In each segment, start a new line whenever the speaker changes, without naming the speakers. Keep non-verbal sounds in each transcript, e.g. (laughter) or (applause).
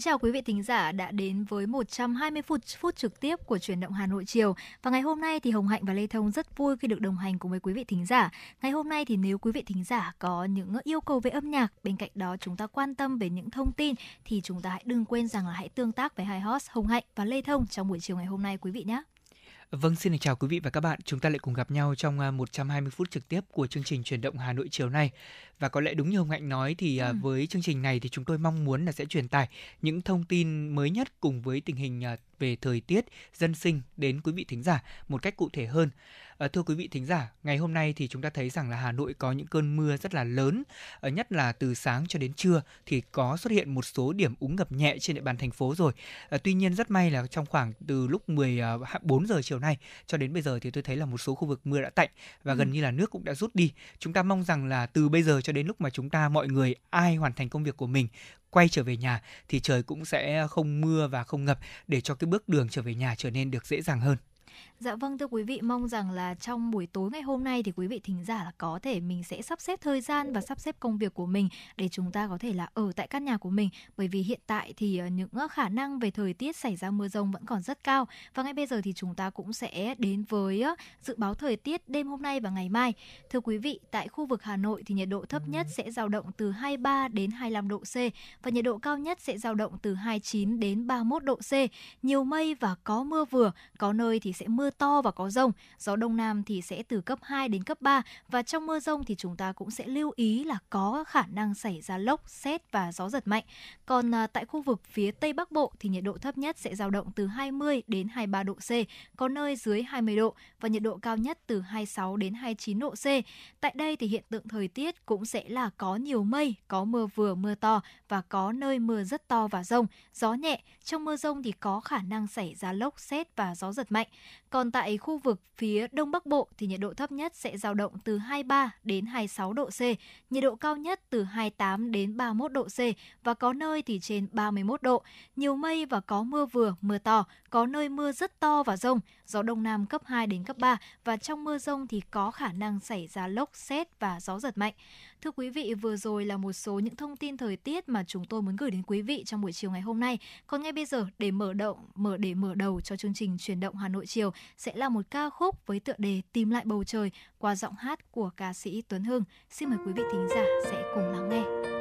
Kính chào quý vị thính giả đã đến với 120 phút phút trực tiếp của truyền động Hà Nội chiều. Và ngày hôm nay thì Hồng Hạnh và Lê Thông rất vui khi được đồng hành cùng với quý vị thính giả. Ngày hôm nay thì nếu quý vị thính giả có những yêu cầu về âm nhạc, bên cạnh đó chúng ta quan tâm về những thông tin thì chúng ta hãy đừng quên rằng là hãy tương tác với hai host Hồng Hạnh và Lê Thông trong buổi chiều ngày hôm nay quý vị nhé.
Vâng, xin chào quý vị và các bạn. Chúng ta lại cùng gặp nhau trong 120 à, phút trực tiếp của chương trình truyền động Hà Nội chiều nay. Và có lẽ đúng như Hồng Hạnh nói thì à, ừ. với chương trình này thì chúng tôi mong muốn là sẽ truyền tải những thông tin mới nhất cùng với tình hình à, về thời tiết, dân sinh đến quý vị thính giả một cách cụ thể hơn. À, thưa quý vị thính giả, ngày hôm nay thì chúng ta thấy rằng là Hà Nội có những cơn mưa rất là lớn, à, nhất là từ sáng cho đến trưa thì có xuất hiện một số điểm úng ngập nhẹ trên địa bàn thành phố rồi. À, tuy nhiên rất may là trong khoảng từ lúc 14 giờ chiều nay cho đến bây giờ thì tôi thấy là một số khu vực mưa đã tạnh và ừ. gần như là nước cũng đã rút đi. Chúng ta mong rằng là từ bây giờ cho đến lúc mà chúng ta mọi người ai hoàn thành công việc của mình quay trở về nhà thì trời cũng sẽ không mưa và không ngập để cho cái bước đường trở về nhà trở nên được dễ dàng hơn.
Dạ vâng thưa quý vị, mong rằng là trong buổi tối ngày hôm nay thì quý vị thính giả là có thể mình sẽ sắp xếp thời gian và sắp xếp công việc của mình để chúng ta có thể là ở tại căn nhà của mình bởi vì hiện tại thì ờ, những ờ, khả năng về thời tiết xảy ra mưa rông vẫn còn rất cao và ngay bây giờ thì chúng ta cũng sẽ đến với ờ, dự báo thời tiết đêm hôm nay và ngày mai. Thưa quý vị, tại khu vực Hà Nội thì nhiệt độ thấp nhất sẽ dao động từ 23 đến 25 độ C và nhiệt độ cao nhất sẽ dao động từ 29 đến 31 độ C. Nhiều mây và có mưa vừa, có nơi thì sẽ mưa mưa to và có rông. Gió đông nam thì sẽ từ cấp 2 đến cấp 3 và trong mưa rông thì chúng ta cũng sẽ lưu ý là có khả năng xảy ra lốc, xét và gió giật mạnh. Còn à, tại khu vực phía Tây Bắc Bộ thì nhiệt độ thấp nhất sẽ dao động từ 20 đến 23 độ C, có nơi dưới 20 độ và nhiệt độ cao nhất từ 26 đến 29 độ C. Tại đây thì hiện tượng thời tiết cũng sẽ là có nhiều mây, có mưa vừa mưa to và có nơi mưa rất to và rông, gió nhẹ. Trong mưa rông thì có khả năng xảy ra lốc, xét và gió giật mạnh. Còn tại khu vực phía Đông Bắc Bộ thì nhiệt độ thấp nhất sẽ dao động từ 23 đến 26 độ C, nhiệt độ cao nhất từ 28 đến 31 độ C và có nơi thì trên 31 độ. Nhiều mây và có mưa vừa, mưa to, có nơi mưa rất to và rông, gió đông nam cấp 2 đến cấp 3 và trong mưa rông thì có khả năng xảy ra lốc, xét và gió giật mạnh. Thưa quý vị, vừa rồi là một số những thông tin thời tiết mà chúng tôi muốn gửi đến quý vị trong buổi chiều ngày hôm nay. Còn ngay bây giờ để mở động, mở để mở đầu cho chương trình truyền động Hà Nội chiều sẽ là một ca khúc với tựa đề Tìm lại bầu trời qua giọng hát của ca sĩ Tuấn Hưng. Xin mời quý vị thính giả sẽ cùng lắng nghe.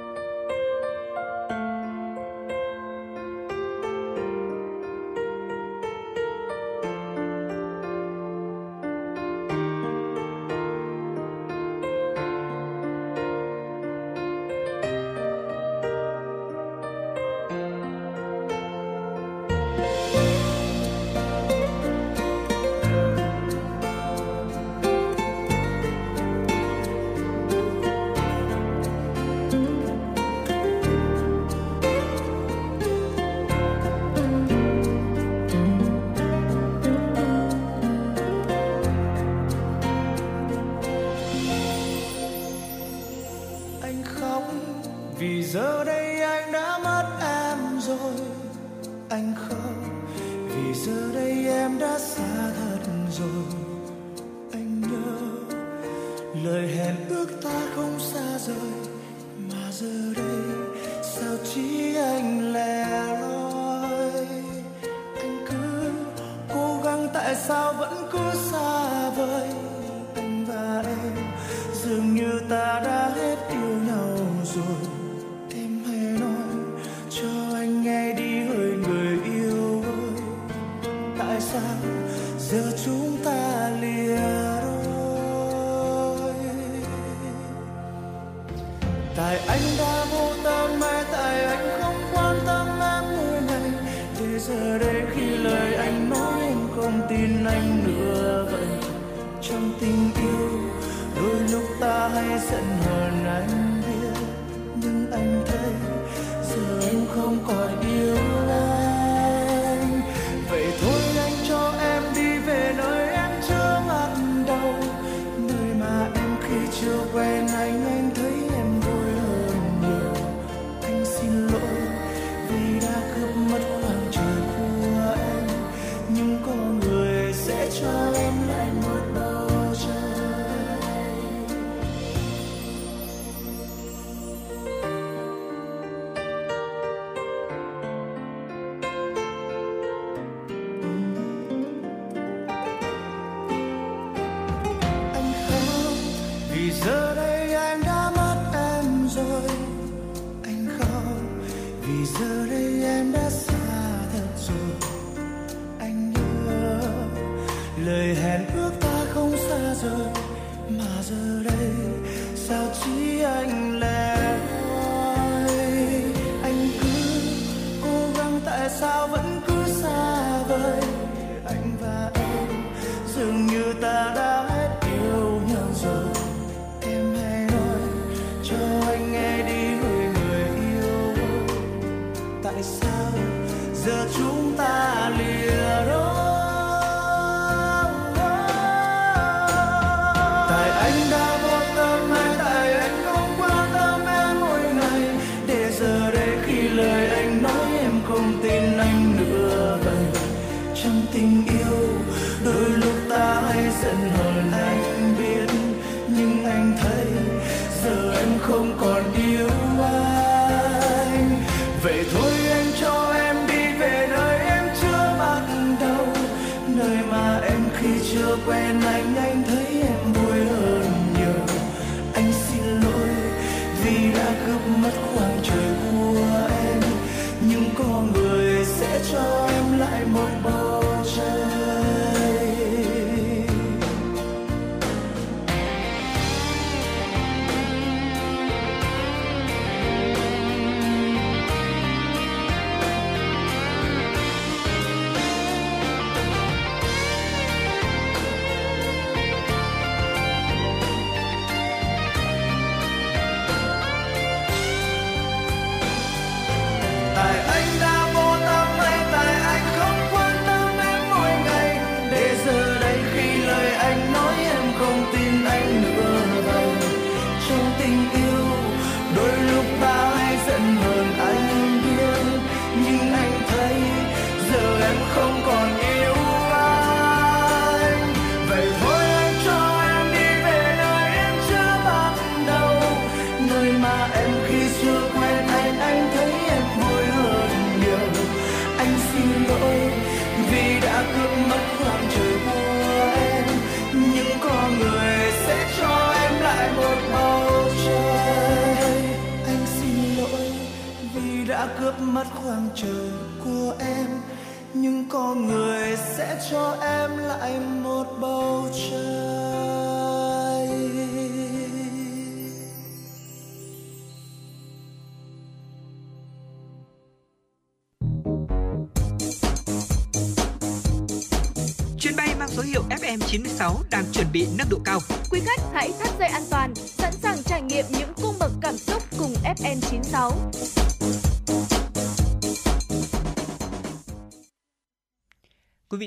vì giờ đây em đã xa thật rồi. Anh nhớ, lời hẹn ước ta không xa rời.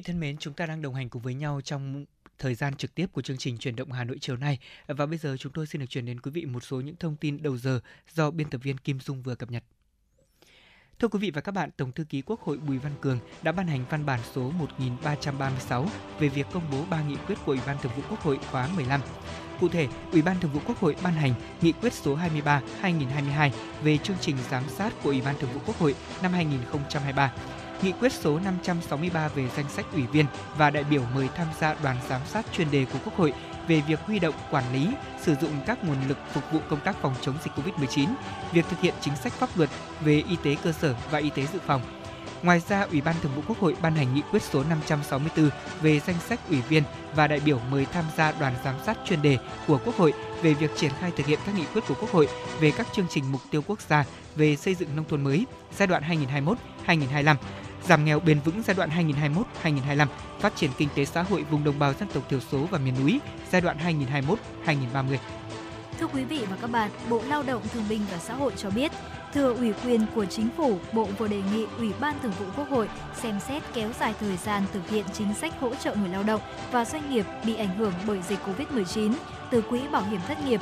Thân mến, chúng ta đang đồng hành cùng với nhau trong thời gian trực tiếp của chương trình truyền động Hà Nội chiều nay và bây giờ chúng tôi xin được truyền đến quý vị một số những thông tin đầu giờ do biên tập viên Kim Dung vừa cập nhật. Thưa quý vị và các bạn, Tổng thư ký Quốc hội Bùi Văn Cường đã ban hành văn bản số 1336 về việc công bố ba nghị quyết của Ủy ban Thường vụ Quốc hội khóa 15. Cụ thể, Ủy ban Thường vụ Quốc hội ban hành nghị quyết số 23/2022 về chương trình giám sát của Ủy ban Thường vụ Quốc hội năm 2023 nghị quyết số 563 về danh sách ủy viên và đại biểu mời tham gia đoàn giám sát chuyên đề của Quốc hội về việc huy động, quản lý, sử dụng các nguồn lực phục vụ công tác phòng chống dịch COVID-19, việc thực hiện chính sách pháp luật về y tế cơ sở và y tế dự phòng. Ngoài ra, Ủy ban Thường vụ Quốc hội ban hành nghị quyết số 564 về danh sách ủy viên và đại biểu mời tham gia đoàn giám sát chuyên đề của Quốc hội về việc triển khai thực hiện các nghị quyết của Quốc hội về các chương trình mục tiêu quốc gia về xây dựng nông thôn mới giai đoạn 2021-2025, giảm nghèo bền vững giai đoạn 2021-2025, phát triển kinh tế xã hội vùng đồng bào dân tộc thiểu số và miền núi giai đoạn 2021-2030.
Thưa quý vị và các bạn, Bộ Lao động Thương binh và Xã hội cho biết, thừa ủy quyền của chính phủ, Bộ vừa đề nghị Ủy ban Thường vụ Quốc hội xem xét kéo dài thời gian thực hiện chính sách hỗ trợ người lao động và doanh nghiệp bị ảnh hưởng bởi dịch Covid-19 từ quỹ bảo hiểm thất nghiệp.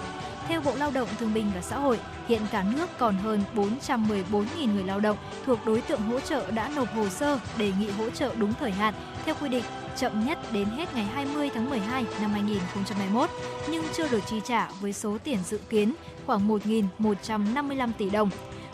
Theo Bộ Lao động Thương binh và Xã hội, hiện cả nước còn hơn 414.000 người lao động thuộc đối tượng hỗ trợ đã nộp hồ sơ đề nghị hỗ trợ đúng thời hạn theo quy định chậm nhất đến hết ngày 20 tháng 12 năm 2021 nhưng chưa được chi trả với số tiền dự kiến khoảng 1.155 tỷ đồng.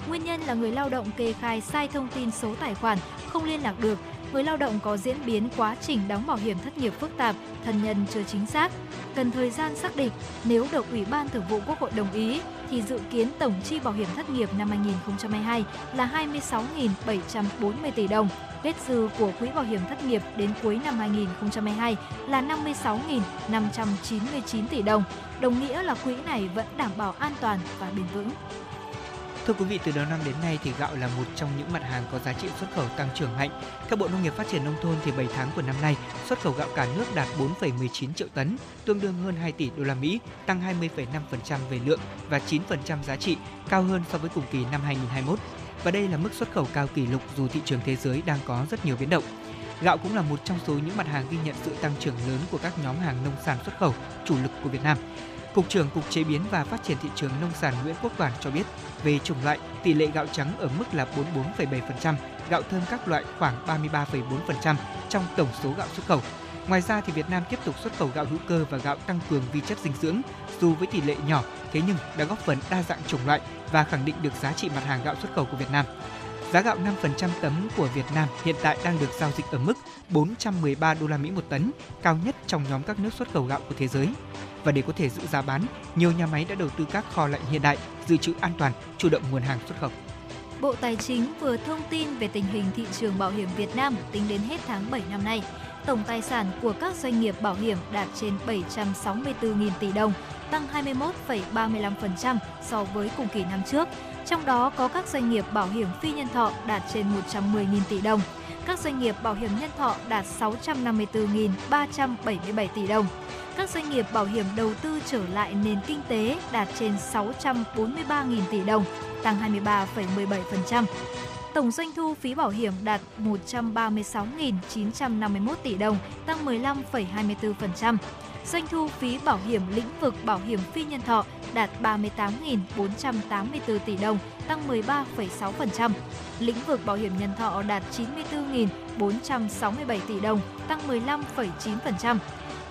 Nguyên nhân là người lao động kê khai sai thông tin số tài khoản, không liên lạc được, người lao động có diễn biến quá trình đóng bảo hiểm thất nghiệp phức tạp, thân nhân chưa chính xác. Cần thời gian xác định nếu được Ủy ban Thường vụ Quốc hội đồng ý, thì dự kiến tổng chi bảo hiểm thất nghiệp năm 2022 là 26.740 tỷ đồng. Kết dư của quỹ bảo hiểm thất nghiệp đến cuối năm 2022 là 56.599 tỷ đồng, đồng nghĩa là quỹ này vẫn đảm bảo an toàn và bền vững.
Thưa quý vị, từ đầu năm đến nay thì gạo là một trong những mặt hàng có giá trị xuất khẩu tăng trưởng mạnh. Theo Bộ Nông nghiệp Phát triển nông thôn thì 7 tháng của năm nay, xuất khẩu gạo cả nước đạt 4,19 triệu tấn, tương đương hơn 2 tỷ đô la Mỹ, tăng 20,5% về lượng và 9% giá trị, cao hơn so với cùng kỳ năm 2021. Và đây là mức xuất khẩu cao kỷ lục dù thị trường thế giới đang có rất nhiều biến động. Gạo cũng là một trong số những mặt hàng ghi nhận sự tăng trưởng lớn của các nhóm hàng nông sản xuất khẩu chủ lực của Việt Nam. Cục trưởng Cục Chế biến và Phát triển thị trường nông sản Nguyễn Quốc Toàn cho biết, về chủng loại, tỷ lệ gạo trắng ở mức là 44,7%, gạo thơm các loại khoảng 33,4% trong tổng số gạo xuất khẩu. Ngoài ra thì Việt Nam tiếp tục xuất khẩu gạo hữu cơ và gạo tăng cường vi chất dinh dưỡng, dù với tỷ lệ nhỏ thế nhưng đã góp phần đa dạng chủng loại và khẳng định được giá trị mặt hàng gạo xuất khẩu của Việt Nam. Giá gạo 5% tấm của Việt Nam hiện tại đang được giao dịch ở mức 413 đô la Mỹ một tấn, cao nhất trong nhóm các nước xuất khẩu gạo của thế giới. Và để có thể giữ giá bán, nhiều nhà máy đã đầu tư các kho lạnh hiện đại, dự trữ an toàn, chủ động nguồn hàng xuất khẩu.
Bộ Tài chính vừa thông tin về tình hình thị trường bảo hiểm Việt Nam tính đến hết tháng 7 năm nay. Tổng tài sản của các doanh nghiệp bảo hiểm đạt trên 764.000 tỷ đồng, tăng 21,35% so với cùng kỳ năm trước. Trong đó có các doanh nghiệp bảo hiểm phi nhân thọ đạt trên 110.000 tỷ đồng, các doanh nghiệp bảo hiểm nhân thọ đạt 654.377 tỷ đồng. Các doanh nghiệp bảo hiểm đầu tư trở lại nền kinh tế đạt trên 643.000 tỷ đồng, tăng 23,17%. Tổng doanh thu phí bảo hiểm đạt 136.951 tỷ đồng, tăng 15,24%. Doanh thu phí bảo hiểm lĩnh vực bảo hiểm phi nhân thọ đạt 38.484 tỷ đồng, tăng 13,6%. Lĩnh vực bảo hiểm nhân thọ đạt 94.467 tỷ đồng, tăng 15,9%.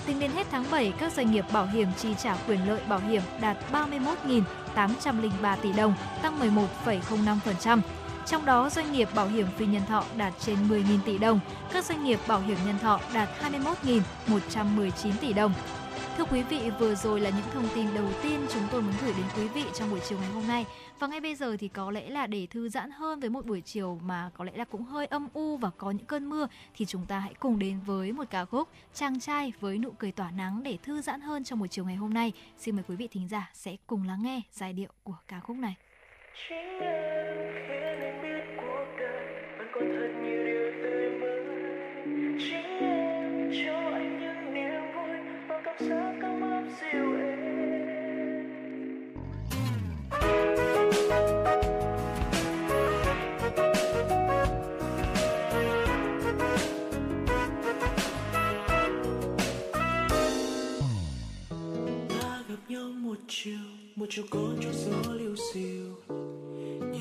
Tính đến hết tháng 7, các doanh nghiệp bảo hiểm chi trả quyền lợi bảo hiểm đạt 31.803 tỷ đồng, tăng 11,05%. Trong đó, doanh nghiệp bảo hiểm phi nhân thọ đạt trên 10.000 tỷ đồng, các doanh nghiệp bảo hiểm nhân thọ đạt 21.119 tỷ đồng. Thưa quý vị, vừa rồi là những thông tin đầu tiên chúng tôi muốn gửi đến quý vị trong buổi chiều ngày hôm nay. Và ngay bây giờ thì có lẽ là để thư giãn hơn với một buổi chiều mà có lẽ là cũng hơi âm u và có những cơn mưa thì chúng ta hãy cùng đến với một ca khúc Chàng trai với nụ cười tỏa nắng để thư giãn hơn trong buổi chiều ngày hôm nay. Xin mời quý vị thính giả sẽ cùng lắng nghe giai điệu của ca khúc này.
Chính còn thật nhiều điều tươi mới. Chính em cho anh những niềm vui và cảm giác ấm áp dịu êm. Ta gặp nhau một chiều, một chiều có chút gió liêu xiêu.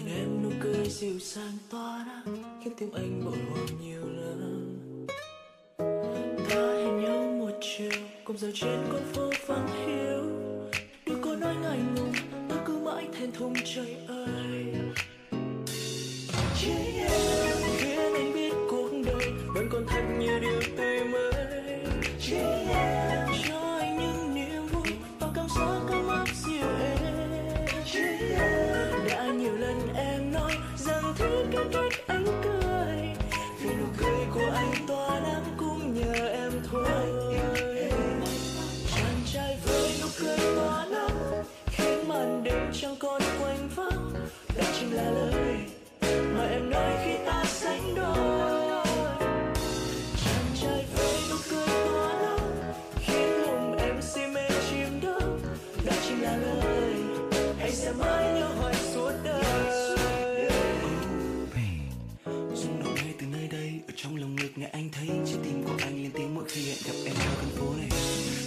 Nhìn em nụ cười dịu dàng tỏa nắng, khiến tim anh bồi hồi nhiều lần. Ta hẹn nhau một chiều, cùng giờ trên con phố vắng hiu. Đôi có nói ngại ngùng, ta cứ mãi thẹn thùng trời ơi.
Gặp em trong căn phố này.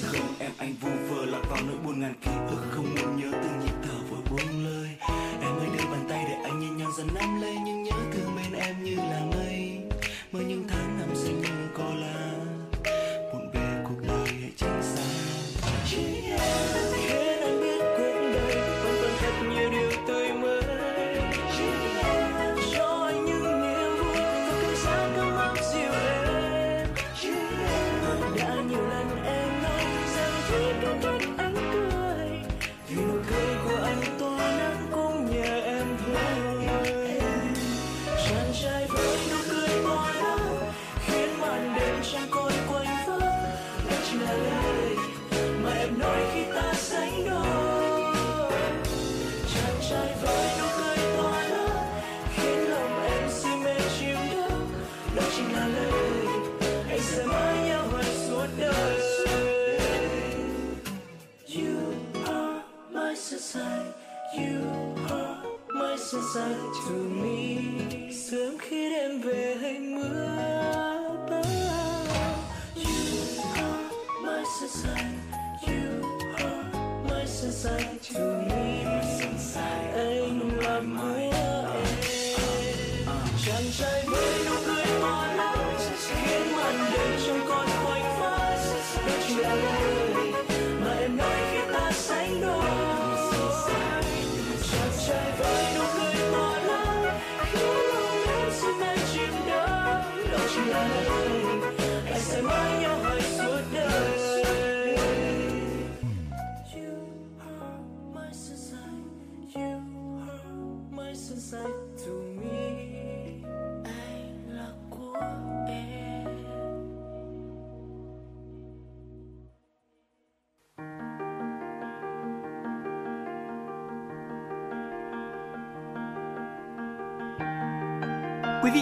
Không em, anh vu vơ lọt vào nỗi buồn ngàn ký ức không muốn nhớ từng nhịp thở vội buông lời em ơi đưa bàn tay để anh nhìn nhau dần nắm lấy những nhớ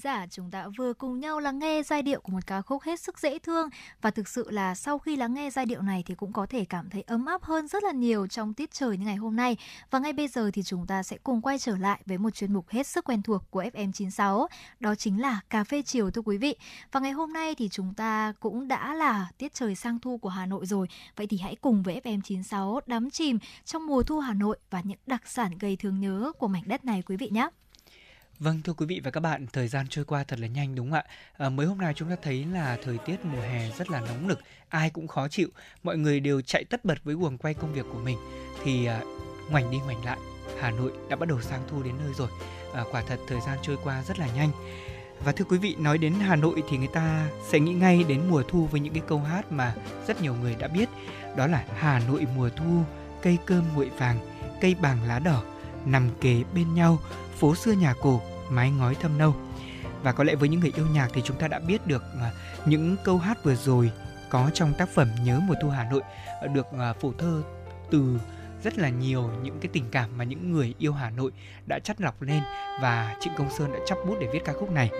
giả, chúng ta vừa cùng nhau lắng nghe giai điệu của một ca khúc hết sức dễ thương và thực sự là sau khi lắng nghe giai điệu này thì cũng có thể cảm thấy ấm áp hơn rất là nhiều trong tiết trời như ngày hôm nay. Và ngay bây giờ thì chúng ta sẽ cùng quay trở lại với một chuyên mục hết sức quen thuộc của FM96, đó chính là cà phê chiều thưa quý vị. Và ngày hôm nay thì chúng ta cũng đã là tiết trời sang thu của Hà Nội rồi. Vậy thì hãy cùng với FM96 đắm chìm trong mùa thu Hà Nội và những đặc sản gây thương nhớ của mảnh đất này quý vị nhé.
Vâng thưa quý vị và các bạn, thời gian trôi qua thật là nhanh đúng không ạ? À, mới hôm nay chúng ta thấy là thời tiết mùa hè rất là nóng nực, ai cũng khó chịu, mọi người đều chạy tất bật với guồng quay công việc của mình. Thì à, ngoảnh đi ngoảnh lại, Hà Nội đã bắt đầu sang thu đến nơi rồi. À, quả thật thời gian trôi qua rất là nhanh. Và thưa quý vị, nói đến Hà Nội thì người ta sẽ nghĩ ngay đến mùa thu với những cái câu hát mà rất nhiều người đã biết. Đó là Hà Nội mùa thu, cây cơm nguội vàng, cây bàng lá đỏ, nằm kề bên nhau, phố xưa nhà cổ, mái ngói thâm nâu. Và có lẽ với những người yêu nhạc thì chúng ta đã biết được à, những câu hát vừa rồi có trong tác phẩm Nhớ mùa thu Hà Nội à, được à, phổ thơ từ rất là nhiều những cái tình cảm mà những người yêu Hà Nội đã chắt lọc lên và Trịnh Công Sơn đã chắp bút để viết ca khúc này.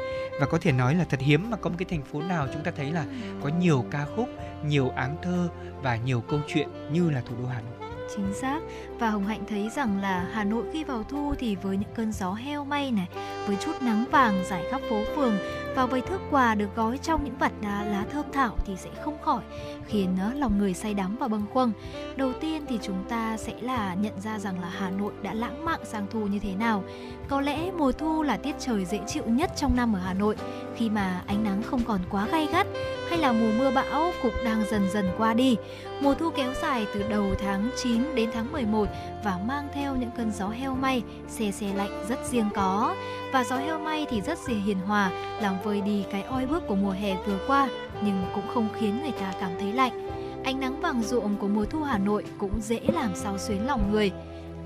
Và có thể nói là thật hiếm mà có một cái thành phố nào chúng ta thấy là có nhiều ca khúc, nhiều áng thơ và nhiều câu chuyện như là thủ đô Hà Nội.
Chính xác. Và Hồng Hạnh thấy rằng là Hà Nội khi vào thu thì với những cơn gió heo may này Với chút nắng vàng rải khắp phố phường Và với thước quà được gói trong những vạt lá, lá thơm thảo Thì sẽ không khỏi khiến ờ, lòng người say đắm và bâng khuâng. Đầu tiên thì chúng ta sẽ là nhận ra rằng là Hà Nội đã lãng mạn sang thu như thế nào. Có lẽ mùa thu là tiết trời dễ chịu nhất trong năm ở Hà Nội Khi mà ánh nắng không còn quá gay gắt. Hay là mùa mưa bão cũng đang dần dần qua đi Mùa thu kéo dài từ đầu tháng 9 đến tháng 11 và mang theo những cơn gió heo may, xe xe lạnh rất riêng có. Và gió heo may thì rất dễ hiền hòa, làm vơi đi cái oi bức của mùa hè vừa qua, nhưng cũng không khiến người ta cảm thấy lạnh. Ánh nắng vàng ruộng của mùa thu Hà Nội cũng dễ làm sao xuyến lòng người.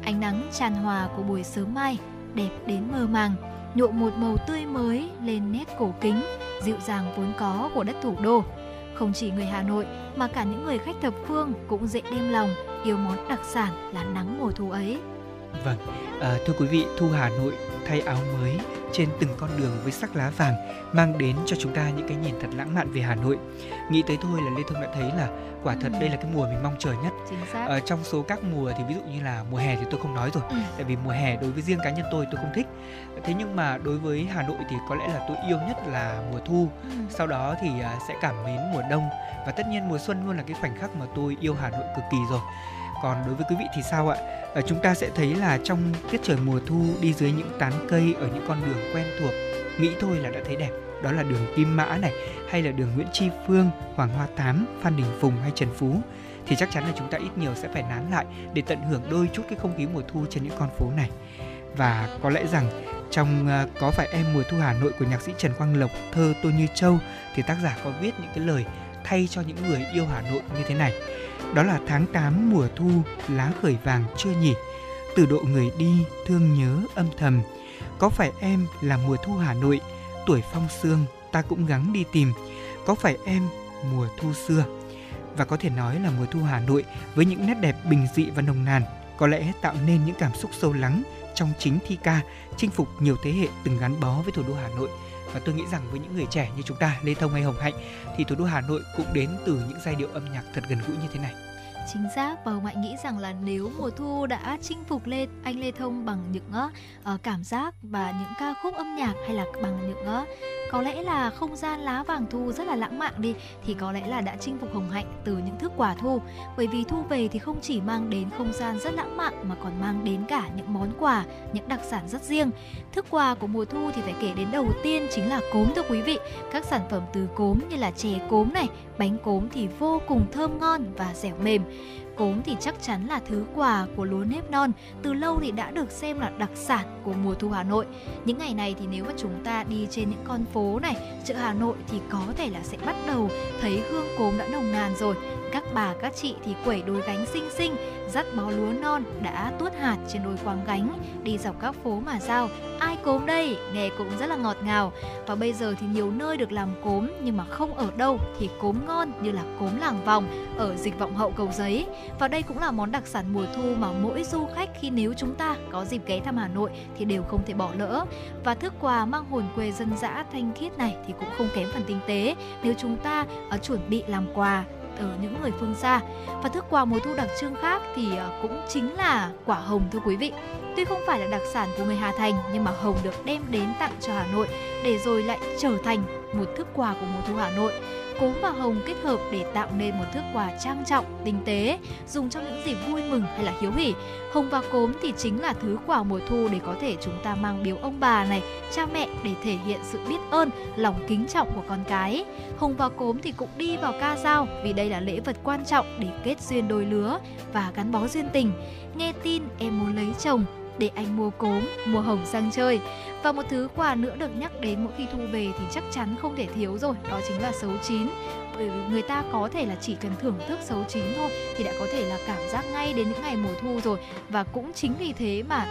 Ánh nắng tràn hòa của buổi sớm mai, đẹp đến mơ màng, nhuộm một màu tươi mới lên nét cổ kính, dịu dàng vốn có của đất thủ đô. Không chỉ người Hà Nội mà cả những người khách thập phương cũng dễ đem lòng yêu món đặc sản là nắng mùa thu ấy.
Vâng, à, thưa quý vị, thu Hà Nội thay áo mới trên từng con đường với sắc lá vàng mang đến cho chúng ta những cái nhìn thật lãng mạn về Hà Nội. Nghĩ tới thôi là Lê Thông đã thấy là quả thật đây là cái mùa mình mong chờ nhất.
Chính xác.
Ở trong số các mùa thì ví dụ như là mùa hè thì tôi không nói rồi,
Ừ.
tại vì mùa hè đối với riêng cá nhân tôi tôi không thích. Thế nhưng mà đối với Hà Nội thì có lẽ là tôi yêu nhất là mùa thu.
Ừ.
Sau đó thì à, sẽ cảm mến mùa đông và tất nhiên mùa xuân luôn là cái khoảnh khắc mà tôi yêu Hà Nội cực kỳ rồi. Còn đối với quý vị thì sao ạ? Ờ, chúng ta sẽ thấy là trong tiết trời mùa thu đi dưới những tán cây ở những con đường quen thuộc, nghĩ thôi là đã thấy đẹp. Đó là đường Kim Mã này, hay là đường Nguyễn Tri Phương, Hoàng Hoa Tám, Phan Đình Phùng hay Trần Phú thì chắc chắn là chúng ta ít nhiều sẽ phải nán lại để tận hưởng đôi chút cái không khí mùa thu trên những con phố này. Và có lẽ rằng trong ờ, có phải em mùa thu Hà Nội của nhạc sĩ Trần Quang Lộc thơ Tôi như châu thì tác giả có viết những cái lời thay cho những người yêu Hà Nội như thế này. Đó là tháng 8 mùa thu lá khởi vàng chưa nhỉ Từ độ người đi thương nhớ âm thầm Có phải em là mùa thu Hà Nội Tuổi phong sương ta cũng gắng đi tìm Có phải em mùa thu xưa. Và có thể nói là mùa thu Hà Nội với những nét đẹp bình dị và nồng nàn có lẽ tạo nên những cảm xúc sâu lắng trong chính thi ca, chinh phục nhiều thế hệ từng gắn bó với thủ đô Hà Nội. Và tôi nghĩ rằng với những người trẻ như chúng ta, Lê Thông hay Hồng Hạnh, thì thủ đô Hà Nội cũng đến từ những giai điệu âm nhạc thật gần gũi như thế này
chính xác và hồng hạnh nghĩ rằng là nếu mùa thu đã chinh phục lê anh lê thông bằng những uh, cảm giác và những ca khúc âm nhạc hay là bằng những uh, có lẽ là không gian lá vàng thu rất là lãng mạn đi thì có lẽ là đã chinh phục hồng hạnh từ những thức quả thu. Bởi vì thu về thì không chỉ mang đến không gian rất lãng mạn mà còn mang đến cả những món quà những đặc sản rất riêng. Thức quà của mùa thu thì phải kể đến đầu tiên chính là cốm thưa quý vị. Các sản phẩm từ cốm như là chè cốm này bánh cốm thì vô cùng thơm ngon và dẻo mềm. Cốm thì chắc chắn là thứ quà của lúa nếp non, từ lâu thì đã được xem là đặc sản của mùa thu Hà Nội. Những ngày này thì nếu mà chúng ta đi trên những con phố này, chợ Hà Nội thì có thể là sẽ bắt đầu thấy hương cốm đã nồng nàn rồi các bà, các chị thì quẩy đôi gánh xinh xinh, dắt bó lúa non đã tuốt hạt trên đôi quang gánh, đi dọc các phố mà giao. Ai cốm đây? Nghe cũng rất là ngọt ngào. Và bây giờ thì nhiều nơi được làm cốm, nhưng mà không ở đâu thì cốm ngon như là cốm làng vòng ở dịch vọng hậu cầu giấy. Và đây cũng là món đặc sản mùa thu mà mỗi du khách khi nếu chúng ta có dịp ghé thăm Hà Nội thì đều không thể bỏ lỡ. Và thức quà mang hồn quê dân dã thanh khiết này thì cũng không kém phần tinh tế. Nếu chúng ta ờ, chuẩn bị làm quà ở những người phương xa. Và thức quà mùa thu đặc trưng khác thì ờ, cũng chính là quả hồng, thưa quý vị. Tuy không phải là đặc sản của người Hà Thành, nhưng mà hồng được đem đến tặng cho Hà Nội để rồi lại trở thành một thức quà của mùa thu Hà Nội cốm và hồng kết hợp để tạo nên một thước quà trang trọng, tinh tế, dùng trong những dịp vui mừng hay là hiếu hỉ. Hồng và cốm thì chính là thứ quà mùa thu để có thể chúng ta mang biếu ông bà này, cha mẹ để thể hiện sự biết ơn, lòng kính trọng của con cái. Hồng và cốm thì cũng đi vào ca dao vì đây là lễ vật quan trọng để kết duyên đôi lứa và gắn bó duyên tình. Nghe tin em muốn lấy chồng để anh mua cốm, mua hồng sang chơi. Và một thứ quà nữa được nhắc đến mỗi khi thu về thì chắc chắn không thể thiếu rồi, đó chính là sấu chín. Bởi vì người ta có thể là chỉ cần thưởng thức sấu chín thôi thì đã có thể là cảm giác ngay đến những ngày mùa thu rồi. Và cũng chính vì thế mà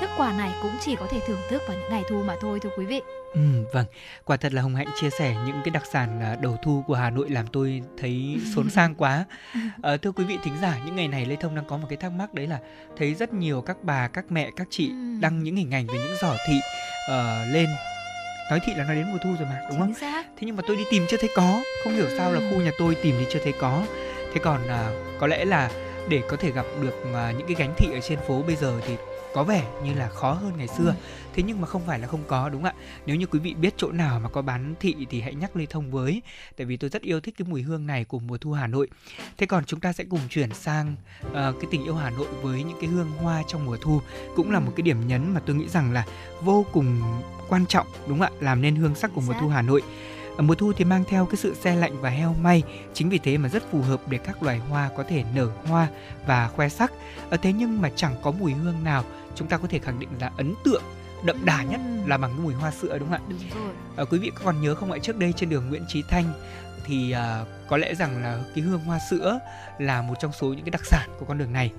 thức quà này cũng chỉ có thể thưởng thức vào những ngày thu mà thôi thưa quý vị.
Ừ, vâng, quả thật là Hồng Hạnh chia sẻ những cái đặc sản à, đầu thu của Hà Nội làm tôi thấy xốn sang quá. À, (laughs) thưa quý vị thính giả, những ngày này Lê Thông đang có một cái thắc mắc đấy là thấy rất nhiều các bà, các mẹ, các chị đăng những hình ảnh về những giỏ thị uh, lên nói thị là nói đến mùa thu rồi mà đúng không
xác.
thế nhưng mà tôi đi tìm chưa thấy có không hiểu sao là khu nhà tôi tìm thì chưa thấy có thế còn uh, có lẽ là để có thể gặp được uh, những cái gánh thị ở trên phố bây giờ thì có vẻ như là khó hơn ngày xưa. Ừ. thế nhưng mà không phải là không có đúng không ạ? Nếu như quý vị biết chỗ nào mà có bán thị thì hãy nhắc lê thông với tại vì tôi rất yêu thích cái mùi hương này của mùa thu hà nội. Thế còn chúng ta sẽ cùng chuyển sang uh, cái tình yêu hà nội với những cái hương hoa trong mùa thu cũng là một cái điểm nhấn mà tôi nghĩ rằng là vô cùng quan trọng đúng không ạ? Làm nên hương sắc của mùa thu hà nội ở mùa thu thì mang theo cái sự xe lạnh và heo may, chính vì thế mà rất phù hợp để các loài hoa có thể nở hoa và khoe sắc. Ở thế nhưng mà chẳng có mùi hương nào chúng ta có thể khẳng định là ấn tượng đậm đà nhất là bằng cái mùi hoa sữa đúng không ạ?
Đúng rồi.
À, quý vị có còn nhớ không ạ trước đây trên đường Nguyễn Chí Thanh thì à, có lẽ rằng là cái hương hoa sữa là một trong số những cái đặc sản của con đường này.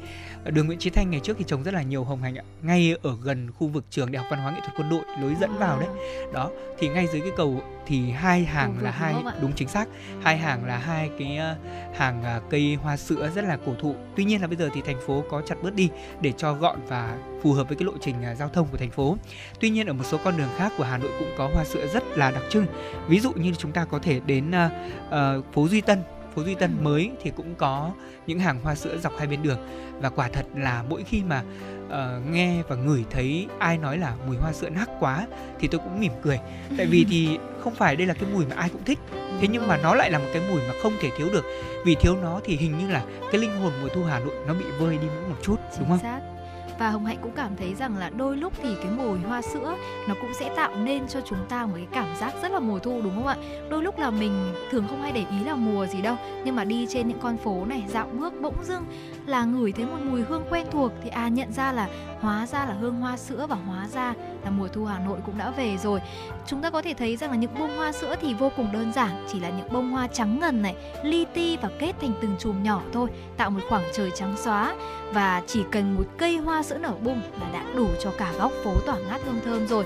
Đường Nguyễn Chí Thanh ngày trước thì trồng rất là nhiều hồng hành ạ. Ngay ở gần khu vực trường Đại học Văn hóa Nghệ thuật Quân đội lối dẫn vào đấy. Đó thì ngay dưới cái cầu thì hai hàng là hai đúng chính xác. Hai hàng là hai cái ờ, hàng ờ, cây hoa sữa rất là cổ thụ. Tuy nhiên là bây giờ thì thành phố có chặt bớt đi để cho gọn và phù hợp với cái lộ trình ờ, giao thông của thành phố. Tuy nhiên ở một số con đường khác của Hà Nội cũng có hoa sữa rất là đặc trưng. Ví dụ như chúng ta có thể đến uh, phố Duy Tân phố Duy Tân mới thì cũng có những hàng hoa sữa dọc hai bên đường. Và quả thật là mỗi khi mà uh, nghe và ngửi thấy ai nói là mùi hoa sữa nắc quá thì tôi cũng mỉm cười. Tại vì thì (laughs) không phải đây là cái mùi mà ai cũng thích. Thế nhưng mà nó lại là một cái mùi mà không thể thiếu được. Vì thiếu nó thì hình như là cái linh hồn mùa thu Hà Nội nó bị vơi đi một chút đúng không?
Và hồng hạnh cũng cảm thấy rằng là đôi lúc thì cái mùi hoa sữa nó cũng sẽ tạo nên cho chúng ta một cái cảm giác rất là mùa thu đúng không ạ đôi lúc là mình thường không hay để ý là mùa gì đâu nhưng mà đi trên những con phố này dạo bước bỗng dưng là ngửi thấy một mùi hương quen thuộc thì à nhận ra là hóa ra là hương hoa sữa và hóa ra là mùa thu Hà Nội cũng đã về rồi. Chúng ta có thể thấy rằng là những bông hoa sữa thì vô cùng đơn giản, chỉ là những bông hoa trắng ngần này, li ti và kết thành từng chùm nhỏ thôi, tạo một khoảng trời trắng xóa và chỉ cần một cây hoa sữa nở bung là đã đủ cho cả góc phố tỏa ngát hương thơm rồi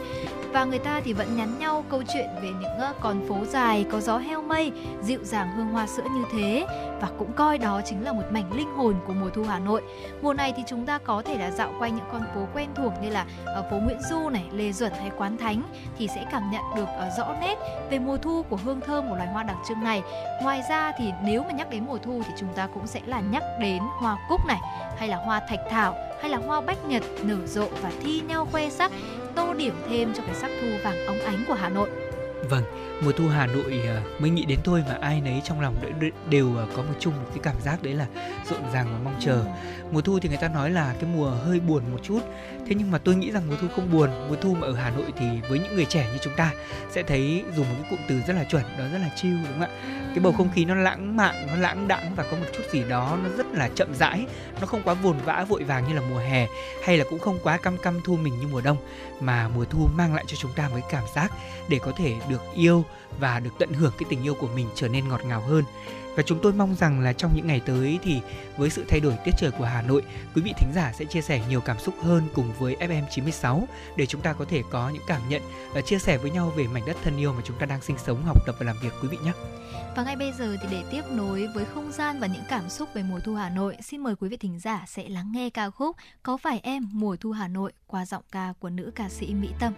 và người ta thì vẫn nhắn nhau câu chuyện về những con phố dài có gió heo mây dịu dàng hương hoa sữa như thế và cũng coi đó chính là một mảnh linh hồn của mùa thu Hà Nội. Mùa này thì chúng ta có thể là dạo quanh những con phố quen thuộc như là ở phố Nguyễn Du này, Lê Duẩn hay Quán Thánh thì sẽ cảm nhận được ờ, rõ nét về mùa thu của hương thơm của loài hoa đặc trưng này. Ngoài ra thì nếu mà nhắc đến mùa thu thì chúng ta cũng sẽ là nhắc đến hoa cúc này hay là hoa thạch thảo hay là hoa bách nhật nở rộ và thi nhau khoe sắc tô điểm thêm cho cái sắc thu vàng óng ánh của Hà Nội.
Vâng, mùa thu Hà Nội ờ, mới nghĩ đến tôi mà ai nấy trong lòng đều ờ, có một chung một cái cảm giác đấy là rộn ràng và mong chờ. Ừ. Mùa thu thì người ta nói là cái mùa hơi buồn một chút. Thế nhưng mà tôi nghĩ rằng mùa thu không buồn. Mùa thu mà ở Hà Nội thì với những người trẻ như chúng ta sẽ thấy dùng một cái cụm từ rất là chuẩn đó rất là chill đúng không ạ? Cái bầu không khí nó lãng mạn, nó lãng đãng và có một chút gì đó nó rất là chậm rãi. Nó không quá vồn vã vội vàng như là mùa hè hay là cũng không quá căm căm thu mình như mùa đông mà mùa thu mang lại cho chúng ta một cái cảm giác để có thể được yêu và được tận hưởng cái tình yêu của mình trở nên ngọt ngào hơn. Và chúng tôi mong rằng là trong những ngày tới thì với sự thay đổi tiết trời của Hà Nội, quý vị thính giả sẽ chia sẻ nhiều cảm xúc hơn cùng với FM96 để chúng ta có thể có những cảm nhận và chia sẻ với nhau về mảnh đất thân yêu mà chúng ta đang sinh sống, học tập và làm việc quý vị nhé.
Và ngay bây giờ thì để tiếp nối với không gian và những cảm xúc về mùa thu Hà Nội, xin mời quý vị thính giả sẽ lắng nghe ca khúc Có phải em mùa thu Hà Nội qua giọng ca của nữ ca sĩ Mỹ Tâm.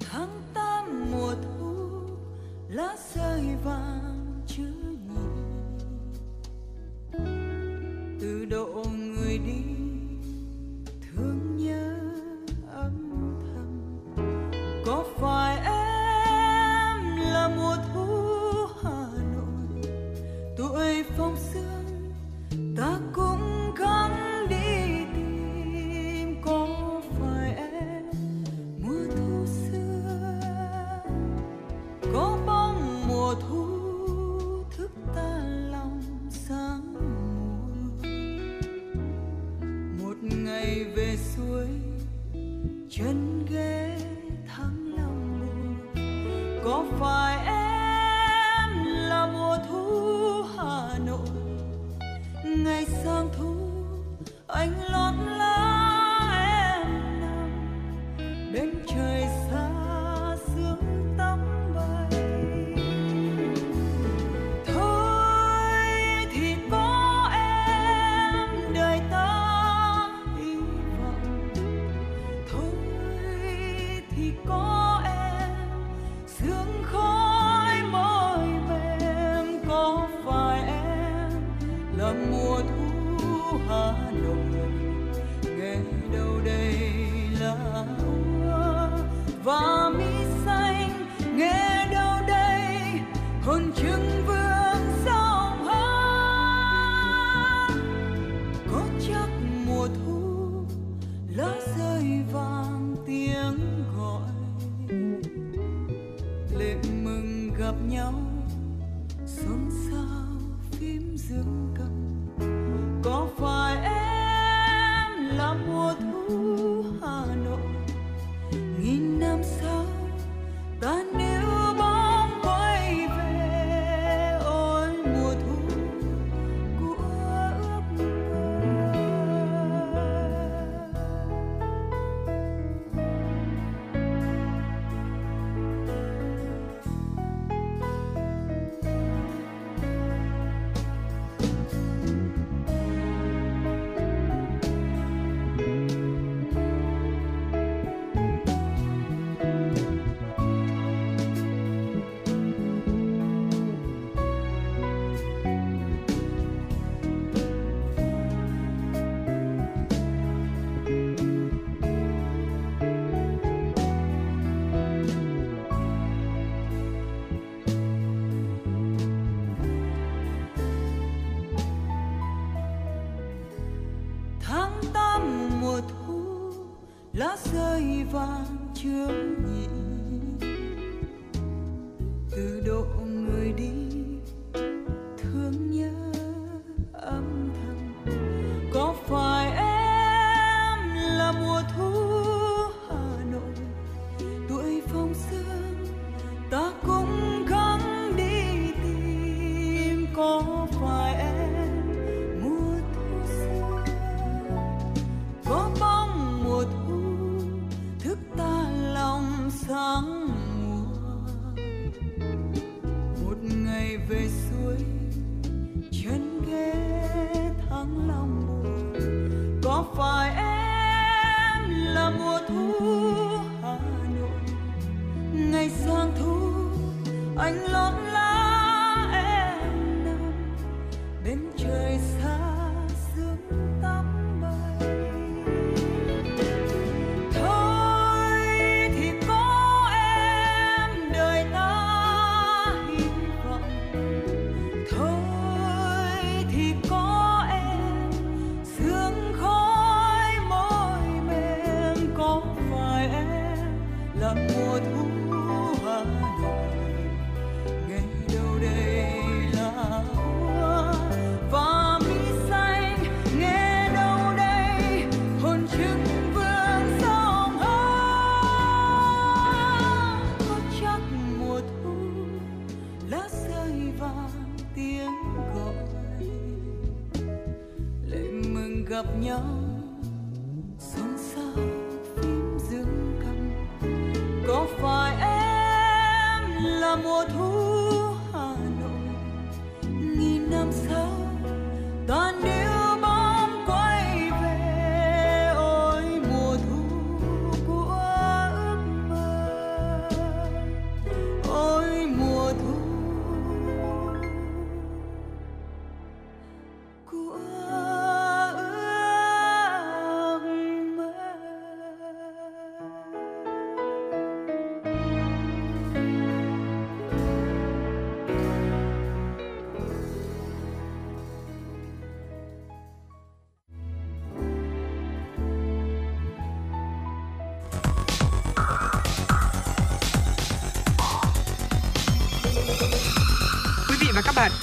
Tháng tám mùa thu, lá rơi vàng chữ nhìn từ độ người đi, thương nhớ âm thầm. Có phải em là mùa thu hà nội? Tuổi phong sương ta cũng chân ghế thắng lòng buồn có phải em là mùa thu hà nội? Ngày sang thu, anh lót gặp nhau. Lá rơi vàng chưa nhị từ độ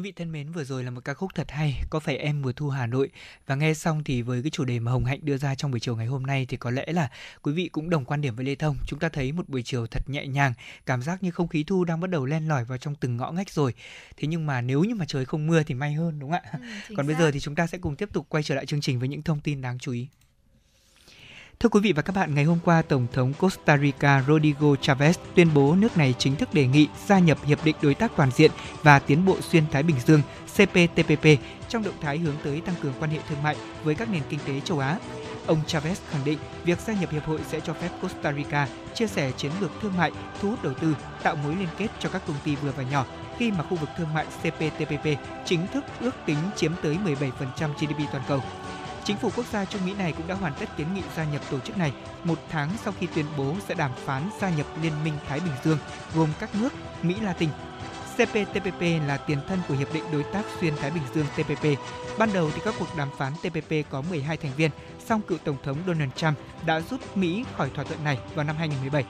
Quý vị thân mến, vừa rồi là một ca khúc thật hay, có phải em mùa thu Hà Nội và nghe xong thì với cái chủ đề mà Hồng Hạnh đưa ra trong buổi chiều ngày hôm nay thì có lẽ là quý vị cũng đồng quan điểm với Lê Thông. Chúng ta thấy một buổi chiều thật nhẹ nhàng, cảm giác như không khí thu đang bắt đầu len lỏi vào trong từng ngõ ngách rồi. Thế nhưng mà nếu như mà trời không mưa thì may hơn đúng không ạ?
Ừ,
Còn bây
xác.
giờ thì chúng ta sẽ cùng tiếp tục quay trở lại chương trình với những thông tin đáng chú ý. Thưa quý vị và các bạn, ngày hôm qua, Tổng thống Costa Rica Rodrigo Chavez tuyên bố nước này chính thức đề nghị gia nhập Hiệp định Đối tác Toàn diện và Tiến bộ Xuyên Thái Bình Dương CPTPP trong động thái hướng tới tăng cường quan hệ thương mại với các nền kinh tế châu Á. Ông Chavez khẳng định việc gia nhập hiệp hội sẽ cho phép Costa Rica chia sẻ chiến lược thương mại, thu hút đầu tư, tạo mối liên kết cho các công ty vừa và nhỏ khi mà khu vực thương mại CPTPP chính thức ước tính chiếm tới 17% GDP toàn cầu. Chính phủ quốc gia Trung Mỹ này cũng đã hoàn tất kiến nghị gia nhập tổ chức này một tháng sau khi tuyên bố sẽ đàm phán gia nhập Liên minh Thái Bình Dương gồm các nước Mỹ Latin. CPTPP là tiền thân của Hiệp định Đối tác Xuyên Thái Bình Dương TPP. Ban đầu thì các cuộc đàm phán TPP có 12 thành viên, song cựu Tổng thống Donald Trump đã rút Mỹ khỏi thỏa thuận này vào năm 2017.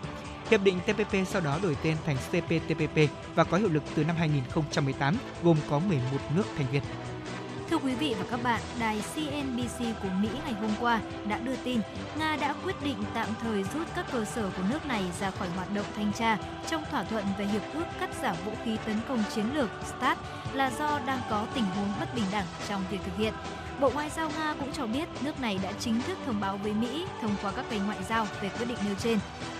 Hiệp định TPP sau đó đổi tên thành CPTPP và có hiệu lực từ năm 2018, gồm có 11 nước thành viên.
Thưa quý vị và các bạn, đài CNBC của Mỹ ngày hôm qua đã đưa tin Nga đã quyết định tạm thời rút các cơ sở của nước này ra khỏi hoạt động thanh tra trong thỏa thuận về hiệp ước cắt giảm vũ khí tấn công chiến lược START là do đang có tình huống bất bình đẳng trong việc thực hiện. Bộ Ngoại giao Nga cũng cho biết nước này đã chính thức thông báo với Mỹ thông qua các kênh ngoại giao về quyết định nêu trên.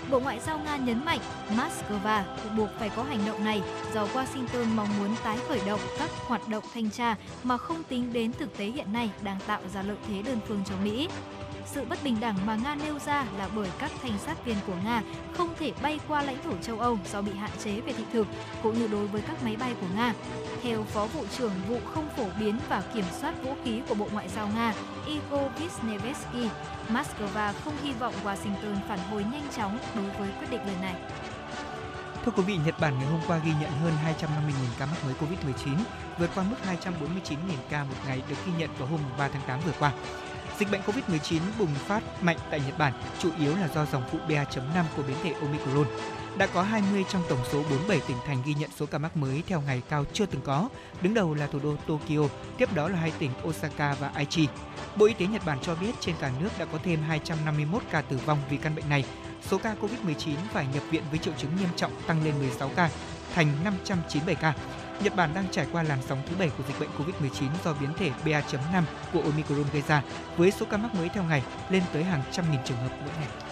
Bộ Ngoại giao Nga nhấn mạnh Moscow buộc phải có hành động này do Washington mong muốn tái khởi động các hoạt động thanh tra mà không tính đến thực tế hiện nay đang tạo ra lợi thế đơn phương cho Mỹ. Sự bất bình đẳng mà Nga nêu ra là bởi các thanh sát viên của Nga không thể bay qua lãnh thổ châu Âu do bị hạn chế về thị thực, cũng như đối với các máy bay của Nga. Theo Phó Vụ trưởng Vụ không phổ biến và kiểm soát vũ khí của Bộ Ngoại giao Nga, Igor Vishnevetsky, Moscow không hy vọng Washington phản hồi nhanh chóng đối với quyết định lần này.
Thưa quý vị, Nhật Bản ngày hôm qua ghi nhận hơn 250.000 ca mắc mới Covid-19, vượt qua mức 249.000 ca một ngày được ghi nhận vào hôm 3 tháng 8 vừa qua. Dịch bệnh Covid-19 bùng phát mạnh tại Nhật Bản, chủ yếu là do dòng phụ BA.5 của biến thể Omicron. Đã có 20 trong tổng số 47 tỉnh thành ghi nhận số ca mắc mới theo ngày cao chưa từng có. Đứng đầu là thủ đô Tokyo, tiếp đó là hai tỉnh Osaka và Aichi. Bộ Y tế Nhật Bản cho biết trên cả nước đã có thêm 251 ca tử vong vì căn bệnh này. Số ca COVID-19 phải nhập viện với triệu chứng nghiêm trọng tăng lên 16 ca, thành 597 ca. Nhật Bản đang trải qua làn sóng thứ bảy của dịch bệnh COVID-19 do biến thể BA.5 của Omicron gây ra, với số ca mắc mới theo ngày lên tới hàng trăm nghìn trường hợp mỗi ngày.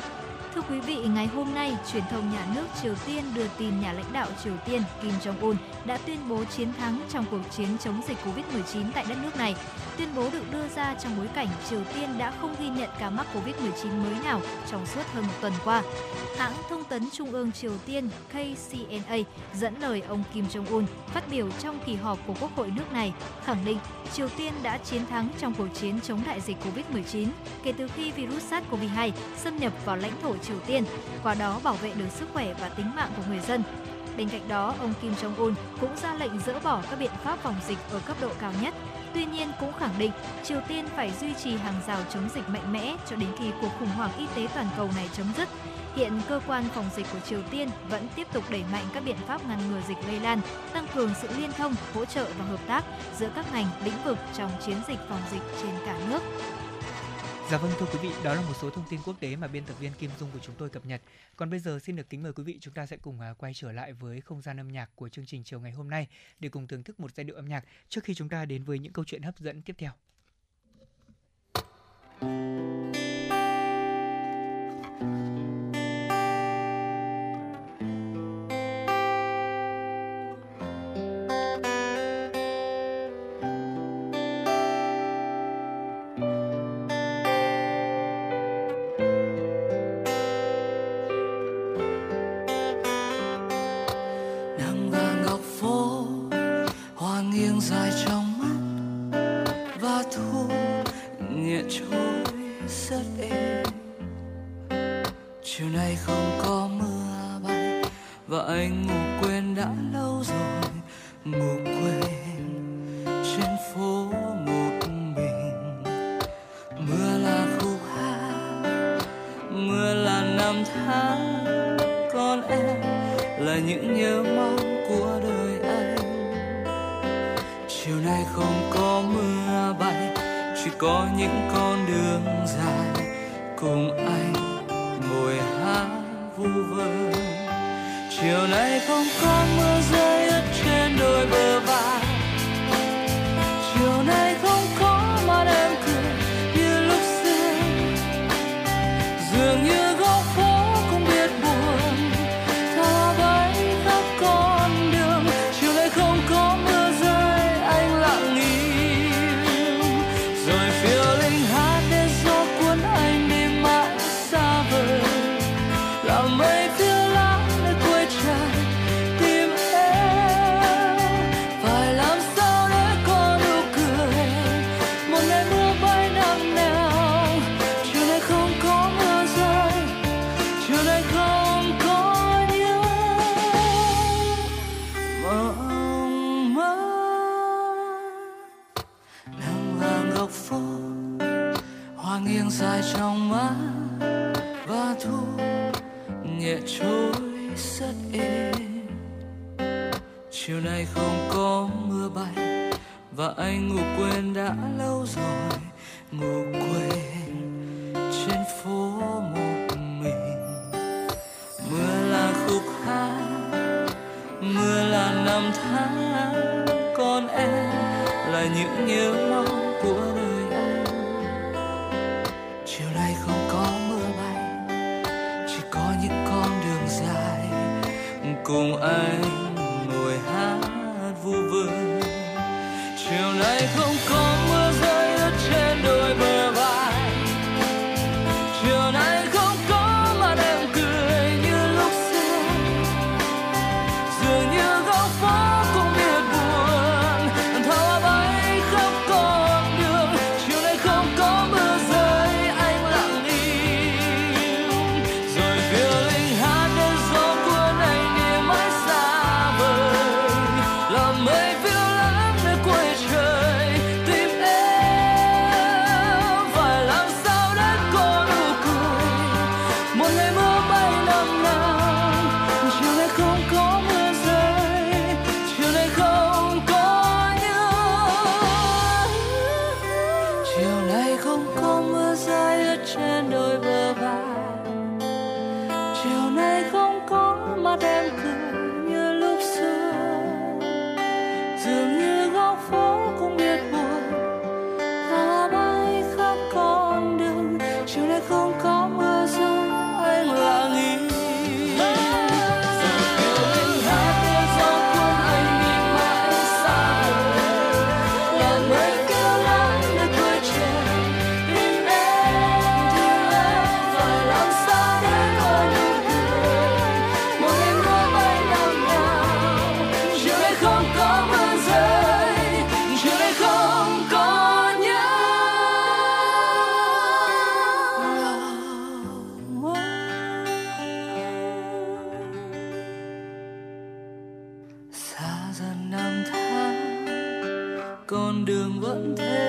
Thưa quý vị, ngày hôm nay, truyền thông nhà nước Triều Tiên đưa tin nhà lãnh đạo Triều Tiên Kim Jong-un đã tuyên bố chiến thắng trong cuộc chiến chống dịch Covid-19 tại đất nước này. Tuyên bố được đưa ra trong bối cảnh Triều Tiên đã không ghi nhận ca mắc Covid-19 mới nào trong suốt hơn một tuần qua. Hãng thông tấn Trung ương Triều Tiên KCNA dẫn lời ông Kim Jong-un phát biểu trong kỳ họp của Quốc hội nước này, khẳng định Triều Tiên đã chiến thắng trong cuộc chiến chống đại dịch Covid-19 kể từ khi virus SARS-CoV-2 xâm nhập vào lãnh thổ Triều Tiên, qua đó bảo vệ được sức khỏe và tính mạng của người dân. Bên cạnh đó, ông Kim Jong-un cũng ra lệnh dỡ bỏ các biện pháp phòng dịch ở cấp độ cao nhất. Tuy nhiên cũng khẳng định Triều Tiên phải duy trì hàng rào chống dịch mạnh mẽ cho đến khi cuộc khủng hoảng y tế toàn cầu này chấm dứt. Hiện cơ quan phòng dịch của Triều Tiên vẫn tiếp tục đẩy mạnh các biện pháp ngăn ngừa dịch lây lan, tăng cường sự liên thông, hỗ trợ và hợp tác giữa các ngành, lĩnh vực trong chiến dịch phòng dịch trên cả nước.
Dạ vâng thưa quý vị, đó là một số thông tin quốc tế mà biên tập viên Kim Dung của chúng tôi cập nhật. Còn bây giờ xin được kính mời quý vị chúng ta sẽ cùng à, quay trở lại với không gian âm nhạc của chương trình chiều ngày hôm nay để cùng thưởng thức một giai điệu âm nhạc trước khi chúng ta đến với những câu chuyện hấp dẫn tiếp theo.
nắng nhẹ rất êm chiều nay không có mưa bay và anh ngủ quên đã lâu rồi ngủ quên trên phố một mình mưa là khúc hát mưa là năm tháng còn em là những nhớ mong của đời anh chiều nay không có mưa chỉ có những con đường dài cùng anh ngồi hát vu vơ. Chiều nay không có mưa rơi ướt trên đôi bờ và anh ngủ quên đã lâu rồi. Con đường
vẫn thế.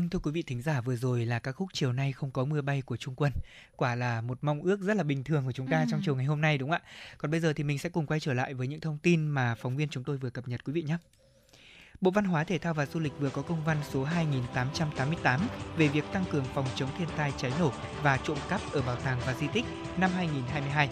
Vâng thưa quý vị thính giả vừa rồi là ca khúc chiều nay không có mưa bay của Trung Quân. Quả là một mong ước rất là bình thường của chúng ta
Ừ.
trong chiều ngày hôm nay đúng không ạ? Còn bây giờ thì mình sẽ cùng quay trở lại với những thông tin mà phóng viên chúng tôi vừa cập nhật quý vị nhé. Bộ Văn hóa Thể thao và Du lịch vừa có công văn số 2888 về việc tăng cường phòng chống thiên tai cháy nổ và trộm cắp ở bảo tàng và di tích năm 2022.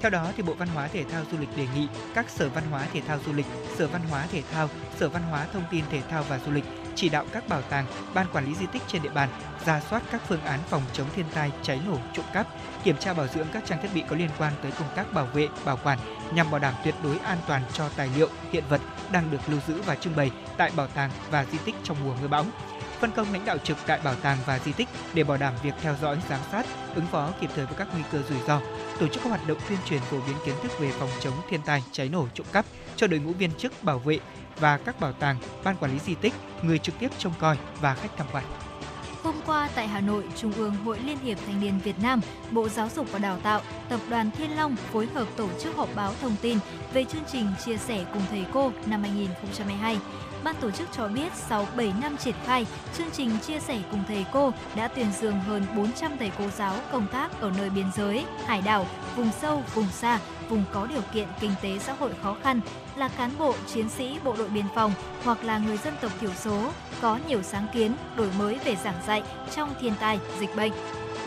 Theo đó, thì Bộ Văn hóa Thể thao Du lịch đề nghị các Sở Văn hóa Thể thao Du lịch, Sở Văn hóa Thể thao, Sở Văn hóa Thông tin Thể thao và Du lịch chỉ đạo các bảo tàng, ban quản lý di tích trên địa bàn ra soát các phương án phòng chống thiên tai, cháy nổ, trộm cắp, kiểm tra bảo dưỡng các trang thiết bị có liên quan tới công tác bảo vệ, bảo quản nhằm bảo đảm tuyệt đối an toàn cho tài liệu, hiện vật đang được lưu giữ và trưng bày tại bảo tàng và di tích trong mùa mưa bão. Phân công lãnh đạo trực tại bảo tàng và di tích để bảo đảm việc theo dõi, giám sát, ứng phó kịp thời với các nguy cơ rủi ro, tổ chức các hoạt động tuyên truyền phổ biến kiến thức về phòng chống thiên tai, cháy nổ, trộm cắp cho đội ngũ viên chức bảo vệ và các bảo tàng, ban quản lý di tích, người trực tiếp trông coi và khách tham quan.
Hôm qua tại Hà Nội, Trung ương Hội Liên hiệp Thanh niên Việt Nam, Bộ Giáo dục và Đào tạo, Tập đoàn Thiên Long phối hợp tổ chức họp báo thông tin về chương trình chia sẻ cùng thầy cô năm 2022. Ban tổ chức cho biết sau 7 năm triển khai, chương trình chia sẻ cùng thầy cô đã tuyển dường hơn 400 thầy cô giáo công tác ở nơi biên giới, hải đảo, vùng sâu, vùng xa, vùng có điều kiện kinh tế xã hội khó khăn, là cán bộ, chiến sĩ bộ đội biên phòng hoặc là người dân tộc thiểu số, có nhiều sáng kiến, đổi mới về giảng dạy trong thiên tai, dịch bệnh.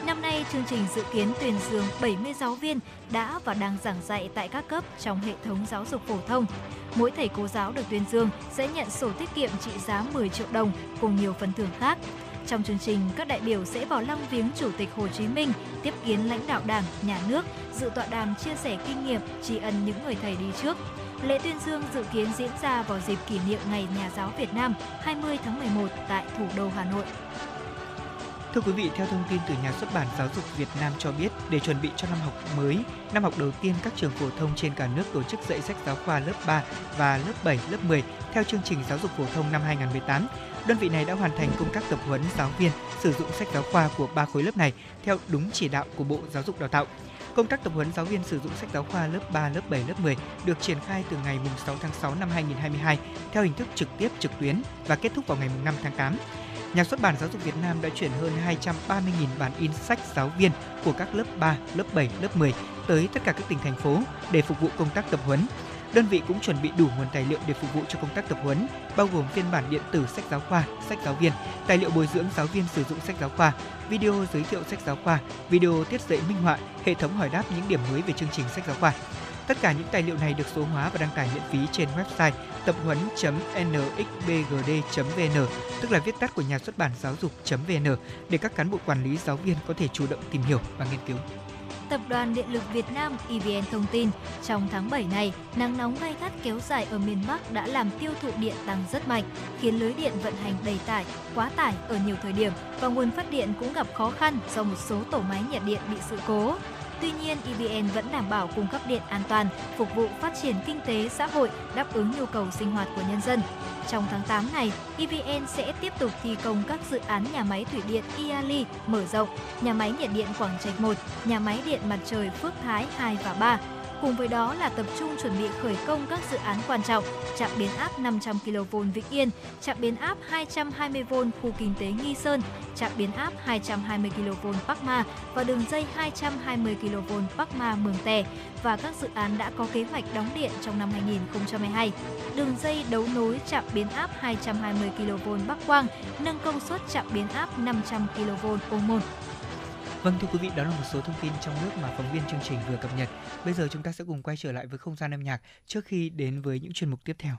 Năm nay, chương trình dự kiến tuyển dương 70 giáo viên đã và đang giảng dạy tại các cấp trong hệ thống giáo dục phổ thông. Mỗi thầy cô giáo được tuyên dương sẽ nhận sổ tiết kiệm trị giá 10 triệu đồng cùng nhiều phần thưởng khác. Trong chương trình, các đại biểu sẽ vào lăng viếng Chủ tịch Hồ Chí Minh, tiếp kiến lãnh đạo Đảng, Nhà nước, dự tọa đàm chia sẻ kinh nghiệm, tri ân những người thầy đi trước. Lễ tuyên dương dự kiến diễn ra vào dịp kỷ niệm Ngày Nhà giáo Việt Nam 20 tháng 11 tại thủ đô Hà Nội.
Thưa quý vị, theo thông tin từ nhà xuất bản Giáo dục Việt Nam cho biết, để chuẩn bị cho năm học mới, năm học đầu tiên các trường phổ thông trên cả nước tổ chức dạy sách giáo khoa lớp 3 và lớp 7, lớp 10 theo chương trình giáo dục phổ thông năm 2018. Đơn vị này đã hoàn thành công tác tập huấn giáo viên sử dụng sách giáo khoa của ba khối lớp này theo đúng chỉ đạo của Bộ Giáo dục Đào tạo. Công tác tập huấn giáo viên sử dụng sách giáo khoa lớp 3, lớp 7, lớp 10 được triển khai từ ngày 6 tháng 6 năm 2022 theo hình thức trực tiếp trực tuyến và kết thúc vào ngày 5 tháng 8. Nhà xuất bản Giáo dục Việt Nam đã chuyển hơn 230.000 bản in sách giáo viên của các lớp 3, lớp 7, lớp 10 tới tất cả các tỉnh thành phố để phục vụ công tác tập huấn. Đơn vị cũng chuẩn bị đủ nguồn tài liệu để phục vụ cho công tác tập huấn, bao gồm phiên bản điện tử sách giáo khoa, sách giáo viên, tài liệu bồi dưỡng giáo viên sử dụng sách giáo khoa, video giới thiệu sách giáo khoa, video tiết dạy minh họa, hệ thống hỏi đáp những điểm mới về chương trình sách giáo khoa. Tất cả những tài liệu này được số hóa và đăng tải miễn phí trên website tập huấn.nxbgd.vn, tức là viết tắt của nhà xuất bản giáo dục.vn để các cán bộ quản lý giáo viên có thể chủ động tìm hiểu và nghiên cứu.
Tập đoàn Điện lực Việt Nam EVN thông tin, trong tháng 7 này, nắng nóng gay gắt kéo dài ở miền Bắc đã làm tiêu thụ điện tăng rất mạnh, khiến lưới điện vận hành đầy tải, quá tải ở nhiều thời điểm và nguồn phát điện cũng gặp khó khăn do một số tổ máy nhiệt điện bị sự cố. Tuy nhiên, EVN vẫn đảm bảo cung cấp điện an toàn, phục vụ phát triển kinh tế xã hội, đáp ứng nhu cầu sinh hoạt của nhân dân. Trong tháng 8 này, EVN sẽ tiếp tục thi công các dự án nhà máy thủy điện Iali mở rộng, nhà máy nhiệt điện Quảng Trạch 1, nhà máy điện mặt trời Phước Thái 2 và 3. Cùng với đó là tập trung chuẩn bị khởi công các dự án quan trọng, trạm biến áp 500 kV Vĩnh Yên, trạm biến áp 220V khu kinh tế Nghi Sơn, trạm biến áp 220 kV Bắc Ma và đường dây 220 kV Bắc Ma Mường Tè và các dự án đã có kế hoạch đóng điện trong năm 2022. Đường dây đấu nối trạm biến áp 220 kV Bắc Quang, nâng công suất trạm biến áp 500 kV Ô Môn.
Vâng thưa quý vị, đó là một số thông tin trong nước mà phóng viên chương trình vừa cập nhật. Bây giờ chúng ta sẽ cùng quay trở lại với không gian âm nhạc trước khi đến với những chuyên mục tiếp
theo.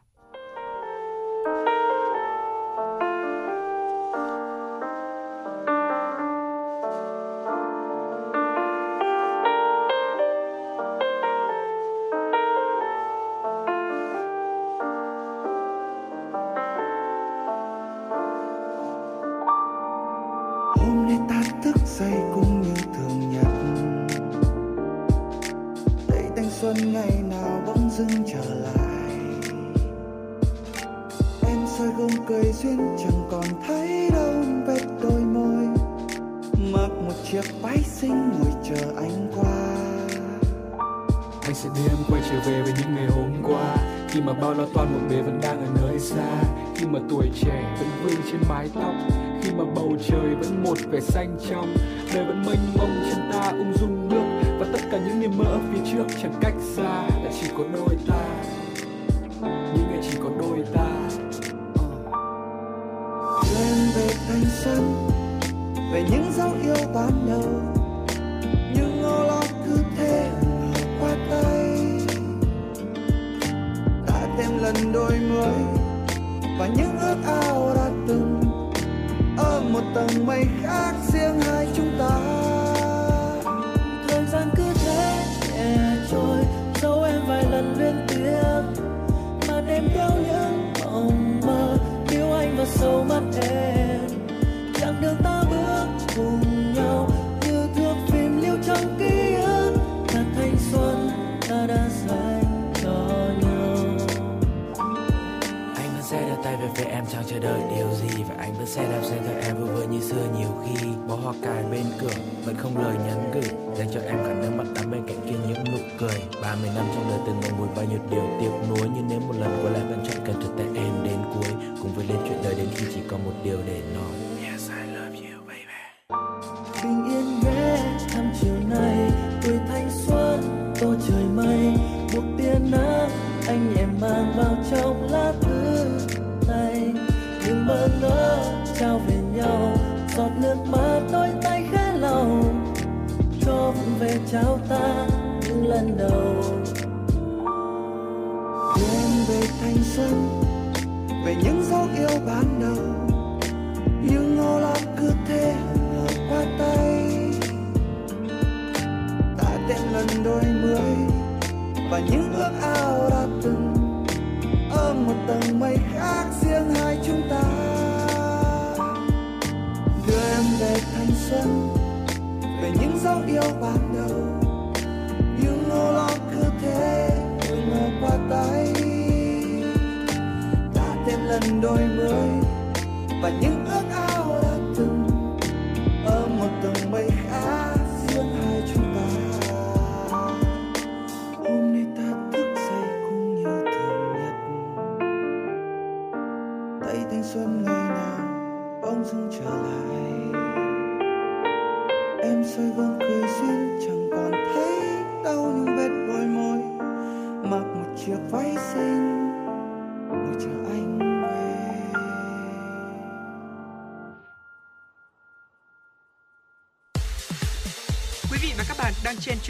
Dấu yêu ban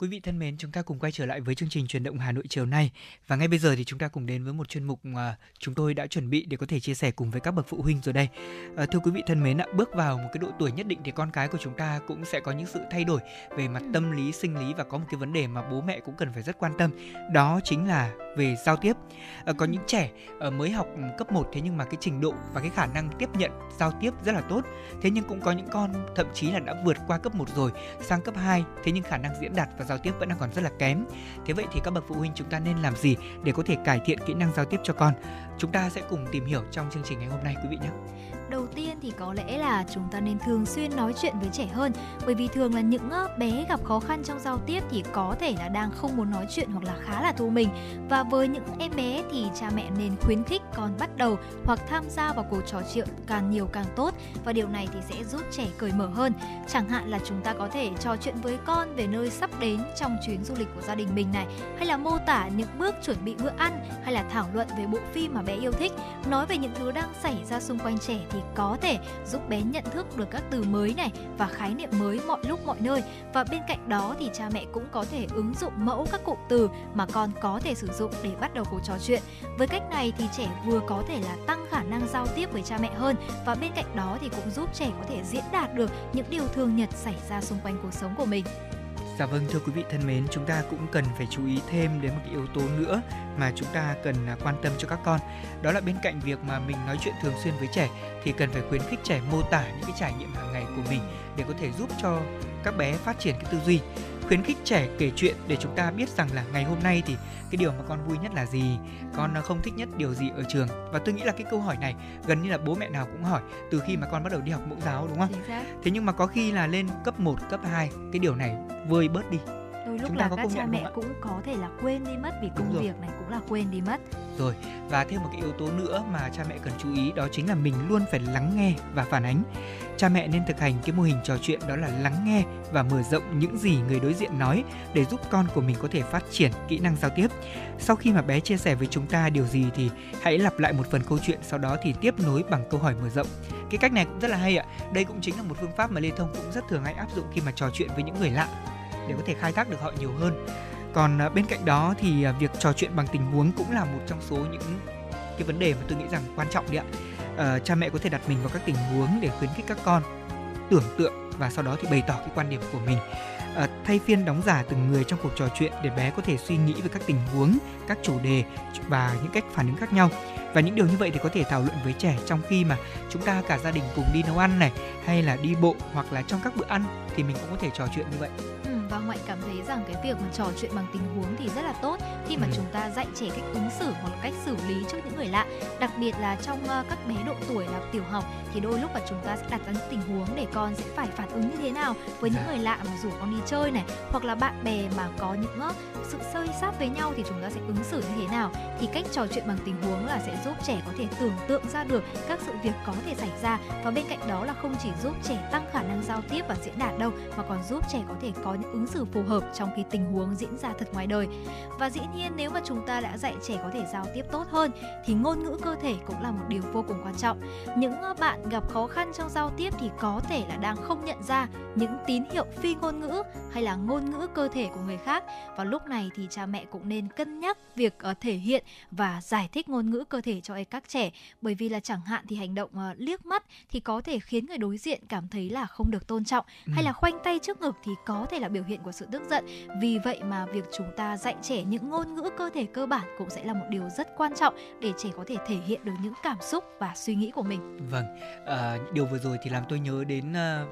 Quý vị thân mến, chúng ta cùng quay trở lại với chương trình truyền động Hà Nội chiều nay và ngay bây giờ thì chúng ta cùng đến với một chuyên mục mà chúng tôi đã chuẩn bị để có thể chia sẻ cùng với các bậc phụ huynh rồi đây. À, thưa quý vị thân mến ạ, bước vào một cái độ tuổi nhất định thì con cái của chúng ta cũng sẽ có những sự thay đổi về mặt tâm lý, sinh lý và có một cái vấn đề mà bố mẹ cũng cần phải rất quan tâm. Đó chính là về giao tiếp. À, có những trẻ à, mới học cấp 1 thế nhưng mà cái trình độ và cái khả năng tiếp nhận giao tiếp rất là tốt. Thế nhưng cũng có những con thậm chí là đã vượt qua cấp 1 rồi sang cấp 2 thế nhưng khả năng diễn đạt và giao tiếp vẫn đang còn rất là kém. Thế vậy thì các bậc phụ huynh chúng ta nên làm gì để có thể cải thiện kỹ năng giao tiếp cho con? Chúng ta sẽ cùng tìm hiểu trong chương trình ngày hôm nay, quý vị nhé
đầu tiên thì có lẽ là chúng ta nên thường xuyên nói chuyện với trẻ hơn. Bởi vì thường là những bé gặp khó khăn trong giao tiếp thì có thể là đang không muốn nói chuyện hoặc là khá là thu mình. Và với những em bé thì cha mẹ nên khuyến khích con bắt đầu hoặc tham gia vào cuộc trò chuyện càng nhiều càng tốt. Và điều này thì sẽ giúp trẻ cởi mở hơn. Chẳng hạn là chúng ta có thể trò chuyện với con về nơi sắp đến trong chuyến du lịch của gia đình mình này, hay là mô tả những bước chuẩn bị bữa ăn, hay là thảo luận về bộ phim mà bé yêu thích, nói về những thứ đang xảy ra xung quanh trẻ thì có thể giúp bé nhận thức được các từ mới này và khái niệm mới mọi lúc, mọi nơi. Và bên cạnh đó thì cha mẹ cũng có thể ứng dụng mẫu các cụm từ mà con có thể sử dụng để bắt đầu cuộc trò chuyện. Với cách này thì trẻ vừa có thể là tăng khả năng giao tiếp với cha mẹ hơn và bên cạnh đó thì cũng giúp trẻ có thể diễn đạt được những điều thường nhật xảy ra xung quanh cuộc sống của mình.
Dạ vâng thưa quý vị thân mến, chúng ta cũng cần phải chú ý thêm đến một cái yếu tố nữa mà chúng ta cần à, quan tâm cho các con. Đó là bên cạnh việc mà mình nói chuyện thường xuyên với trẻ thì cần phải khuyến khích trẻ mô tả những cái trải nghiệm hàng ngày của mình để có thể giúp cho các bé phát triển cái tư duy khuyến khích trẻ kể chuyện để chúng ta biết rằng là ngày hôm nay thì cái điều mà con vui nhất là gì. Con không thích nhất điều gì ở trường. Và tôi nghĩ là cái câu hỏi này gần như là bố mẹ nào cũng hỏi từ khi mà con bắt đầu đi học mẫu giáo đúng không? Thế nhưng mà có khi là lên cấp 1, cấp 2 cái điều này vơi bớt đi.
Đôi lúc là các cha mẹ cũng có thể là quên đi mất vì công việc này cũng là quên đi mất.
Rồi và thêm một cái yếu tố nữa mà cha mẹ cần chú ý đó chính là mình luôn phải lắng nghe và phản ánh cha mẹ nên thực hành cái mô hình trò chuyện đó là lắng nghe và mở rộng những gì người đối diện nói để giúp con của mình có thể phát triển kỹ năng giao tiếp. Sau khi mà bé chia sẻ với chúng ta điều gì thì hãy lặp lại một phần câu chuyện, sau đó thì tiếp nối bằng câu hỏi mở rộng. Cái cách này cũng rất là hay ạ. Đây cũng chính là một phương pháp mà lê thông cũng rất thường hay áp dụng khi mà trò chuyện với những người lạ để có thể khai thác được họ nhiều hơn. Còn à, bên cạnh đó thì à, việc trò chuyện bằng tình huống cũng là một trong số những cái vấn đề mà tôi nghĩ rằng quan trọng đấy ạ uh, cha mẹ có thể đặt mình vào các tình huống để khuyến khích các con tưởng tượng và sau đó thì bày tỏ cái quan điểm của mình. Uh, thay phiên đóng giả từng người trong cuộc trò chuyện để bé có thể suy nghĩ về các tình huống các chủ đề và những cách phản ứng khác nhau và những điều như vậy thì có thể thảo luận với trẻ trong khi mà chúng ta cả gia đình cùng đi nấu ăn này hay là đi bộ hoặc là trong các bữa ăn thì mình cũng có thể trò chuyện như vậy
và ngoại cảm thấy rằng cái việc mà trò chuyện bằng tình huống thì rất là tốt khi mà ừ. chúng ta dạy trẻ cách ứng xử hoặc là cách xử lý trước những người lạ đặc biệt là trong uh, các bé độ tuổi là tiểu học thì đôi lúc là chúng ta sẽ đặt ra những tình huống để con sẽ phải phản ứng như thế nào với những dạ. người lạ mà rủ con đi chơi này hoặc là bạn bè mà có những sự sơi sát với nhau thì chúng ta sẽ ứng xử như thế nào thì cách trò chuyện bằng tình huống là sẽ giúp trẻ có thể tưởng tượng ra được các sự việc có thể xảy ra. Và bên cạnh đó là không chỉ giúp trẻ tăng khả năng giao tiếp và diễn đạt đâu, mà còn giúp trẻ có thể có những ứng xử phù hợp trong khi tình huống diễn ra thật ngoài đời. Và dĩ nhiên nếu mà chúng ta đã dạy trẻ có thể giao tiếp tốt hơn, thì ngôn ngữ cơ thể cũng là một điều vô cùng quan trọng. Những bạn gặp khó khăn trong giao tiếp thì có thể là đang không nhận ra những tín hiệu phi ngôn ngữ hay là ngôn ngữ cơ thể của người khác. Và lúc này thì cha mẹ cũng nên cân nhắc việc ờ, thể hiện và giải thích ngôn ngữ cơ thể cho các trẻ. Bởi vì là chẳng hạn thì hành động uh, liếc mắt thì có thể khiến người đối diện cảm thấy là không được tôn trọng ừ. hay là khoanh tay trước ngực thì có thể là biểu hiện của sự tức giận. Vì vậy mà việc chúng ta dạy trẻ những ngôn ngữ cơ thể cơ bản cũng sẽ là một điều rất quan trọng để trẻ có thể thể hiện được những cảm xúc và suy nghĩ của mình.
Vâng à, điều vừa rồi thì làm tôi nhớ đến uh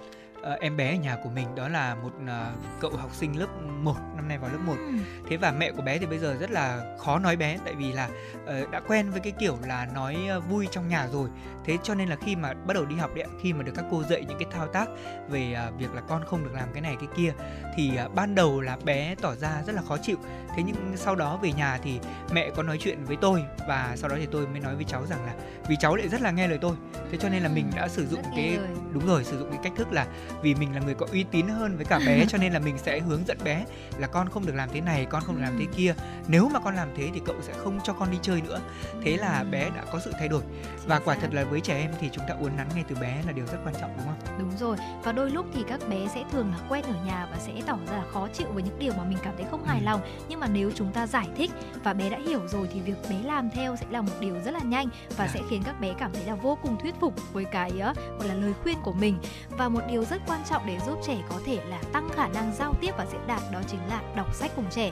uh, em bé ở nhà của mình đó là một uh, cậu học sinh lớp 1 năm nay vào lớp 1 ừ. thế và mẹ của bé thì bây giờ rất là khó nói bé tại vì là uh, đã quen với cái kiểu là nói uh, vui trong nhà rồi thế cho nên là khi mà bắt đầu đi học đấy khi mà được các cô dạy những cái thao tác về uh, việc là con không được làm cái này cái kia thì uh, ban đầu là bé tỏ ra rất là khó chịu. Thế nhưng sau đó về nhà thì mẹ có nói chuyện với tôi và sau đó thì tôi mới nói với cháu rằng là vì cháu lại rất là nghe lời tôi. Thế cho nên là mình đã sử dụng rất cái đúng rồi sử dụng cái cách thức là vì mình là người có uy tín hơn với cả bé (laughs) cho nên là mình sẽ hướng dẫn bé là con không được làm thế này con không được làm thế kia nếu mà con làm thế thì cậu sẽ không cho con đi chơi nữa. Thế là bé đã có sự thay đổi. Và quả thật là với trẻ em thì chúng ta uốn nắn ngay từ bé là điều rất quan trọng đúng không?
Đúng rồi. Và đôi lúc thì các bé sẽ thường là quen ở nhà và sẽ tỏ ra là khó chịu với những điều mà mình cảm thấy không hài ừ. lòng. Nhưng mà nếu chúng ta giải thích và bé đã hiểu rồi thì việc bé làm theo sẽ là một điều rất là nhanh và à. sẽ khiến các bé cảm thấy là vô cùng thuyết phục với cái uh, gọi là lời khuyên của mình. Và một điều rất
quan trọng để giúp trẻ có thể là tăng khả năng giao tiếp và diễn đạt đó chính là đọc sách cùng trẻ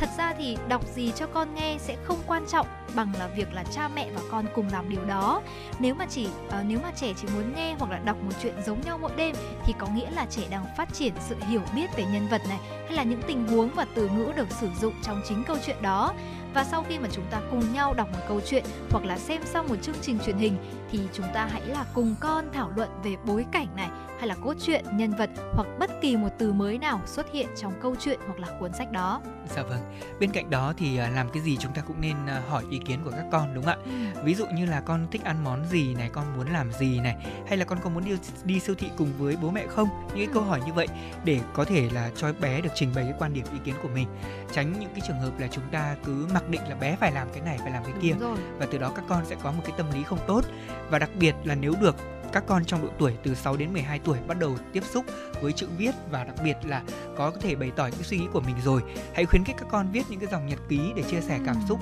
thật ra thì đọc gì cho con nghe sẽ không quan trọng bằng là việc là cha mẹ và con cùng làm điều đó. Nếu mà chỉ uh, nếu mà trẻ chỉ muốn nghe hoặc là đọc một chuyện giống nhau mỗi đêm thì có nghĩa là trẻ đang phát triển sự hiểu biết về nhân vật này hay là những tình huống và từ ngữ được sử dụng trong chính câu chuyện đó. Và sau khi mà chúng ta cùng nhau đọc một câu chuyện hoặc là xem xong một chương trình truyền hình thì chúng ta hãy là cùng con thảo luận về bối cảnh này hay là cốt truyện, nhân vật hoặc bất kỳ một từ mới nào xuất hiện trong câu chuyện hoặc là cuốn sách đó.
Dạ vâng. Bên cạnh đó thì à, làm cái gì chúng ta cũng nên à, hỏi ý kiến của các con đúng không ạ? Ừ. Ví dụ như là con thích ăn món gì này, con muốn làm gì này, hay là con có muốn đi đi siêu thị cùng với bố mẹ không? Những cái ừ. câu hỏi như vậy để có thể là cho bé được trình bày cái quan điểm ý kiến của mình. Tránh những cái trường hợp là chúng ta cứ mặc định là bé phải làm cái này phải làm cái kia và từ đó các con sẽ có một cái tâm lý không tốt và đặc biệt là nếu được các con trong độ tuổi từ 6 đến 12 tuổi bắt đầu tiếp xúc với chữ viết và đặc biệt là có thể bày tỏ những suy nghĩ của mình rồi hãy khuyến khích các con viết những cái dòng nhật ký để chia sẻ cảm xúc.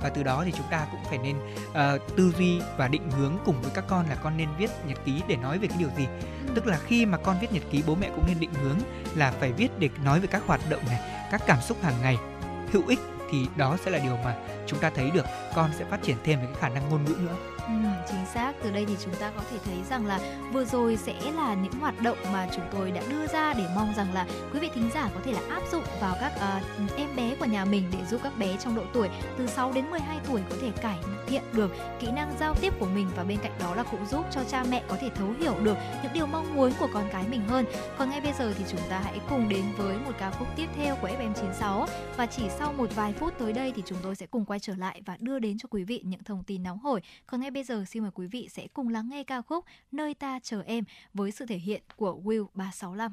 Và từ đó thì chúng ta cũng phải nên uh, tư duy và định hướng cùng với các con là con nên viết nhật ký để nói về cái điều gì. Tức là khi mà con viết nhật ký bố mẹ cũng nên định hướng là phải viết để nói về các hoạt động này các cảm xúc hàng ngày. Hữu ích thì đó sẽ là điều mà chúng ta thấy được con sẽ phát triển thêm về cái khả năng ngôn ngữ nữa
Ừ, chính xác. Từ đây thì chúng ta có thể thấy rằng là vừa rồi sẽ là những hoạt động mà chúng tôi đã đưa ra để mong rằng là quý vị thính giả có thể là áp dụng vào các uh, em bé của nhà mình để giúp các bé trong độ tuổi từ 6 đến 12 tuổi có thể cải thiện được kỹ năng giao tiếp của mình và bên cạnh đó là cũng giúp cho cha mẹ có thể thấu hiểu được những điều mong muốn của con cái mình hơn. Còn ngay bây giờ thì chúng ta hãy cùng đến với một ca khúc tiếp theo của FM96 và chỉ sau một vài phút tới đây thì chúng tôi sẽ cùng quay trở lại và đưa đến cho quý vị những thông tin nóng hổi. Còn ngay bây giờ xin mời quý vị sẽ cùng lắng nghe ca khúc Nơi ta chờ em với sự thể hiện của Will 365.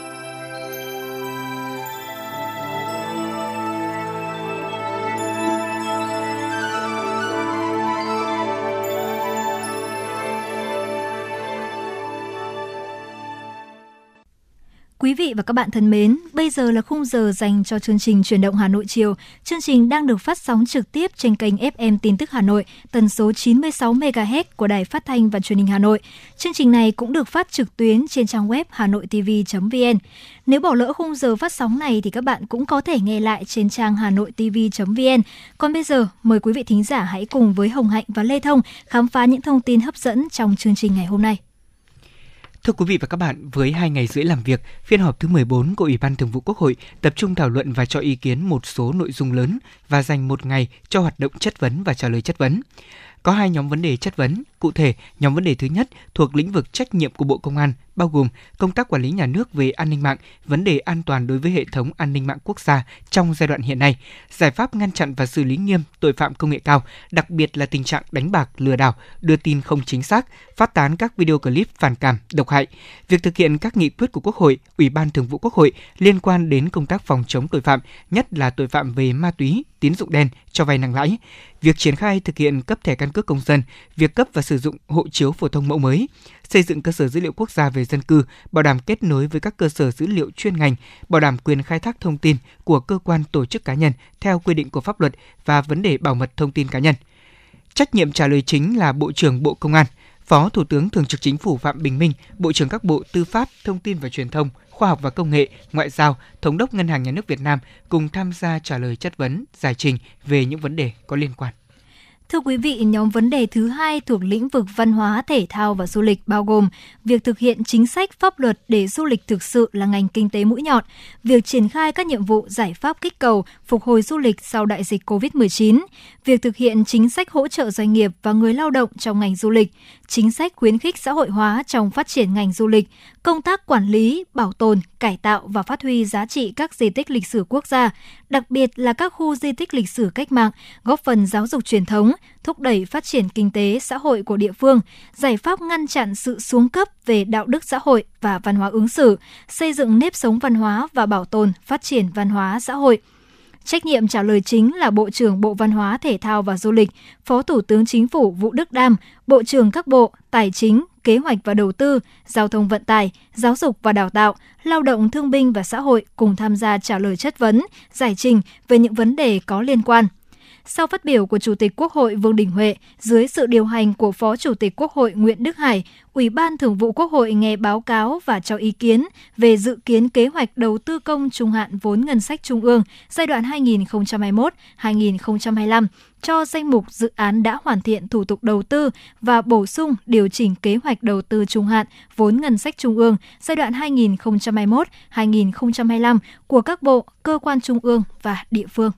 Vị và các bạn thân mến, bây giờ là khung giờ dành cho chương trình Chuyển động Hà Nội chiều. Chương trình đang được phát sóng trực tiếp trên kênh FM Tin tức Hà Nội, tần số 96 MHz của Đài Phát thanh và Truyền hình Hà Nội. Chương trình này cũng được phát trực tuyến trên trang web hanoitv.vn. Nếu bỏ lỡ khung giờ phát sóng này thì các bạn cũng có thể nghe lại trên trang hanoitv.vn. Còn bây giờ, mời quý vị thính giả hãy cùng với Hồng Hạnh và Lê Thông khám phá những thông tin hấp dẫn trong chương trình ngày hôm nay.
Thưa quý vị và các bạn, với hai ngày rưỡi làm việc, phiên họp thứ 14 của Ủy ban Thường vụ Quốc hội tập trung thảo luận và cho ý kiến một số nội dung lớn và dành một ngày cho hoạt động chất vấn và trả lời chất vấn. Có hai nhóm vấn đề chất vấn. Cụ thể, nhóm vấn đề thứ nhất thuộc lĩnh vực trách nhiệm của Bộ Công an, bao gồm công tác quản lý nhà nước về an ninh mạng, vấn đề an toàn đối với hệ thống an ninh mạng quốc gia trong giai đoạn hiện nay, giải pháp ngăn chặn và xử lý nghiêm tội phạm công nghệ cao, đặc biệt là tình trạng đánh bạc, lừa đảo, đưa tin không chính xác, phát tán các video clip phản cảm, độc hại, việc thực hiện các nghị quyết của Quốc hội, Ủy ban Thường vụ Quốc hội liên quan đến công tác phòng chống tội phạm, nhất là tội phạm về ma túy, tín dụng đen, cho vay nặng lãi, việc triển khai thực hiện cấp thẻ căn cước công dân, việc cấp và sử dụng hộ chiếu phổ thông mẫu mới, xây dựng cơ sở dữ liệu quốc gia về dân cư, bảo đảm kết nối với các cơ sở dữ liệu chuyên ngành, bảo đảm quyền khai thác thông tin của cơ quan tổ chức cá nhân theo quy định của pháp luật và vấn đề bảo mật thông tin cá nhân. Trách nhiệm trả lời chính là Bộ trưởng Bộ Công an, Phó Thủ tướng Thường trực Chính phủ Phạm Bình Minh, Bộ trưởng các Bộ Tư pháp, Thông tin và Truyền thông, Khoa học và Công nghệ, Ngoại giao, Thống đốc Ngân hàng Nhà nước Việt Nam cùng tham gia trả lời chất vấn, giải trình về những vấn đề có liên quan.
Thưa quý vị, nhóm vấn đề thứ hai thuộc lĩnh vực văn hóa, thể thao và du lịch bao gồm việc thực hiện chính sách pháp luật để du lịch thực sự là ngành kinh tế mũi nhọn, việc triển khai các nhiệm vụ giải pháp kích cầu, phục hồi du lịch sau đại dịch COVID-19, việc thực hiện chính sách hỗ trợ doanh nghiệp và người lao động trong ngành du lịch, chính sách khuyến khích xã hội hóa trong phát triển ngành du lịch, công tác quản lý, bảo tồn, cải tạo và phát huy giá trị các di tích lịch sử quốc gia, đặc biệt là các khu di tích lịch sử cách mạng, góp phần giáo dục truyền thống, thúc đẩy phát triển kinh tế xã hội của địa phương, giải pháp ngăn chặn sự xuống cấp về đạo đức xã hội và văn hóa ứng xử, xây dựng nếp sống văn hóa và bảo tồn, phát triển văn hóa xã hội. Trách nhiệm trả lời chính là Bộ trưởng Bộ Văn hóa, Thể thao và Du lịch, Phó Thủ tướng Chính phủ Vũ Đức Đam, Bộ trưởng các bộ Tài chính, Kế hoạch và Đầu tư, Giao thông vận tải, Giáo dục và Đào tạo, Lao động Thương binh và Xã hội cùng tham gia trả lời chất vấn, giải trình về những vấn đề có liên quan. Sau phát biểu của Chủ tịch Quốc hội Vương Đình Huệ, dưới sự điều hành của Phó Chủ tịch Quốc hội Nguyễn Đức Hải, Ủy ban Thường vụ Quốc hội nghe báo cáo và cho ý kiến về dự kiến kế hoạch đầu tư công trung hạn vốn ngân sách trung ương giai đoạn 2021-2025 cho danh mục dự án đã hoàn thiện thủ tục đầu tư và bổ sung điều chỉnh kế hoạch đầu tư trung hạn vốn ngân sách trung ương giai đoạn 2021-2025 của các bộ, cơ quan trung ương và địa phương.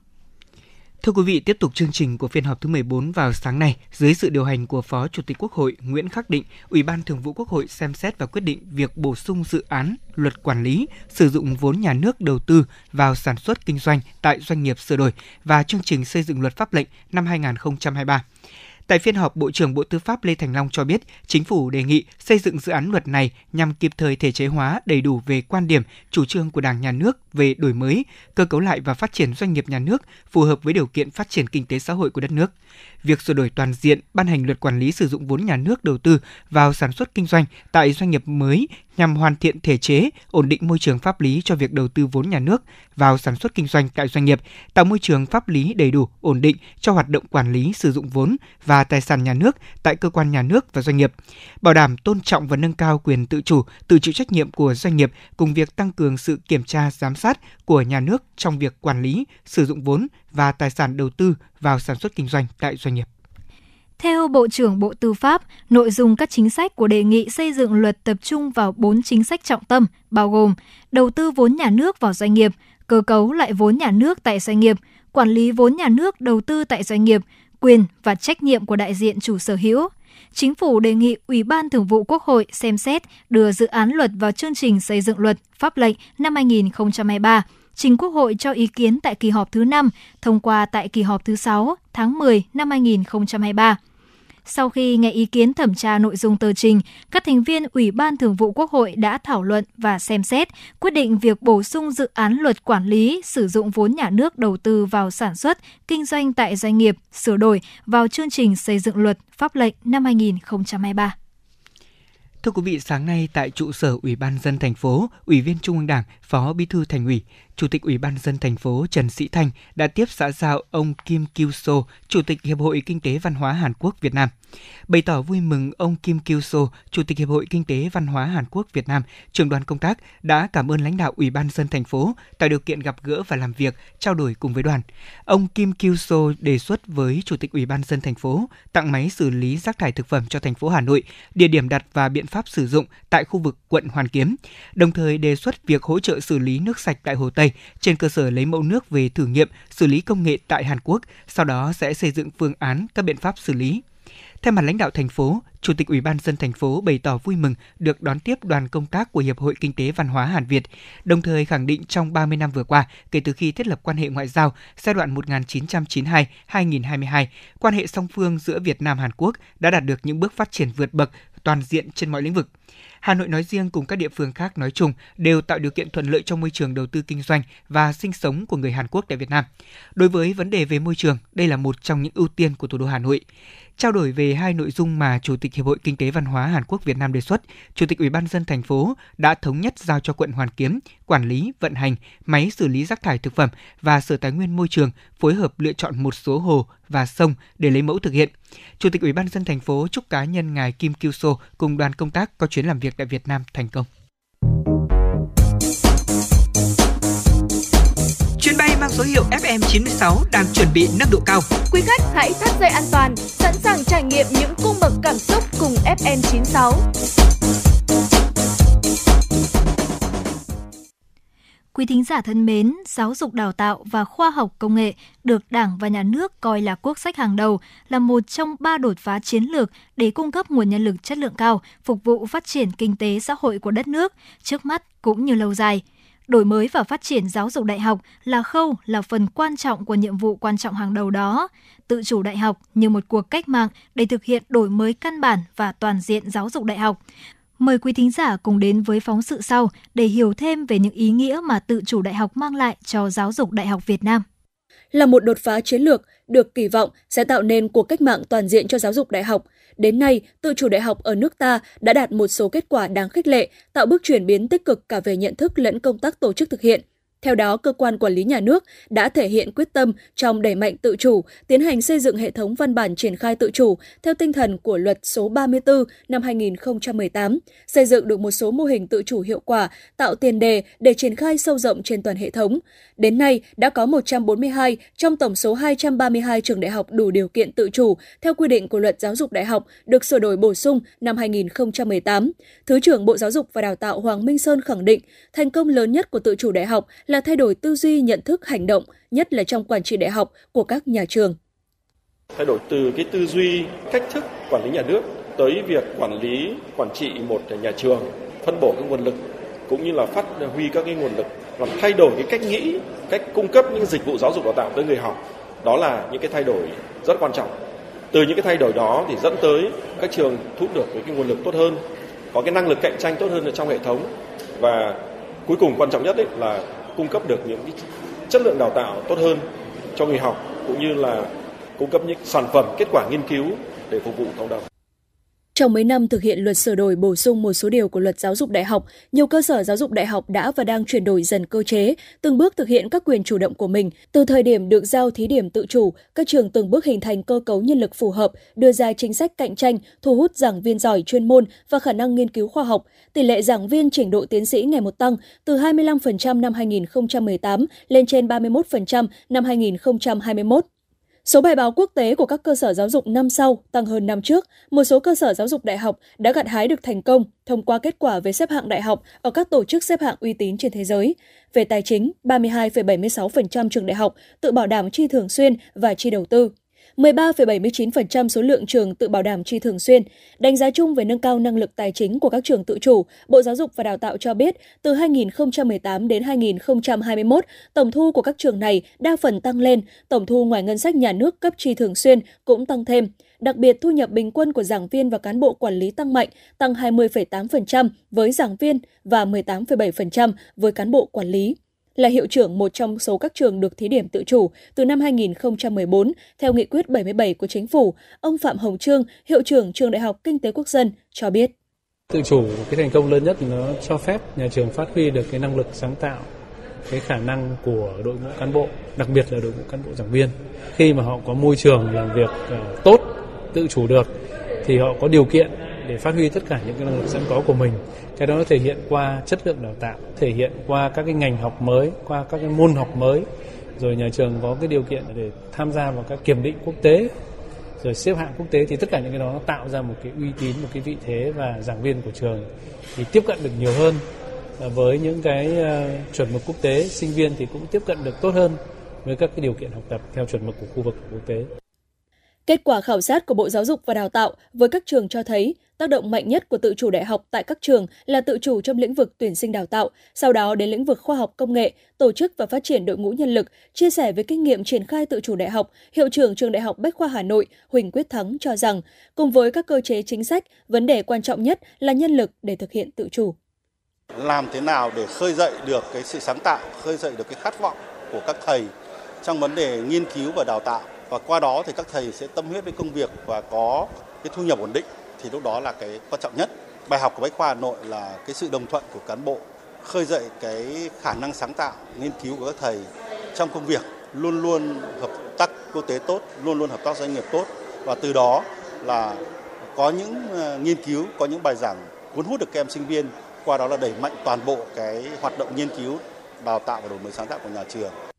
Thưa quý vị, tiếp tục chương trình của phiên họp thứ 14 vào sáng nay, dưới sự điều hành của Phó Chủ tịch Quốc hội Nguyễn Khắc Định, Ủy ban Thường vụ Quốc hội xem xét và quyết định việc bổ sung dự án luật quản lý sử dụng vốn nhà nước đầu tư vào sản xuất kinh doanh tại doanh nghiệp sửa đổi và chương trình xây dựng luật pháp lệnh năm 2023. Tại phiên họp, Bộ trưởng Bộ Tư pháp Lê Thành Long cho biết, chính phủ đề nghị xây dựng dự án luật này nhằm kịp thời thể chế hóa đầy đủ về quan điểm, chủ trương của Đảng nhà nước về đổi mới, cơ cấu lại và phát triển doanh nghiệp nhà nước phù hợp với điều kiện phát triển kinh tế xã hội của đất nước. Việc sửa đổi toàn diện, ban hành luật quản lý sử dụng vốn nhà nước đầu tư vào sản xuất kinh doanh tại doanh nghiệp mới nhằm hoàn thiện thể chế, ổn định môi trường pháp lý cho việc đầu tư vốn nhà nước vào sản xuất kinh doanh tại doanh nghiệp, tạo môi trường pháp lý đầy đủ, ổn định cho hoạt động quản lý sử dụng vốn và tài sản nhà nước tại cơ quan nhà nước và doanh nghiệp, bảo đảm tôn trọng và nâng cao quyền tự chủ, tự chịu trách nhiệm của doanh nghiệp cùng việc tăng cường sự kiểm tra giám sát của nhà nước trong việc quản lý, sử dụng vốn và tài sản đầu tư vào sản xuất kinh doanh tại doanh nghiệp.
Theo Bộ trưởng Bộ Tư pháp, nội dung các chính sách của đề nghị xây dựng luật tập trung vào 4 chính sách trọng tâm, bao gồm đầu tư vốn nhà nước vào doanh nghiệp, cơ cấu lại vốn nhà nước tại doanh nghiệp, quản lý vốn nhà nước đầu tư tại doanh nghiệp, quyền và trách nhiệm của đại diện chủ sở hữu. Chính phủ đề nghị Ủy ban Thường vụ Quốc hội xem xét đưa dự án luật vào chương trình xây dựng luật pháp lệnh năm 2023 trình Quốc hội cho ý kiến tại kỳ họp thứ 5, thông qua tại kỳ họp thứ 6 tháng 10 năm 2023. Sau khi nghe ý kiến thẩm tra nội dung tờ trình, các thành viên Ủy ban Thường vụ Quốc hội đã thảo luận và xem xét quyết định việc bổ sung dự án luật quản lý sử dụng vốn nhà nước đầu tư vào sản xuất, kinh doanh tại doanh nghiệp sửa đổi vào chương trình xây dựng luật pháp lệnh năm 2023.
Thưa quý vị, sáng nay tại trụ sở Ủy ban dân thành phố, Ủy viên Trung ương Đảng, Phó Bí thư Thành ủy, Chủ tịch Ủy ban dân thành phố Trần Sĩ Thanh đã tiếp xã giao ông Kim Kyu So, Chủ tịch Hiệp hội Kinh tế Văn hóa Hàn Quốc Việt Nam. Bày tỏ vui mừng ông Kim Kyu So, Chủ tịch Hiệp hội Kinh tế Văn hóa Hàn Quốc Việt Nam, trưởng đoàn công tác đã cảm ơn lãnh đạo Ủy ban dân thành phố tạo điều kiện gặp gỡ và làm việc, trao đổi cùng với đoàn. Ông Kim Kyu So đề xuất với Chủ tịch Ủy ban dân thành phố tặng máy xử lý rác thải thực phẩm cho thành phố Hà Nội, địa điểm đặt và biện pháp sử dụng tại khu vực quận Hoàn Kiếm. Đồng thời đề xuất việc hỗ trợ xử lý nước sạch tại Hồ Tây trên cơ sở lấy mẫu nước về thử nghiệm xử lý công nghệ tại Hàn Quốc, sau đó sẽ xây dựng phương án các biện pháp xử lý. Theo mặt lãnh đạo thành phố, Chủ tịch Ủy ban dân thành phố bày tỏ vui mừng được đón tiếp đoàn công tác của Hiệp hội Kinh tế Văn hóa Hàn Việt, đồng thời khẳng định trong 30 năm vừa qua, kể từ khi thiết lập quan hệ ngoại giao giai đoạn 1992-2022, quan hệ song phương giữa Việt Nam Hàn Quốc đã đạt được những bước phát triển vượt bậc toàn diện trên mọi lĩnh vực. Hà Nội nói riêng cùng các địa phương khác nói chung đều tạo điều kiện thuận lợi cho môi trường đầu tư kinh doanh và sinh sống của người Hàn Quốc tại Việt Nam. Đối với vấn đề về môi trường, đây là một trong những ưu tiên của thủ đô Hà Nội. Trao đổi về hai nội dung mà Chủ tịch Hiệp hội Kinh tế Văn hóa Hàn Quốc Việt Nam đề xuất, Chủ tịch Ủy ban dân thành phố đã thống nhất giao cho quận Hoàn Kiếm quản lý, vận hành máy xử lý rác thải thực phẩm và Sở Tài nguyên Môi trường phối hợp lựa chọn một số hồ và sông để lấy mẫu thực hiện. Chủ tịch Ủy ban dân thành phố chúc cá nhân ngài Kim Kyu So cùng đoàn công tác có chuyến làm việc tại Việt Nam thành công.
Số hiệu FM96 đang chuẩn bị nâng độ cao.
Quý khách hãy thắt dây an toàn, sẵn sàng trải nghiệm những cung bậc cảm xúc cùng FM96.
Quý thính giả thân mến, giáo dục đào tạo và khoa học công nghệ được Đảng và Nhà nước coi là quốc sách hàng đầu, là một trong ba đột phá chiến lược để cung cấp nguồn nhân lực chất lượng cao, phục vụ phát triển kinh tế xã hội của đất nước, trước mắt cũng như lâu dài. Đổi mới và phát triển giáo dục đại học là khâu, là phần quan trọng của nhiệm vụ quan trọng hàng đầu đó. Tự chủ đại học như một cuộc cách mạng để thực hiện đổi mới căn bản và toàn diện giáo dục đại học. Mời quý thính giả cùng đến với phóng sự sau để hiểu thêm về những ý nghĩa mà tự chủ đại học mang lại cho giáo dục đại học Việt Nam.
Là một đột phá chiến lược được kỳ vọng sẽ tạo nên cuộc cách mạng toàn diện cho giáo dục đại học. Đến nay, tự chủ đại học ở nước ta đã đạt một số kết quả đáng khích lệ, tạo bước chuyển biến tích cực cả về nhận thức lẫn công tác tổ chức thực hiện – theo đó, cơ quan quản lý nhà nước đã thể hiện quyết tâm trong đẩy mạnh tự chủ, tiến hành xây dựng hệ thống văn bản triển khai tự chủ theo tinh thần của luật số 34 năm 2018, xây dựng được một số mô hình tự chủ hiệu quả, tạo tiền đề để triển khai sâu rộng trên toàn hệ thống. Đến nay, đã có 142 trong tổng số 232 trường đại học đủ điều kiện tự chủ theo quy định của luật giáo dục đại học được sửa đổi bổ sung năm 2018. Thứ trưởng Bộ Giáo dục và Đào tạo Hoàng Minh Sơn khẳng định, thành công lớn nhất của tự chủ đại học là là thay đổi tư duy nhận thức hành động, nhất là trong quản trị đại học của các nhà trường.
Thay đổi từ cái tư duy, cách thức quản lý nhà nước tới việc quản lý, quản trị một nhà trường, phân bổ các nguồn lực cũng như là phát huy các cái nguồn lực làm thay đổi cái cách nghĩ, cách cung cấp những dịch vụ giáo dục đào tạo tới người học. Đó là những cái thay đổi rất quan trọng. Từ những cái thay đổi đó thì dẫn tới các trường thu được cái nguồn lực tốt hơn, có cái năng lực cạnh tranh tốt hơn ở trong hệ thống và cuối cùng quan trọng nhất ấy là cung cấp được những cái chất lượng đào tạo tốt hơn cho người học, cũng như là cung cấp những sản phẩm, kết quả nghiên cứu để phục vụ cộng đồng.
Trong mấy năm thực hiện luật sửa đổi bổ sung một số điều của luật giáo dục đại học, nhiều cơ sở giáo dục đại học đã và đang chuyển đổi dần cơ chế, từng bước thực hiện các quyền chủ động của mình. Từ thời điểm được giao thí điểm tự chủ, các trường từng bước hình thành cơ cấu nhân lực phù hợp, đưa ra chính sách cạnh tranh, thu hút giảng viên giỏi chuyên môn và khả năng nghiên cứu khoa học. Tỷ lệ giảng viên trình độ tiến sĩ ngày một tăng từ 25% năm 2018 lên trên 31% năm 2021. Số bài báo quốc tế của các cơ sở giáo dục năm sau tăng hơn năm trước. Một số cơ sở giáo dục đại học đã gặt hái được thành công thông qua kết quả về xếp hạng đại học ở các tổ chức xếp hạng uy tín trên thế giới. Về tài chính, 32,76% trường đại học tự bảo đảm chi thường xuyên và chi đầu tư. 13,79% số lượng trường tự bảo đảm chi thường xuyên. Đánh giá chung về nâng cao năng lực tài chính của các trường tự chủ, Bộ Giáo dục và Đào tạo cho biết, từ 2018 đến 2021, tổng thu của các trường này đa phần tăng lên, tổng thu ngoài ngân sách nhà nước cấp chi thường xuyên cũng tăng thêm. Đặc biệt, thu nhập bình quân của giảng viên và cán bộ quản lý tăng mạnh, tăng 20,8% với giảng viên và 18,7% với cán bộ quản lý là hiệu trưởng một trong số các trường được thí điểm tự chủ từ năm 2014 theo nghị quyết 77 của chính phủ, ông Phạm Hồng Trương, hiệu trưởng trường Đại học Kinh tế Quốc dân cho biết.
Tự chủ cái thành công lớn nhất nó cho phép nhà trường phát huy được cái năng lực sáng tạo, cái khả năng của đội ngũ cán bộ, đặc biệt là đội ngũ cán bộ giảng viên. Khi mà họ có môi trường làm việc ờ, tốt, tự chủ được thì họ có điều kiện để phát huy tất cả những cái năng lực sẵn có của mình cái đó thể hiện qua chất lượng đào tạo, thể hiện qua các cái ngành học mới, qua các cái môn học mới. Rồi nhà trường có cái điều kiện để tham gia vào các kiểm định quốc tế, rồi xếp hạng quốc tế. Thì tất cả những cái đó nó tạo ra một cái uy tín, một cái vị thế và giảng viên của trường thì tiếp cận được nhiều hơn. Với những cái ờ, chuẩn mực quốc tế, sinh viên thì cũng tiếp cận được tốt hơn với các cái điều kiện học tập theo chuẩn mực của khu vực quốc tế.
Kết quả khảo sát của Bộ Giáo dục và Đào tạo với các trường cho thấy tác động mạnh nhất của tự chủ đại học tại các trường là tự chủ trong lĩnh vực tuyển sinh đào tạo, sau đó đến lĩnh vực khoa học công nghệ, tổ chức và phát triển đội ngũ nhân lực. Chia sẻ với kinh nghiệm triển khai tự chủ đại học, hiệu trưởng trường Đại học Bách khoa Hà Nội Huỳnh Quyết Thắng cho rằng, cùng với các cơ chế chính sách, vấn đề quan trọng nhất là nhân lực để thực hiện tự chủ.
Làm thế nào để khơi dậy được cái sự sáng tạo, khơi dậy được cái khát vọng của các thầy trong vấn đề nghiên cứu và đào tạo và qua đó thì các thầy sẽ tâm huyết với công việc và có cái thu nhập ổn định thì lúc đó là cái quan trọng nhất. Bài học của Bách khoa Hà Nội là cái sự đồng thuận của cán bộ khơi dậy cái khả năng sáng tạo, nghiên cứu của các thầy trong công việc luôn luôn hợp tác quốc tế tốt, luôn luôn hợp tác doanh nghiệp tốt và từ đó là có những ờ, nghiên cứu, có những bài giảng cuốn hút được các em sinh viên, qua đó là đẩy mạnh toàn bộ cái hoạt động nghiên cứu, đào tạo và đổi mới sáng tạo của nhà trường.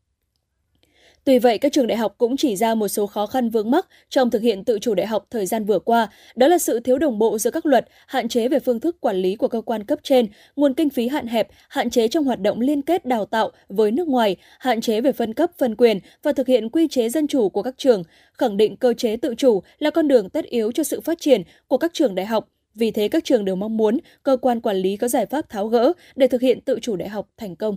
Tuy vậy, các trường đại học cũng chỉ ra một số khó khăn vướng mắc trong thực hiện tự chủ đại học thời gian vừa qua, đó là sự thiếu đồng bộ giữa các luật, hạn chế về phương thức quản lý của cơ quan cấp trên, nguồn kinh phí hạn hẹp, hạn chế trong hoạt động liên kết đào tạo với nước ngoài, hạn chế về phân cấp phân quyền và thực hiện quy chế dân chủ của các trường, khẳng định cơ chế tự chủ là con đường tất yếu cho sự phát triển của các trường đại học. Vì thế các trường đều mong muốn cơ quan quản lý có giải pháp tháo gỡ để thực hiện tự chủ đại học thành công.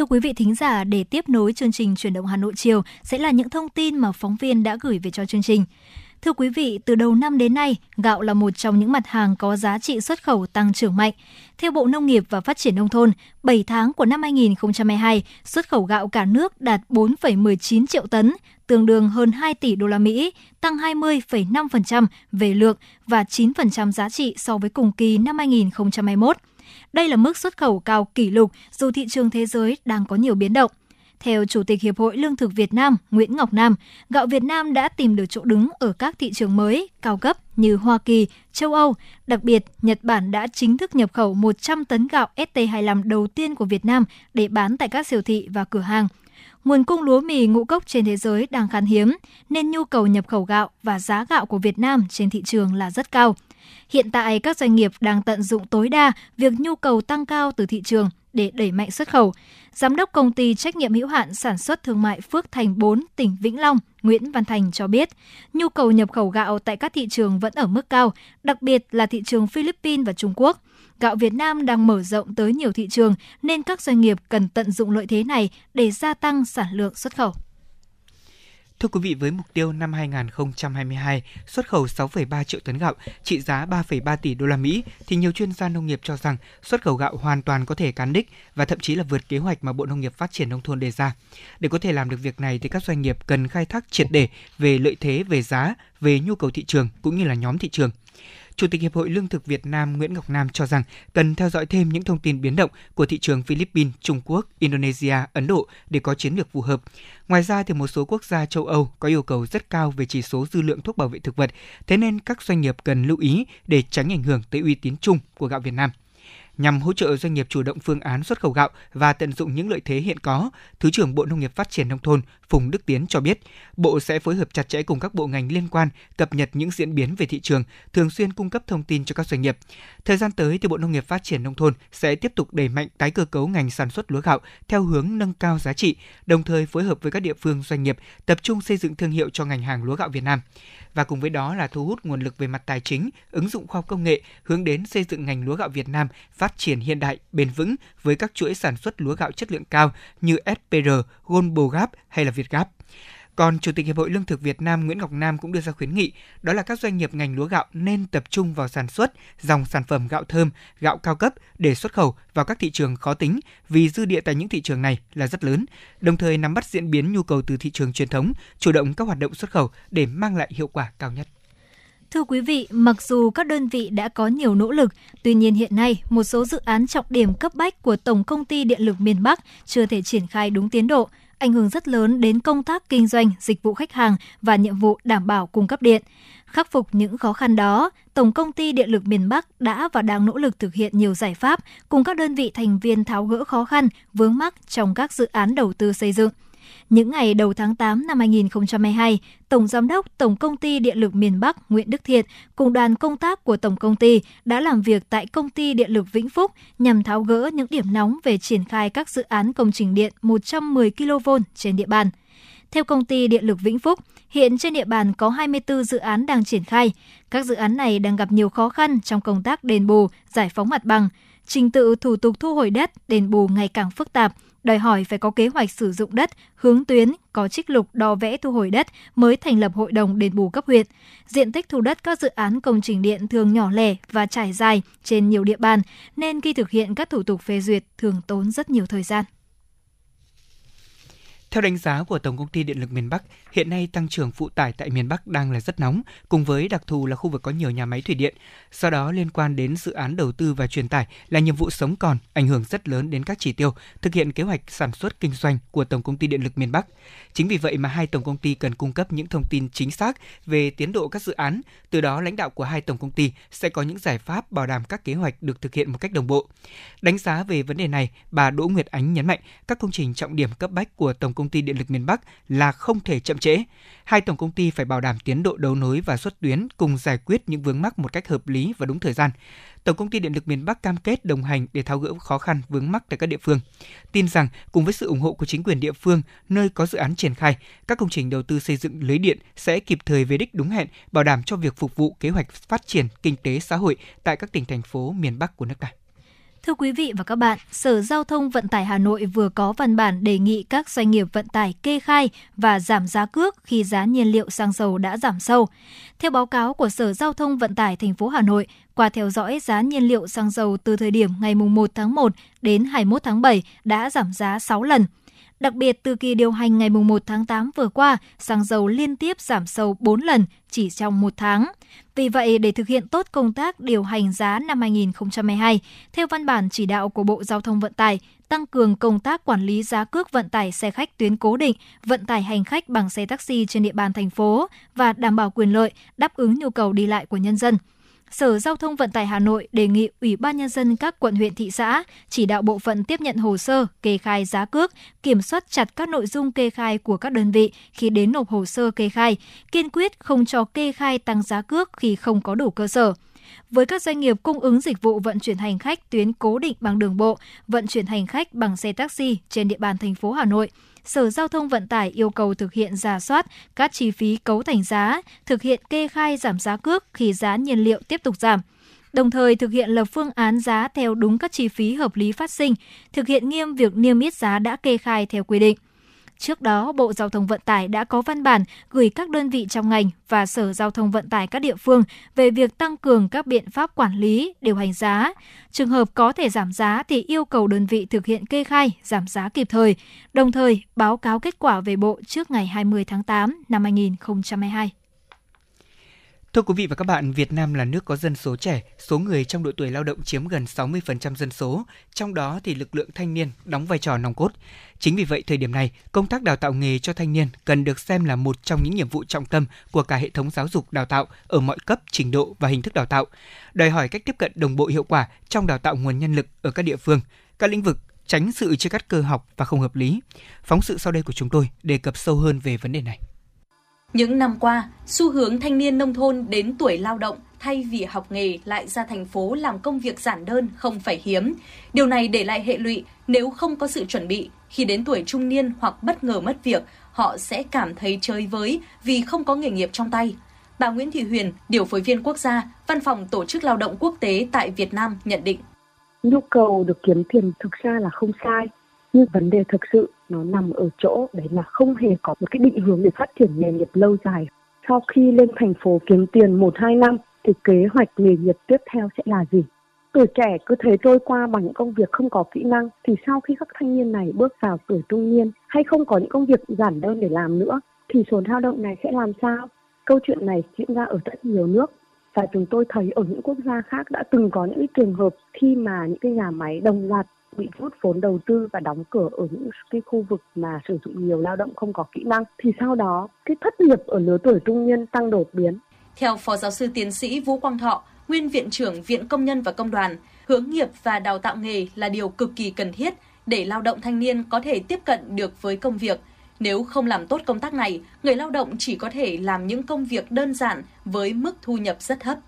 Thưa quý vị thính giả, để tiếp nối chương trình chuyển động Hà Nội chiều sẽ là những thông tin mà phóng viên đã gửi về cho chương trình. Thưa quý vị, từ đầu năm đến nay, gạo là một trong những mặt hàng có giá trị xuất khẩu tăng trưởng mạnh. Theo Bộ Nông nghiệp và Phát triển Nông thôn, 7 tháng của năm 2022, xuất khẩu gạo cả nước đạt 4,19 triệu tấn, tương đương hơn 2 tỷ đô la Mỹ, tăng 20,5% về lượng và 9% giá trị so với cùng kỳ năm 2021. Đây là mức xuất khẩu cao kỷ lục dù thị trường thế giới đang có nhiều biến động. Theo Chủ tịch Hiệp hội Lương thực Việt Nam Nguyễn Ngọc Nam, gạo Việt Nam đã tìm được chỗ đứng ở các thị trường mới, cao cấp như Hoa Kỳ, châu Âu. Đặc biệt, Nhật Bản đã chính thức nhập khẩu 100 tấn gạo ST25 đầu tiên của Việt Nam để bán tại các siêu thị và cửa hàng. Nguồn cung lúa mì ngũ cốc trên thế giới đang khan hiếm, nên nhu cầu nhập khẩu gạo và giá gạo của Việt Nam trên thị trường là rất cao. Hiện tại, các doanh nghiệp đang tận dụng tối đa việc nhu cầu tăng cao từ thị trường để đẩy mạnh xuất khẩu. Giám đốc công ty trách nhiệm hữu hạn sản xuất thương mại Phước Thành 4, tỉnh Vĩnh Long, Nguyễn Văn Thành cho biết, nhu cầu nhập khẩu gạo tại các thị trường vẫn ở mức cao, đặc biệt là thị trường Philippines và Trung Quốc. Gạo Việt Nam đang mở rộng tới nhiều thị trường nên các doanh nghiệp cần tận dụng lợi thế này để gia tăng sản lượng xuất khẩu.
Thưa quý vị, với mục tiêu năm 2022 xuất khẩu 6,3 triệu tấn gạo, trị giá 3,3 tỷ đô la Mỹ, thì nhiều chuyên gia nông nghiệp cho rằng xuất khẩu gạo hoàn toàn có thể cán đích và thậm chí là vượt kế hoạch mà Bộ Nông nghiệp Phát triển nông thôn đề ra. Để có thể làm được việc này thì các doanh nghiệp cần khai thác triệt để về lợi thế về giá, về nhu cầu thị trường cũng như là nhóm thị trường. Chủ tịch Hiệp hội Lương thực Việt Nam Nguyễn Ngọc Nam cho rằng cần theo dõi thêm những thông tin biến động của thị trường Philippines, Trung Quốc, Indonesia, Ấn Độ để có chiến lược phù hợp. Ngoài ra thì một số quốc gia châu Âu có yêu cầu rất cao về chỉ số dư lượng thuốc bảo vệ thực vật, thế nên các doanh nghiệp cần lưu ý để tránh ảnh hưởng tới uy tín chung của gạo Việt Nam. Nhằm hỗ trợ doanh nghiệp chủ động phương án xuất khẩu gạo và tận dụng những lợi thế hiện có, Thứ trưởng Bộ Nông nghiệp Phát triển Nông thôn Phùng Đức Tiến cho biết, Bộ sẽ phối hợp chặt chẽ cùng các bộ ngành liên quan cập nhật những diễn biến về thị trường, thường xuyên cung cấp thông tin cho các doanh nghiệp. Thời gian tới, thì Bộ Nông nghiệp Phát triển Nông thôn sẽ tiếp tục đẩy mạnh tái cơ cấu ngành sản xuất lúa gạo theo hướng nâng cao giá trị, đồng thời phối hợp với các địa phương doanh nghiệp tập trung xây dựng thương hiệu cho ngành hàng lúa gạo Việt Nam và cùng với đó là thu hút nguồn lực về mặt tài chính, ứng dụng khoa học công nghệ hướng đến xây dựng ngành lúa gạo Việt Nam phát phát triển hiện đại, bền vững với các chuỗi sản xuất lúa gạo chất lượng cao như SPR, Goldbogap hay là Việt Gap. Còn Chủ tịch Hiệp hội Lương thực Việt Nam Nguyễn Ngọc Nam cũng đưa ra khuyến nghị đó là các doanh nghiệp ngành lúa gạo nên tập trung vào sản xuất dòng sản phẩm gạo thơm, gạo cao cấp để xuất khẩu vào các thị trường khó tính vì dư địa tại những thị trường này là rất lớn, đồng thời nắm bắt diễn biến nhu cầu từ thị trường truyền thống, chủ động các hoạt động xuất khẩu để mang lại hiệu quả cao nhất.
Thưa quý vị, mặc dù các đơn vị đã có nhiều nỗ lực, tuy nhiên hiện nay một số dự án trọng điểm cấp bách của Tổng công ty Điện lực miền Bắc chưa thể triển khai đúng tiến độ, ảnh hưởng rất lớn đến công tác kinh doanh, dịch vụ khách hàng và nhiệm vụ đảm bảo cung cấp điện. Khắc phục những khó khăn đó, Tổng công ty Điện lực miền Bắc đã và đang nỗ lực thực hiện nhiều giải pháp cùng các đơn vị thành viên tháo gỡ khó khăn, vướng mắc trong các dự án đầu tư xây dựng. Những ngày đầu tháng 8 năm 2022, Tổng Giám đốc Tổng Công ty Điện lực miền Bắc Nguyễn Đức Thiện cùng đoàn công tác của Tổng Công ty đã làm việc tại Công ty Điện lực Vĩnh Phúc nhằm tháo gỡ những điểm nóng về triển khai các dự án công trình điện 110 kV trên địa bàn. Theo Công ty Điện lực Vĩnh Phúc, hiện trên địa bàn có 24 dự án đang triển khai. Các dự án này đang gặp nhiều khó khăn trong công tác đền bù, giải phóng mặt bằng. Trình tự thủ tục thu hồi đất, đền bù ngày càng phức tạp – đòi hỏi phải có kế hoạch sử dụng đất, hướng tuyến, có trích lục đo vẽ thu hồi đất mới thành lập hội đồng đền bù cấp huyện. Diện tích thu đất các dự án công trình điện thường nhỏ lẻ và trải dài trên nhiều địa bàn, nên khi thực hiện các thủ tục phê duyệt thường tốn rất nhiều thời gian.
Theo đánh giá của Tổng công ty Điện lực miền Bắc, hiện nay tăng trưởng phụ tải tại miền Bắc đang là rất nóng, cùng với đặc thù là khu vực có nhiều nhà máy thủy điện. Do đó, liên quan đến dự án đầu tư và truyền tải là nhiệm vụ sống còn, ảnh hưởng rất lớn đến các chỉ tiêu thực hiện kế hoạch sản xuất kinh doanh của Tổng công ty Điện lực miền Bắc. Chính vì vậy mà hai tổng công ty cần cung cấp những thông tin chính xác về tiến độ các dự án, từ đó lãnh đạo của hai tổng công ty sẽ có những giải pháp bảo đảm các kế hoạch được thực hiện một cách đồng bộ. Đánh giá về vấn đề này, bà Đỗ Nguyệt Ánh nhấn mạnh các công trình trọng điểm cấp bách của Tổng công công ty Điện lực miền Bắc là không thể chậm trễ. Hai tổng công ty phải bảo đảm tiến độ đấu nối và xuất tuyến cùng giải quyết những vướng mắc một cách hợp lý và đúng thời gian. Tổng công ty Điện lực miền Bắc cam kết đồng hành để tháo gỡ khó khăn vướng mắc tại các địa phương. Tin rằng cùng với sự ủng hộ của chính quyền địa phương nơi có dự án triển khai, các công trình đầu tư xây dựng lưới điện sẽ kịp thời về đích đúng hẹn, bảo đảm cho việc phục vụ kế hoạch phát triển kinh tế xã hội tại các tỉnh thành phố miền Bắc của nước ta.
Thưa quý vị và các bạn, Sở Giao thông Vận tải Hà Nội vừa có văn bản đề nghị các doanh nghiệp vận tải kê khai và giảm giá cước khi giá nhiên liệu xăng dầu đã giảm sâu. Theo báo cáo của Sở Giao thông Vận tải thành phố Hà Nội, qua theo dõi giá nhiên liệu xăng dầu từ thời điểm ngày 1 tháng 1 đến 21 tháng 7 đã giảm giá 6 lần – Đặc biệt, từ kỳ điều hành ngày 1 tháng 8 vừa qua, xăng dầu liên tiếp giảm sâu 4 lần chỉ trong một tháng. Vì vậy, để thực hiện tốt công tác điều hành giá năm 2022, theo văn bản chỉ đạo của Bộ Giao thông Vận tải, tăng cường công tác quản lý giá cước vận tải xe khách tuyến cố định, vận tải hành khách bằng xe taxi trên địa bàn thành phố và đảm bảo quyền lợi, đáp ứng nhu cầu đi lại của nhân dân. Sở Giao thông Vận tải Hà Nội đề nghị Ủy ban Nhân dân các quận huyện thị xã chỉ đạo bộ phận tiếp nhận hồ sơ, kê khai giá cước, kiểm soát chặt các nội dung kê khai của các đơn vị khi đến nộp hồ sơ kê khai, kiên quyết không cho kê khai tăng giá cước khi không có đủ cơ sở với các doanh nghiệp cung ứng dịch vụ vận chuyển hành khách tuyến cố định bằng đường bộ, vận chuyển hành khách bằng xe taxi trên địa bàn thành phố Hà Nội – Sở Giao thông Vận tải yêu cầu thực hiện giả soát các chi phí cấu thành giá, thực hiện kê khai giảm giá cước khi giá nhiên liệu tiếp tục giảm đồng thời thực hiện lập phương án giá theo đúng các chi phí hợp lý phát sinh, thực hiện nghiêm việc niêm yết giá đã kê khai theo quy định. Trước đó, Bộ Giao thông Vận tải đã có văn bản gửi các đơn vị trong ngành và Sở Giao thông Vận tải các địa phương về việc tăng cường các biện pháp quản lý, điều hành giá. Trường hợp có thể giảm giá thì yêu cầu đơn vị thực hiện kê khai, giảm giá kịp thời, đồng thời báo cáo kết quả về Bộ trước ngày 20 tháng 8 năm 2022.
Thưa quý vị và các bạn, Việt Nam là nước có dân số trẻ, số người trong độ tuổi lao động chiếm gần 60% dân số, trong đó thì lực lượng thanh niên đóng vai trò nòng cốt. Chính vì vậy, thời điểm này, công tác đào tạo nghề cho thanh niên cần được xem là một trong những nhiệm vụ trọng tâm của cả hệ thống giáo dục đào tạo ở mọi cấp, trình độ và hình thức đào tạo. Đòi hỏi cách tiếp cận đồng bộ hiệu quả trong đào tạo nguồn nhân lực ở các địa phương, các lĩnh vực tránh sự chia cắt cơ học và không hợp lý. Phóng sự sau đây của chúng tôi đề cập sâu hơn về vấn đề này.
Những năm qua, xu hướng thanh niên nông thôn đến tuổi lao động thay vì học nghề lại ra thành phố làm công việc giản đơn không phải hiếm. Điều này để lại hệ lụy nếu không có sự chuẩn bị, khi đến tuổi trung niên hoặc bất ngờ mất việc, họ sẽ cảm thấy chơi với vì không có nghề nghiệp trong tay. Bà Nguyễn Thị Huyền, điều phối viên quốc gia, Văn phòng Tổ chức Lao động Quốc tế tại Việt Nam nhận định.
Nhu cầu được kiếm tiền thực ra là không sai, nhưng vấn đề thực sự nó nằm ở chỗ đấy là không hề có một cái định hướng để phát triển nghề nghiệp lâu dài. Sau khi lên thành phố kiếm tiền một, hai năm, thì kế hoạch nghề nghiệp tiếp theo sẽ là gì? Tuổi trẻ cứ thế trôi qua bằng những công việc không có kỹ năng, thì sau khi các thanh niên này bước vào tuổi trung niên hay không có những công việc giản đơn để làm nữa, thì số lao động này sẽ làm sao? Câu chuyện này diễn ra ở rất nhiều nước, và chúng tôi thấy ở những quốc gia khác đã từng có những trường hợp khi mà những cái nhà máy đồng loạt bị rút vốn đầu tư và đóng cửa ở những cái khu vực mà sử dụng nhiều lao động không có kỹ năng thì sau đó cái thất nghiệp ở lứa tuổi trung niên tăng đột biến.
Theo Phó Giáo sư Tiến sĩ Vũ Quang Thọ, Nguyên Viện trưởng Viện Công nhân và Công đoàn, hướng nghiệp và đào tạo nghề là điều cực kỳ cần thiết để lao động thanh niên có thể tiếp cận được với công việc. Nếu không làm tốt công tác này, người lao động chỉ có thể làm những công việc đơn giản với mức thu nhập rất thấp.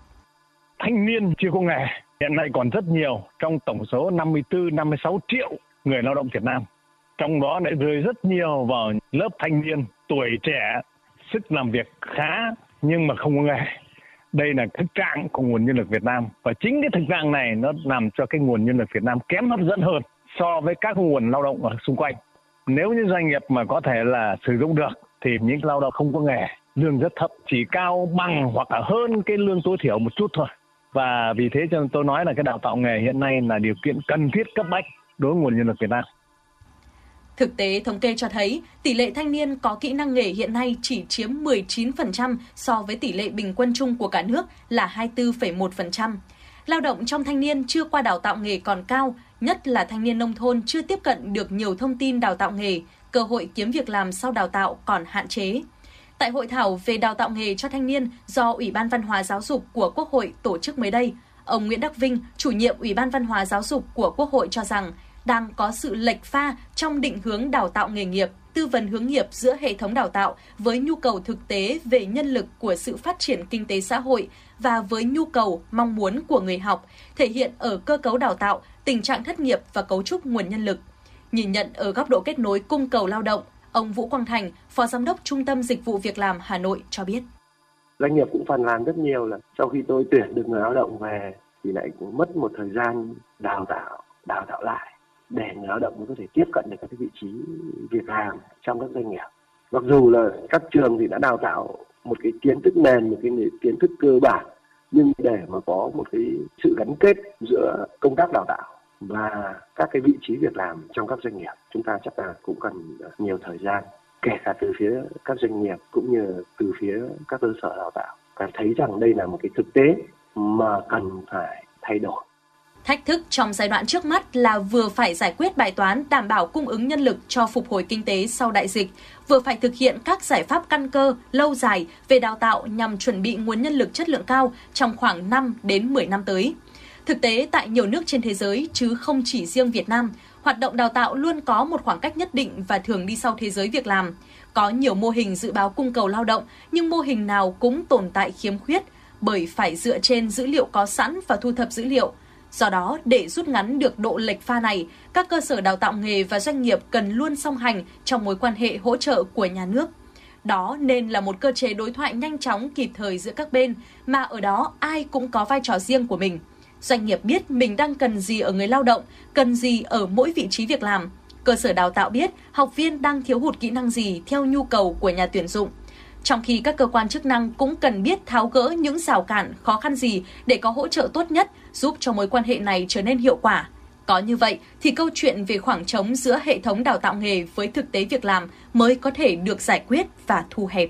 Thanh niên chưa có nghề hiện nay còn rất nhiều trong tổng số 54 56 triệu người lao động Việt Nam. Trong đó lại rơi rất nhiều vào lớp thanh niên tuổi trẻ, sức làm việc khá nhưng mà không có nghề. Đây là thực trạng của nguồn nhân lực Việt Nam và chính cái thực trạng này nó làm cho cái nguồn nhân lực Việt Nam kém hấp dẫn hơn so với các nguồn lao động ở xung quanh. Nếu như doanh nghiệp mà có thể là sử dụng được thì những lao động không có nghề lương rất thấp chỉ cao bằng hoặc là hơn cái lương tối thiểu một chút thôi và vì thế cho nên tôi nói là cái đào tạo nghề hiện nay là điều kiện cần thiết cấp bách đối với nguồn nhân lực Việt Nam.
Thực tế thống kê cho thấy, tỷ lệ thanh niên có kỹ năng nghề hiện nay chỉ chiếm 19% so với tỷ lệ bình quân chung của cả nước là 24,1%. Lao động trong thanh niên chưa qua đào tạo nghề còn cao, nhất là thanh niên nông thôn chưa tiếp cận được nhiều thông tin đào tạo nghề, cơ hội kiếm việc làm sau đào tạo còn hạn chế. Tại hội thảo về đào tạo nghề cho thanh niên do Ủy ban Văn hóa Giáo dục của Quốc hội tổ chức mới đây, ông Nguyễn Đắc Vinh, chủ nhiệm Ủy ban Văn hóa Giáo dục của Quốc hội cho rằng đang có sự lệch pha trong định hướng đào tạo nghề nghiệp, tư vấn hướng nghiệp giữa hệ thống đào tạo với nhu cầu thực tế về nhân lực của sự phát triển kinh tế xã hội và với nhu cầu, mong muốn của người học, thể hiện ở cơ cấu đào tạo, tình trạng thất nghiệp và cấu trúc nguồn nhân lực. Nhìn nhận ở góc độ kết nối cung cầu lao động, Ông Vũ Quang Thành, Phó Giám đốc Trung tâm Dịch vụ Việc làm Hà Nội cho biết.
Doanh nghiệp cũng phàn nàn rất nhiều là sau khi tôi tuyển được người lao động về thì lại cũng mất một thời gian đào tạo, đào tạo lại để người lao động có thể tiếp cận được các vị trí việc làm trong các doanh nghiệp. Mặc dù là các trường thì đã đào tạo một cái kiến thức nền, một cái kiến thức cơ bản nhưng để mà có một cái sự gắn kết giữa công tác đào tạo và các cái vị trí việc làm trong các doanh nghiệp chúng ta chắc là cũng cần nhiều thời gian kể cả từ phía các doanh nghiệp cũng như từ phía các cơ sở đào tạo cảm thấy rằng đây là một cái thực tế mà cần phải thay đổi
Thách thức trong giai đoạn trước mắt là vừa phải giải quyết bài toán đảm bảo cung ứng nhân lực cho phục hồi kinh tế sau đại dịch, vừa phải thực hiện các giải pháp căn cơ, lâu dài về đào tạo nhằm chuẩn bị nguồn nhân lực chất lượng cao trong khoảng 5 đến 10 năm tới. Thực tế tại nhiều nước trên thế giới chứ không chỉ riêng Việt Nam, hoạt động đào tạo luôn có một khoảng cách nhất định và thường đi sau thế giới việc làm. Có nhiều mô hình dự báo cung cầu lao động, nhưng mô hình nào cũng tồn tại khiếm khuyết bởi phải dựa trên dữ liệu có sẵn và thu thập dữ liệu. Do đó, để rút ngắn được độ lệch pha này, các cơ sở đào tạo nghề và doanh nghiệp cần luôn song hành trong mối quan hệ hỗ trợ của nhà nước. Đó nên là một cơ chế đối thoại nhanh chóng kịp thời giữa các bên, mà ở đó ai cũng có vai trò riêng của mình – Doanh nghiệp biết mình đang cần gì ở người lao động, cần gì ở mỗi vị trí việc làm. Cơ sở đào tạo biết học viên đang thiếu hụt kỹ năng gì theo nhu cầu của nhà tuyển dụng. Trong khi các cơ quan chức năng cũng cần biết tháo gỡ những rào cản, khó khăn gì để có hỗ trợ tốt nhất giúp cho mối quan hệ này trở nên hiệu quả. Có như vậy thì câu chuyện về khoảng trống giữa hệ thống đào tạo nghề với thực tế việc làm mới có thể được giải quyết và thu hẹp.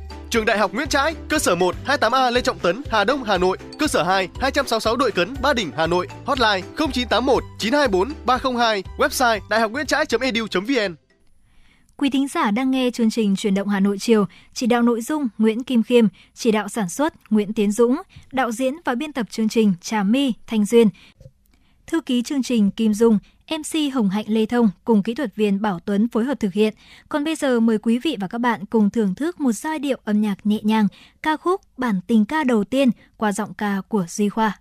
Trường Đại học Nguyễn Trãi, cơ sở 1 28A Lê Trọng Tấn, Hà Đông, Hà Nội, cơ sở 2 266 Đội Cấn, Ba Đình, Hà Nội, hotline 0981 924 302, website đạihocnguyentrai.edu.vn.
Quý thính giả đang nghe chương trình Truyền động Hà Nội chiều, chỉ đạo nội dung Nguyễn Kim Khiêm, chỉ đạo sản xuất Nguyễn Tiến Dũng, đạo diễn và biên tập chương trình Trà My, Thanh Duyên. Thư ký chương trình Kim Dung, MC Hồng Hạnh Lê Thông cùng kỹ thuật viên Bảo Tuấn phối hợp thực hiện. Còn bây giờ mời quý vị và các bạn cùng thưởng thức một giai điệu âm nhạc nhẹ nhàng, ca khúc bản tình ca đầu tiên qua giọng ca của Duy Khoa.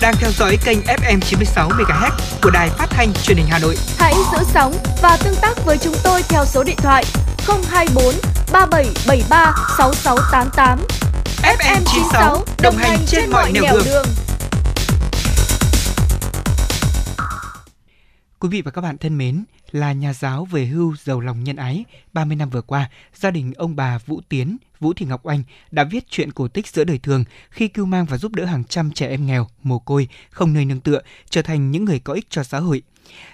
Đang theo dõi kênh FM 96 MHz của đài phát thanh truyền hình Hà Nội.
Hãy giữ sóng và tương tác với chúng tôi theo số điện thoại 024 3773 6688.
FM 96 đồng hành trên mọi nẻo đường.
Quý vị và các bạn thân mến, là nhà giáo về hưu giàu lòng nhân ái, 30 năm vừa qua, gia đình ông bà Vũ Tiến, Vũ Thị Ngọc Oanh đã viết chuyện cổ tích giữa đời thường khi cưu mang và giúp đỡ hàng trăm trẻ em nghèo, mồ côi, không nơi nương tựa, trở thành những người có ích cho xã hội.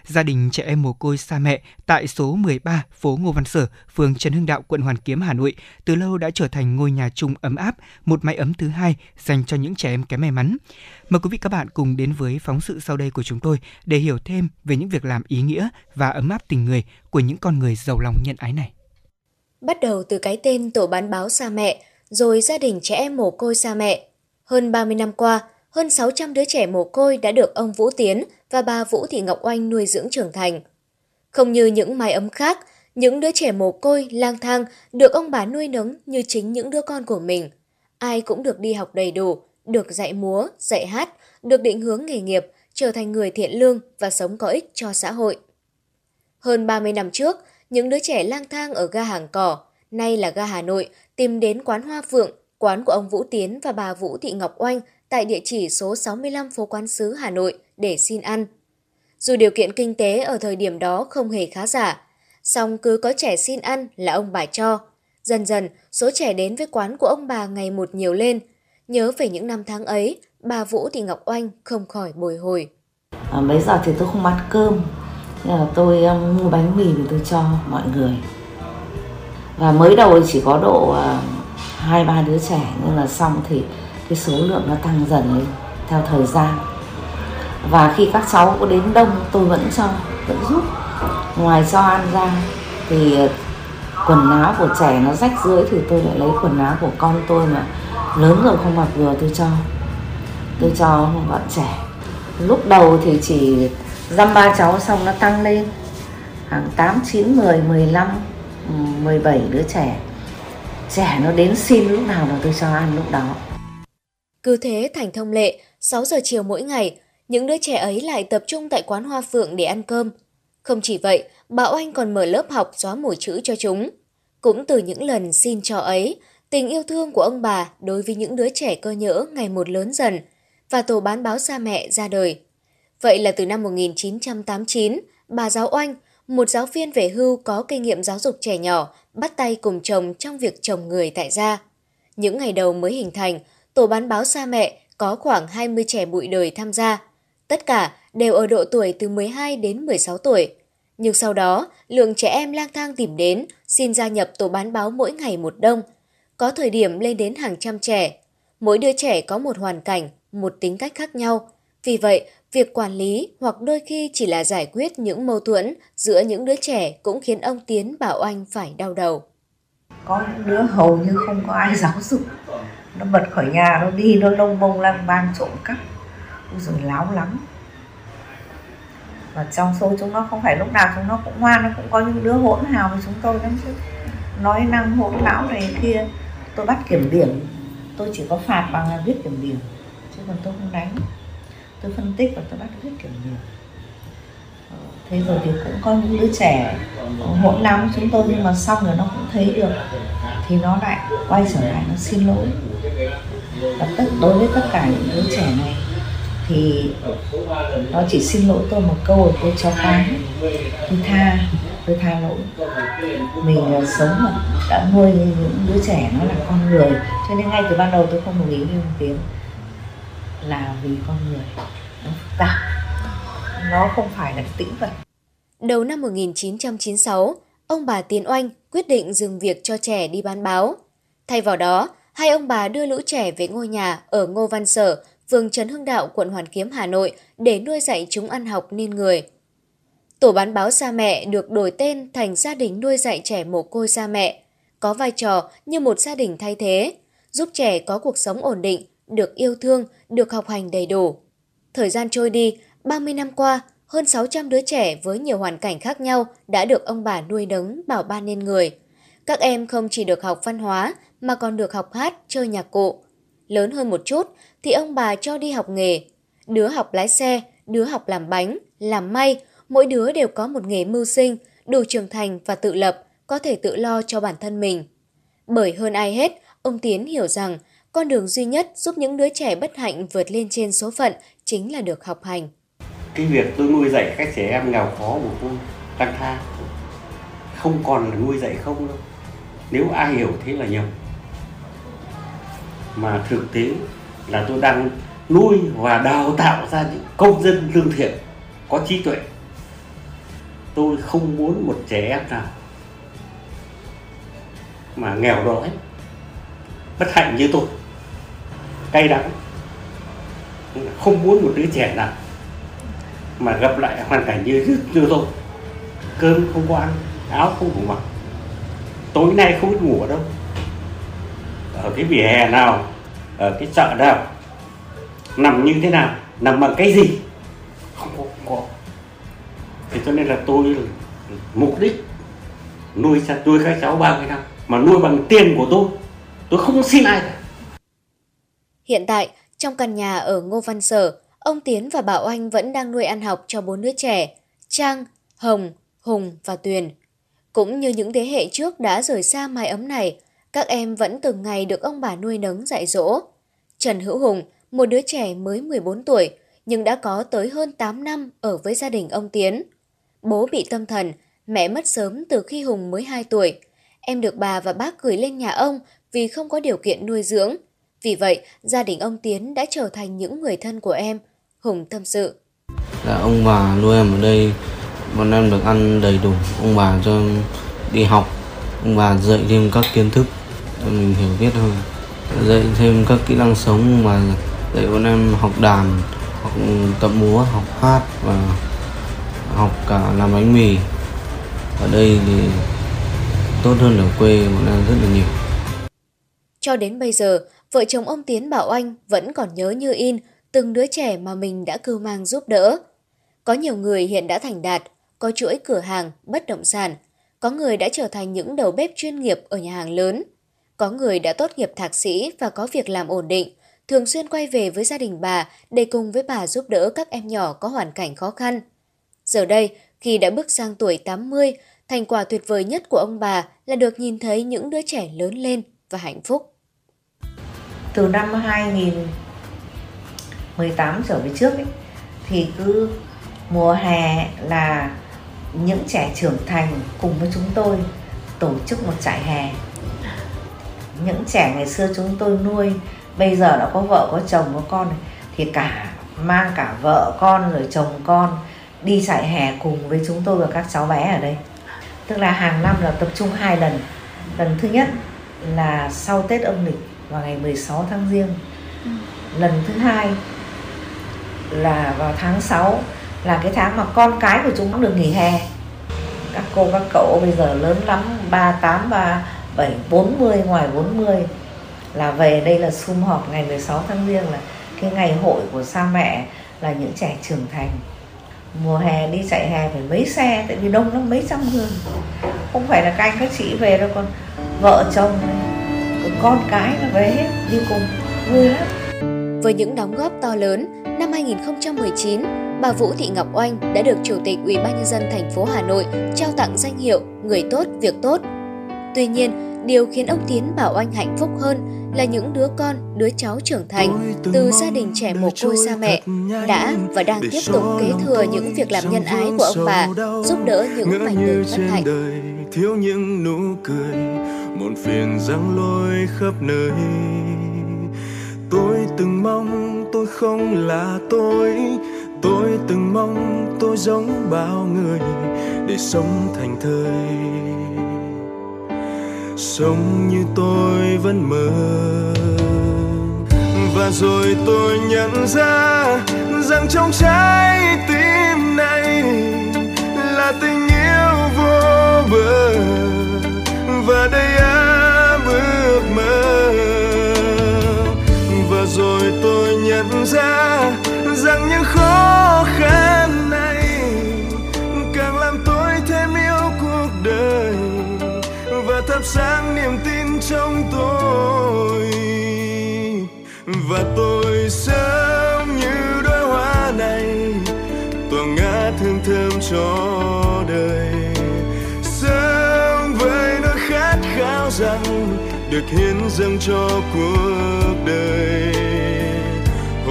Gia đình trẻ em mồ côi xa mẹ tại số 13 phố Ngô Văn Sở, phường Trần Hưng Đạo, quận Hoàn Kiếm, Hà Nội từ lâu đã trở thành ngôi nhà chung ấm áp, một mái ấm thứ hai dành cho những trẻ em kém may mắn. Mời quý vị các bạn cùng đến với phóng sự sau đây của chúng tôi để hiểu thêm về những việc làm ý nghĩa và ấm áp tình người của những con người giàu lòng nhân ái này.
Bắt đầu từ cái tên tổ bán báo xa mẹ, rồi gia đình trẻ em mồ côi xa mẹ. Hơn 30 năm qua, hơn 600 đứa trẻ mồ côi đã được ông Vũ Tiến và bà Vũ Thị Ngọc Oanh nuôi dưỡng trưởng thành. Không như những mái ấm khác, những đứa trẻ mồ côi, lang thang được ông bà nuôi nấng như chính những đứa con của mình. Ai cũng được đi học đầy đủ, được dạy múa, dạy hát, được định hướng nghề nghiệp, trở thành người thiện lương và sống có ích cho xã hội. Hơn 30 năm trước, những đứa trẻ lang thang ở ga Hàng Cỏ, nay là ga Hà Nội, tìm đến quán Hoa Phượng, quán của ông Vũ Tiến và bà Vũ Thị Ngọc Oanh tại địa chỉ số 65 phố Quán Sứ Hà Nội để xin ăn. Dù điều kiện kinh tế ở thời điểm đó không hề khá giả, song cứ có trẻ xin ăn là ông bà cho. Dần dần, số trẻ đến với quán của ông bà ngày một nhiều lên. Nhớ về những năm tháng ấy, bà Vũ Thị Ngọc Oanh không khỏi bồi hồi.
À, bây giờ thì tôi không ăn cơm, nên là tôi um, mua bánh mì thì tôi cho mọi người. Và mới đầu chỉ có độ uh, hai ba đứa trẻ nhưng là xong thì cái số lượng nó tăng dần lên theo thời gian. Và khi các cháu có đến đông tôi vẫn cho, vẫn giúp. Ngoài cho ăn ra thì ờ, quần áo của trẻ nó rách rưới thì tôi lại lấy quần áo của con tôi mà lớn rồi không mặc vừa tôi cho. Tôi cho bọn trẻ. Lúc đầu thì chỉ dăm ba cháu xong nó tăng lên. Hàng 8, 9, 10, 15, 17 đứa trẻ. Trẻ nó đến xin lúc nào là tôi cho ăn lúc đó.
Cứ thế thành thông lệ, 6 giờ chiều mỗi ngày, những đứa trẻ ấy lại tập trung tại quán Hoa Phượng để ăn cơm. Không chỉ vậy, bà Oanh còn mở lớp học xóa mù chữ cho chúng. Cũng từ những lần xin cho ấy, tình yêu thương của ông bà đối với những đứa trẻ cơ nhỡ ngày một lớn dần và tổ bán báo xa mẹ ra đời. Vậy là từ năm 1989, bà giáo Oanh, một giáo viên về hưu có kinh nghiệm giáo dục trẻ nhỏ, bắt tay cùng chồng trong việc trồng người tại gia. Những ngày đầu mới hình thành, tổ bán báo xa mẹ có khoảng 20 trẻ bụi đời tham gia. Tất cả đều ở độ tuổi từ 12 đến 16 tuổi. Nhưng sau đó, lượng trẻ em lang thang tìm đến, xin gia nhập tổ bán báo mỗi ngày một đông. Có thời điểm lên đến hàng trăm trẻ. Mỗi đứa trẻ có một hoàn cảnh, một tính cách khác nhau. Vì vậy, việc quản lý hoặc đôi khi chỉ là giải quyết những mâu thuẫn giữa những đứa trẻ cũng khiến ông Tiến bảo anh phải đau đầu.
Có những đứa hầu như không có ai giáo dục. Nó bật khỏi nhà, nó đi, nó lông bông lang bang trộm cắp. Rồi láo lắm. Và trong số chúng nó không phải lúc nào chúng nó cũng ngoan nó cũng có những đứa hỗn hào với chúng tôi lắm chứ. Nói năng hỗn lão này kia tôi bắt kiểm điểm. Tôi chỉ có phạt bằng là viết kiểm điểm chứ còn tôi không đánh. Tôi phân tích và tôi bắt viết kiểm điểm thế rồi thì cũng có những đứa trẻ hỗn lắm chúng tôi nhưng mà xong rồi nó cũng thấy được, thì nó lại quay trở lại, nó xin lỗi. Và tất đối với tất cả những đứa trẻ này, thì nó chỉ xin lỗi tôi một câu rồi tôi cho qua tôi tha tôi tha lỗi. Mình là sống mà đã nuôi những đứa trẻ nó là con người, cho nên ngay từ ban đầu tôi không đồng ý với ông tiến là vì con người nó phức tạp nó không phải là tĩnh vật
Đầu năm 1996, ông bà Tiến Oanh quyết định dừng việc cho trẻ đi bán báo. Thay vào đó, hai ông bà đưa lũ trẻ về ngôi nhà ở Ngô Văn Sở, phường Trần Hưng Đạo, quận Hoàn Kiếm, Hà Nội để nuôi dạy chúng ăn học nên người. Tổ bán báo xa Mẹ được đổi tên thành gia đình nuôi dạy trẻ mồ côi xa Mẹ, có vai trò như một gia đình thay thế, giúp trẻ có cuộc sống ổn định, được yêu thương, được học hành đầy đủ. Thời gian trôi đi, 30 năm qua, hơn 600 đứa trẻ với nhiều hoàn cảnh khác nhau đã được ông bà nuôi nấng bảo ban nên người. Các em không chỉ được học văn hóa mà còn được học hát, chơi nhạc cụ. Lớn hơn một chút thì ông bà cho đi học nghề. Đứa học lái xe, đứa học làm bánh, làm may, mỗi đứa đều có một nghề mưu sinh, đủ trưởng thành và tự lập, có thể tự lo cho bản thân mình. Bởi hơn ai hết, ông Tiến hiểu rằng con đường duy nhất giúp những đứa trẻ bất hạnh vượt lên trên số phận chính là được học hành.
Cái việc tôi nuôi dạy các trẻ em nghèo khó của tôi tăng tha không còn là nuôi dạy không đâu. Nếu ai hiểu thế là nhầm. Mà thực tế là tôi đang nuôi và đào tạo ra những công dân lương thiện, có trí tuệ tôi không muốn một trẻ em nào mà nghèo đói, bất hạnh như tôi, cay đắng không muốn một đứa trẻ nào mà gặp lại hoàn cảnh như như tôi cơm không có ăn áo không đủ mặc. Tối nay không biết ngủ ở đâu. Ở cái vỉa hè nào ở cái chợ nào nằm như thế nào nằm bằng cái gì không có, không có. thì cho nên là tôi mục đích nuôi nuôi các cháu 30 năm mà nuôi bằng tiền của tôi. Tôi không xin ai cả.
Hiện tại, trong căn nhà ở Ngô Văn Sở, ông Tiến và Bảo Anh vẫn đang nuôi ăn học cho bốn đứa trẻ, Trang, Hồng, Hùng và Tuyền. Cũng như những thế hệ trước đã rời xa mái ấm này, các em vẫn từng ngày được ông bà nuôi nấng dạy dỗ. Trần Hữu Hùng, một đứa trẻ mới 14 tuổi, nhưng đã có tới hơn 8 năm ở với gia đình ông Tiến. Bố bị tâm thần, mẹ mất sớm từ khi Hùng mới 2 tuổi. Em được bà và bác gửi lên nhà ông vì không có điều kiện nuôi dưỡng. Vì vậy, gia đình ông Tiến đã trở thành những người thân của em. Hùng tâm sự.
Là ông bà nuôi em ở đây, bọn em được ăn đầy đủ. Ông bà cho đi học, ông bà dạy thêm các kiến thức cho mình hiểu biết hơn. Dạy thêm các kỹ năng sống mà dạy bọn em học đàn, học tập múa, học hát và học cả làm bánh mì. Ở đây thì tốt hơn ở quê bọn em rất là nhiều.
Cho đến bây giờ, vợ chồng ông Tiến Bảo Anh vẫn còn nhớ như in từng đứa trẻ mà mình đã cưu mang giúp đỡ. Có nhiều người hiện đã thành đạt, có chuỗi cửa hàng, bất động sản. Có người đã trở thành những đầu bếp chuyên nghiệp ở nhà hàng lớn. Có người đã tốt nghiệp thạc sĩ và có việc làm ổn định, thường xuyên quay về với gia đình bà để cùng với bà giúp đỡ các em nhỏ có hoàn cảnh khó khăn. Giờ đây, khi đã bước sang tuổi 80, thành quả tuyệt vời nhất của ông bà là được nhìn thấy những đứa trẻ lớn lên và hạnh phúc.
từ năm 2018 trở về trước ấy, thì cứ mùa hè là những trẻ trưởng thành cùng với chúng tôi tổ chức một trại hè. Những trẻ ngày xưa chúng tôi nuôi bây giờ đã có vợ có chồng có con thì cả mang cả vợ con rồi chồng con đi trại hè cùng với chúng tôi và các cháu bé ở đây. Tức là hàng năm là tập trung hai lần. Lần thứ nhất là sau Tết âm lịch vào ngày 16 tháng riêng. Lần thứ hai là vào tháng 6 là cái tháng mà con cái của chúng cũng được nghỉ hè. Các cô các cậu bây giờ lớn lắm 38, 37, 40 ngoài 40 là về đây là sum họp ngày 16 tháng riêng là cái ngày hội của cha mẹ là những trẻ trưởng thành. Mùa hè đi chạy hè phải mấy xe tại vì đông lắm mấy trăm người. Không phải là các anh các chị về đâu còn vợ chồng con cái là về hết đi cùng vui lắm
với những đóng góp to lớn năm 2019 bà Vũ Thị Ngọc Oanh đã được Chủ tịch Ủy ban nhân dân thành phố Hà Nội trao tặng danh hiệu Người tốt việc tốt. Tuy nhiên, điều khiến ông Tiến bảo Oanh hạnh phúc hơn là những đứa con, đứa cháu trưởng thành từ gia đình trẻ mồ côi xa mẹ đã và đang tiếp tục kế thừa những việc làm nhân ái của ông bà, giúp đỡ những mảnh đời bất hạnh.
thiếu những nụ cười, muộn phiền giăng lôi khắp nơi. Tôi từng mong tôi không là tôi, tôi từng mong tôi giống bao người để sống thành thơi sống như tôi vẫn mơ. Và rồi tôi nhận ra rằng trong trái tim này là tình yêu vô bờ. Và đây nhận ra rằng những khó khăn này càng làm tôi thêm yêu cuộc đời và thắp sáng niềm tin trong tôi. Và tôi sống như đóa hoa này, tỏa ngát hương thơm cho đời. Sống với nỗi khát khao rằng được hiến dâng cho cuộc đời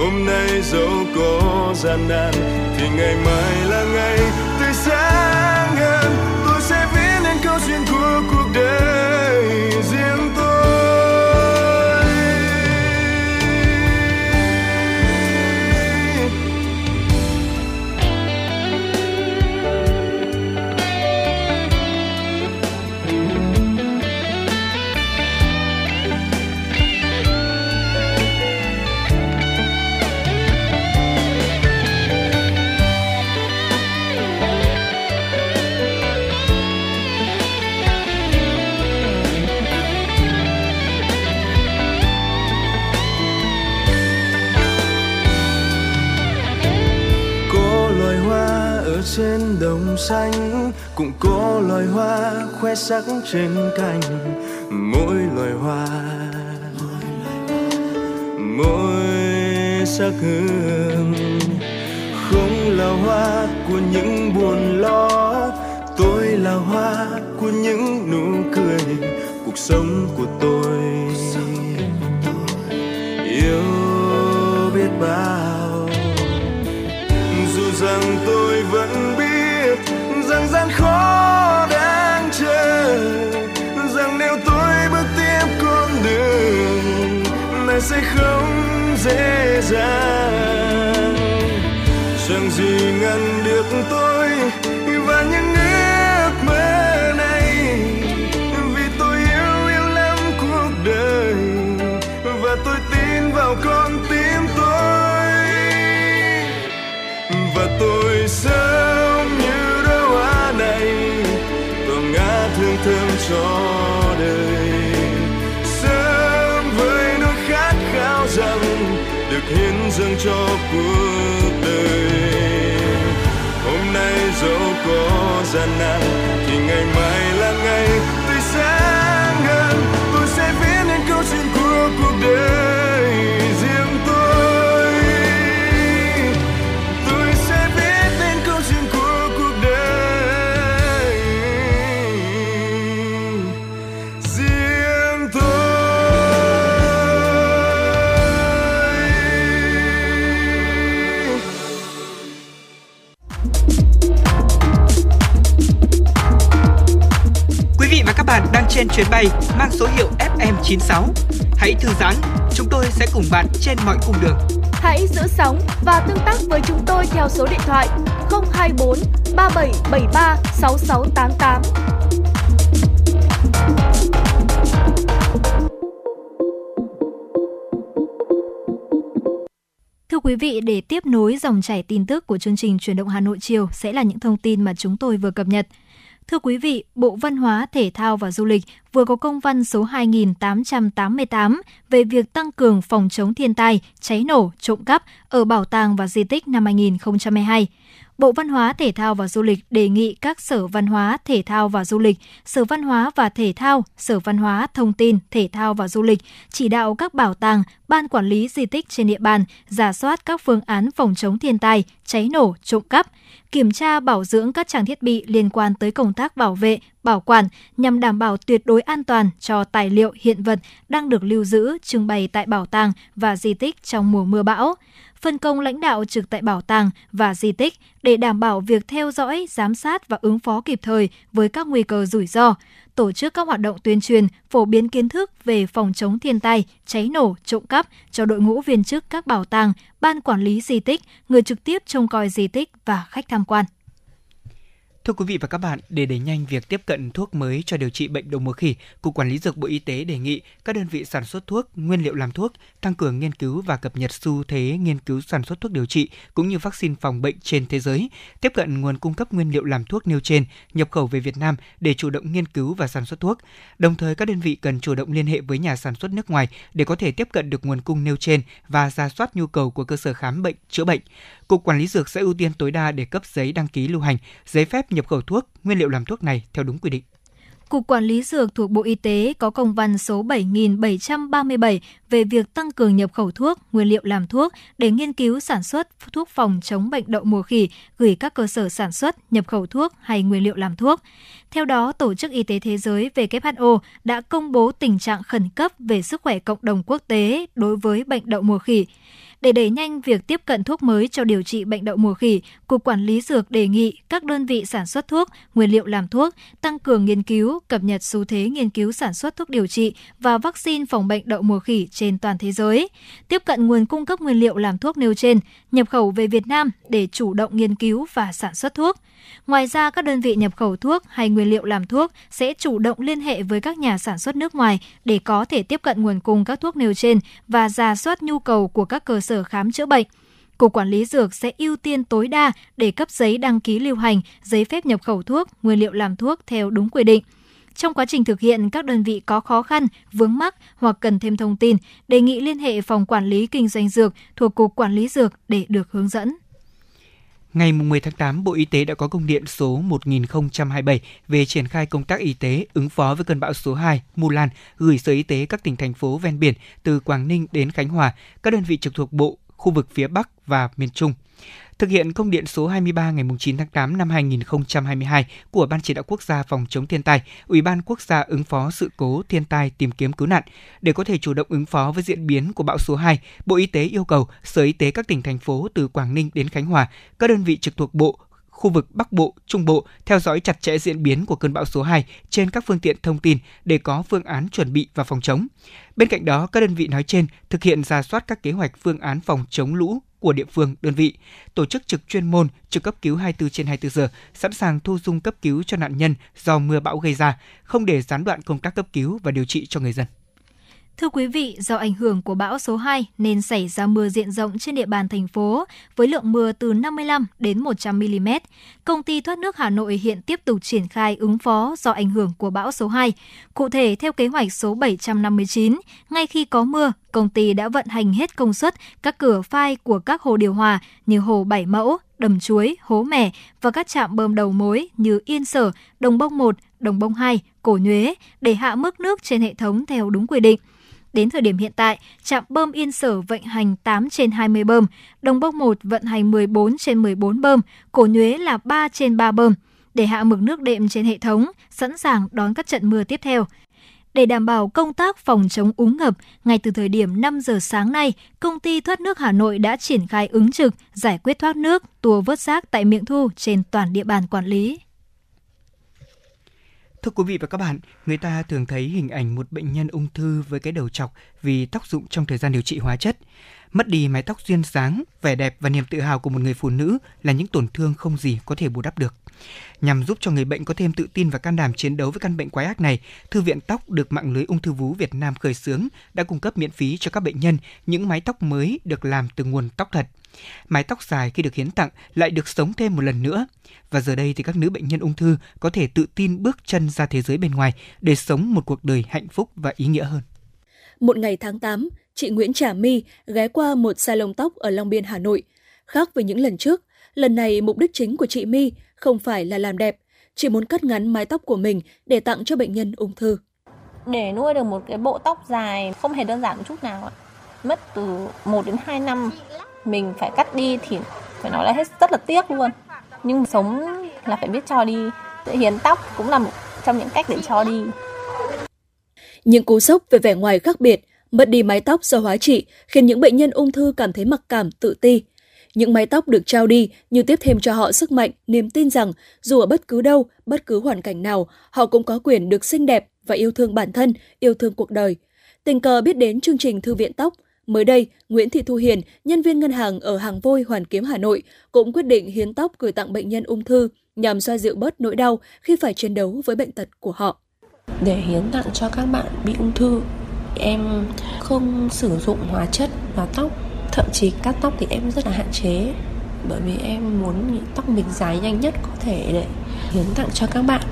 hôm nay dẫu có gian nan, thì ngày mai là ngày tươi sáng hơn. Tôi sẽ viết nên câu chuyện của cuộc đời. Xanh, cũng có loài hoa khoe sắc trên cành. Mỗi loài hoa, mỗi sắc hương. Không là hoa của những buồn lo, tôi là hoa của những nụ cười. Cuộc sống của tôi, yêu biết bao. Rằng gian khó đang chờ, rằng nếu tôi bước tiếp con đường này sẽ không dễ dàng. Rằng gì ngăn được tôi. Cho cuộc đời. Hôm nay dẫu có gian nan, thì ngày mai là ngày tươi sáng hơn. Tôi sẽ viết nên câu chuyện của cuộc đời.
Trên chuyến bay mang số hiệu FM96. Hãy thư giãn, chúng tôi sẽ cùng bạn trên mọi cung đường.
Hãy giữ sóng và tương tác với chúng tôi theo số điện thoại 024 3773 6688.
Thưa quý vị, để tiếp nối dòng chảy tin tức của chương trình Chuyển động Hà Nội chiều sẽ là những thông tin mà chúng tôi vừa cập nhật. Thưa quý vị, Bộ Văn hóa, Thể thao và Du lịch vừa có công văn số 2888 về việc tăng cường phòng chống thiên tai, cháy nổ, trộm cắp ở bảo tàng và di tích năm 2022. Bộ Văn hóa, Thể thao và Du lịch đề nghị các Sở Văn hóa, Thể thao và Du lịch, Sở Văn hóa và Thể thao, Sở Văn hóa, Thông tin, Thể thao và Du lịch chỉ đạo các bảo tàng, ban quản lý di tích trên địa bàn giả soát các phương án phòng chống thiên tai, cháy nổ, trộm cắp, kiểm tra bảo dưỡng các trang thiết bị liên quan tới công tác bảo vệ, bảo quản nhằm đảm bảo tuyệt đối an toàn cho tài liệu hiện vật đang được lưu giữ, trưng bày tại bảo tàng và di tích trong mùa mưa bão. Phân công lãnh đạo trực tại bảo tàng và di tích để đảm bảo việc theo dõi, giám sát và ứng phó kịp thời với các nguy cơ rủi ro, tổ chức các hoạt động tuyên truyền, phổ biến kiến thức về phòng chống thiên tai, cháy nổ, trộm cắp cho đội ngũ viên chức các bảo tàng, ban quản lý di tích, người trực tiếp trông coi di tích và khách tham quan.
Thưa quý vị và các bạn, để đẩy nhanh việc tiếp cận thuốc mới cho điều trị bệnh đậu mùa khỉ, Cục Quản lý Dược Bộ Y tế đề nghị các đơn vị sản xuất thuốc, nguyên liệu làm thuốc tăng cường nghiên cứu và cập nhật xu thế nghiên cứu sản xuất thuốc điều trị cũng như vaccine phòng bệnh trên thế giới, tiếp cận nguồn cung cấp nguyên liệu làm thuốc nêu trên nhập khẩu về Việt Nam để chủ động nghiên cứu và sản xuất thuốc. Đồng thời các đơn vị cần chủ động liên hệ với nhà sản xuất nước ngoài để có thể tiếp cận được nguồn cung nêu trên và ra soát nhu cầu của cơ sở khám bệnh, chữa bệnh. Cục Quản lý Dược sẽ ưu tiên tối đa để cấp giấy đăng ký lưu hành, giấy phép nhập khẩu thuốc, nguyên liệu làm thuốc này theo đúng quy định.
Cục Quản lý Dược thuộc Bộ Y tế có công văn số 7737 về việc tăng cường nhập khẩu thuốc, nguyên liệu làm thuốc để nghiên cứu sản xuất thuốc phòng chống bệnh đậu mùa khỉ gửi các cơ sở sản xuất, nhập khẩu thuốc hay nguyên liệu làm thuốc. Theo đó, Tổ chức Y tế Thế giới WHO đã công bố tình trạng khẩn cấp về sức khỏe cộng đồng quốc tế đối với bệnh đậu mùa khỉ. Để đẩy nhanh việc tiếp cận thuốc mới cho điều trị bệnh đậu mùa khỉ, Cục Quản lý Dược đề nghị các đơn vị sản xuất thuốc, nguyên liệu làm thuốc tăng cường nghiên cứu, cập nhật xu thế nghiên cứu sản xuất thuốc điều trị và vaccine phòng bệnh đậu mùa khỉ trên toàn thế giới, tiếp cận nguồn cung cấp nguyên liệu làm thuốc nêu trên, nhập khẩu về Việt Nam để chủ động nghiên cứu và sản xuất thuốc. Ngoài ra, các đơn vị nhập khẩu thuốc hay nguyên liệu làm thuốc sẽ chủ động liên hệ với các nhà sản xuất nước ngoài để có thể tiếp cận nguồn cung các thuốc nêu trên và ra soát nhu cầu của các cơ sở sở khám chữa bệnh. Cục Quản lý Dược sẽ ưu tiên tối đa để cấp giấy đăng ký lưu hành, giấy phép nhập khẩu thuốc, nguyên liệu làm thuốc theo đúng quy định. Trong quá trình thực hiện, các đơn vị có khó khăn, vướng mắc hoặc cần thêm thông tin, đề nghị liên hệ Phòng Quản lý Kinh doanh Dược thuộc Cục Quản lý Dược để được hướng dẫn.
Ngày 10 tháng 8, Bộ Y tế đã có công điện số 1027 về triển khai công tác y tế ứng phó với cơn bão số 2 Mulan gửi Sở Y tế các tỉnh thành phố ven biển từ Quảng Ninh đến Khánh Hòa, các đơn vị trực thuộc Bộ, khu vực phía Bắc và miền Trung. Thực hiện công điện số 23 ngày 9 tháng 8 năm 2022 của Ban Chỉ đạo Quốc gia phòng chống thiên tai, Ủy ban Quốc gia ứng phó sự cố thiên tai tìm kiếm cứu nạn. Để có thể chủ động ứng phó với diễn biến của bão số 2, Bộ Y tế yêu cầu Sở Y tế các tỉnh thành phố từ Quảng Ninh đến Khánh Hòa, các đơn vị trực thuộc Bộ, khu vực Bắc Bộ, Trung Bộ theo dõi chặt chẽ diễn biến của cơn bão số 2 trên các phương tiện thông tin để có phương án chuẩn bị và phòng chống. Bên cạnh đó, các đơn vị nói trên thực hiện ra soát các kế hoạch phương án phòng chống lũ của địa phương, đơn vị, tổ chức trực chuyên môn, trực cấp cứu 24 trên 24 giờ, sẵn sàng thu dung cấp cứu cho nạn nhân do mưa bão gây ra, không để gián đoạn công tác cấp cứu và điều trị cho người dân.
Thưa quý vị, do ảnh hưởng của bão số 2 nên xảy ra mưa diện rộng trên địa bàn thành phố với lượng mưa từ 55 đến 100 mm. Công ty thoát nước Hà Nội hiện tiếp tục triển khai ứng phó do ảnh hưởng của bão số 2. Cụ thể, theo kế hoạch số 759, ngay khi có mưa, công ty đã vận hành hết công suất các cửa phai của các hồ điều hòa như hồ Bảy Mẫu, Đầm Chuối, Hố Mẻ và các trạm bơm đầu mối như Yên Sở, Đồng Bông 1, Đồng Bông 2, Cổ Nhuế để hạ mức nước trên hệ thống theo đúng quy định. Đến thời điểm hiện tại, trạm bơm Yên Sở vận hành 8 trên 20 bơm, Đồng Bông 1 vận hành 14 trên 14 bơm, Cổ Nhuế là 3 trên 3 bơm để hạ mực nước đệm trên hệ thống, sẵn sàng đón các trận mưa tiếp theo. Để đảm bảo công tác phòng chống úng ngập, ngay từ thời điểm 5 giờ sáng nay, công ty thoát nước Hà Nội đã triển khai ứng trực, giải quyết thoát nước, tua vớt rác tại miệng thu trên toàn địa bàn quản lý.
Thưa quý vị và các bạn, người ta thường thấy hình ảnh một bệnh nhân ung thư với cái đầu chọc vì tác dụng trong thời gian điều trị hóa chất. Mất đi mái tóc duyên dáng, vẻ đẹp và niềm tự hào của một người phụ nữ là những tổn thương không gì có thể bù đắp được. Nhằm giúp cho người bệnh có thêm tự tin và can đảm chiến đấu với căn bệnh quái ác này, Thư viện Tóc được mạng lưới ung thư vú Việt Nam khởi xướng đã cung cấp miễn phí cho các bệnh nhân những mái tóc mới được làm từ nguồn tóc thật. Mái tóc dài khi được hiến tặng lại được sống thêm một lần nữa. Và giờ đây thì các nữ bệnh nhân ung thư có thể tự tin bước chân ra thế giới bên ngoài để sống một cuộc đời hạnh phúc và ý nghĩa hơn.
Một ngày tháng 8, chị Nguyễn Trà My ghé qua một salon tóc ở Long Biên, Hà Nội. Khác với những lần trước, lần này mục đích chính của chị My không phải là làm đẹp, chỉ muốn cắt ngắn mái tóc của mình để tặng cho bệnh nhân ung thư.
Để nuôi được một cái bộ tóc dài không hề đơn giản một chút nào ạ. Mất từ 1 đến 2 năm mình phải cắt đi thì phải nói là hết rất là tiếc luôn. Nhưng sống là phải biết cho đi. Hiến tóc cũng là một trong những cách để cho đi.
Những cú sốc về vẻ ngoài khác biệt, mất đi mái tóc do hóa trị khiến những bệnh nhân ung thư cảm thấy mặc cảm, tự ti. Những mái tóc được trao đi như tiếp thêm cho họ sức mạnh, niềm tin rằng dù ở bất cứ đâu, bất cứ hoàn cảnh nào, họ cũng có quyền được xinh đẹp và yêu thương bản thân, yêu thương cuộc đời. Tình cờ biết đến chương trình Thư viện Tóc, Mới đây, Nguyễn Thị Thu Hiền, nhân viên ngân hàng ở Hàng Vôi, Hoàn Kiếm, Hà Nội, cũng quyết định hiến tóc gửi tặng bệnh nhân ung thư nhằm xoa dịu bớt nỗi đau khi phải chiến đấu với bệnh tật của họ.
Để hiến tặng cho các bạn bị ung thư, em không sử dụng hóa chất vào tóc thậm chí cắt tóc thì em rất là hạn chế bởi vì em muốn tóc mình dài nhanh nhất có thể để hiến tặng cho các bạn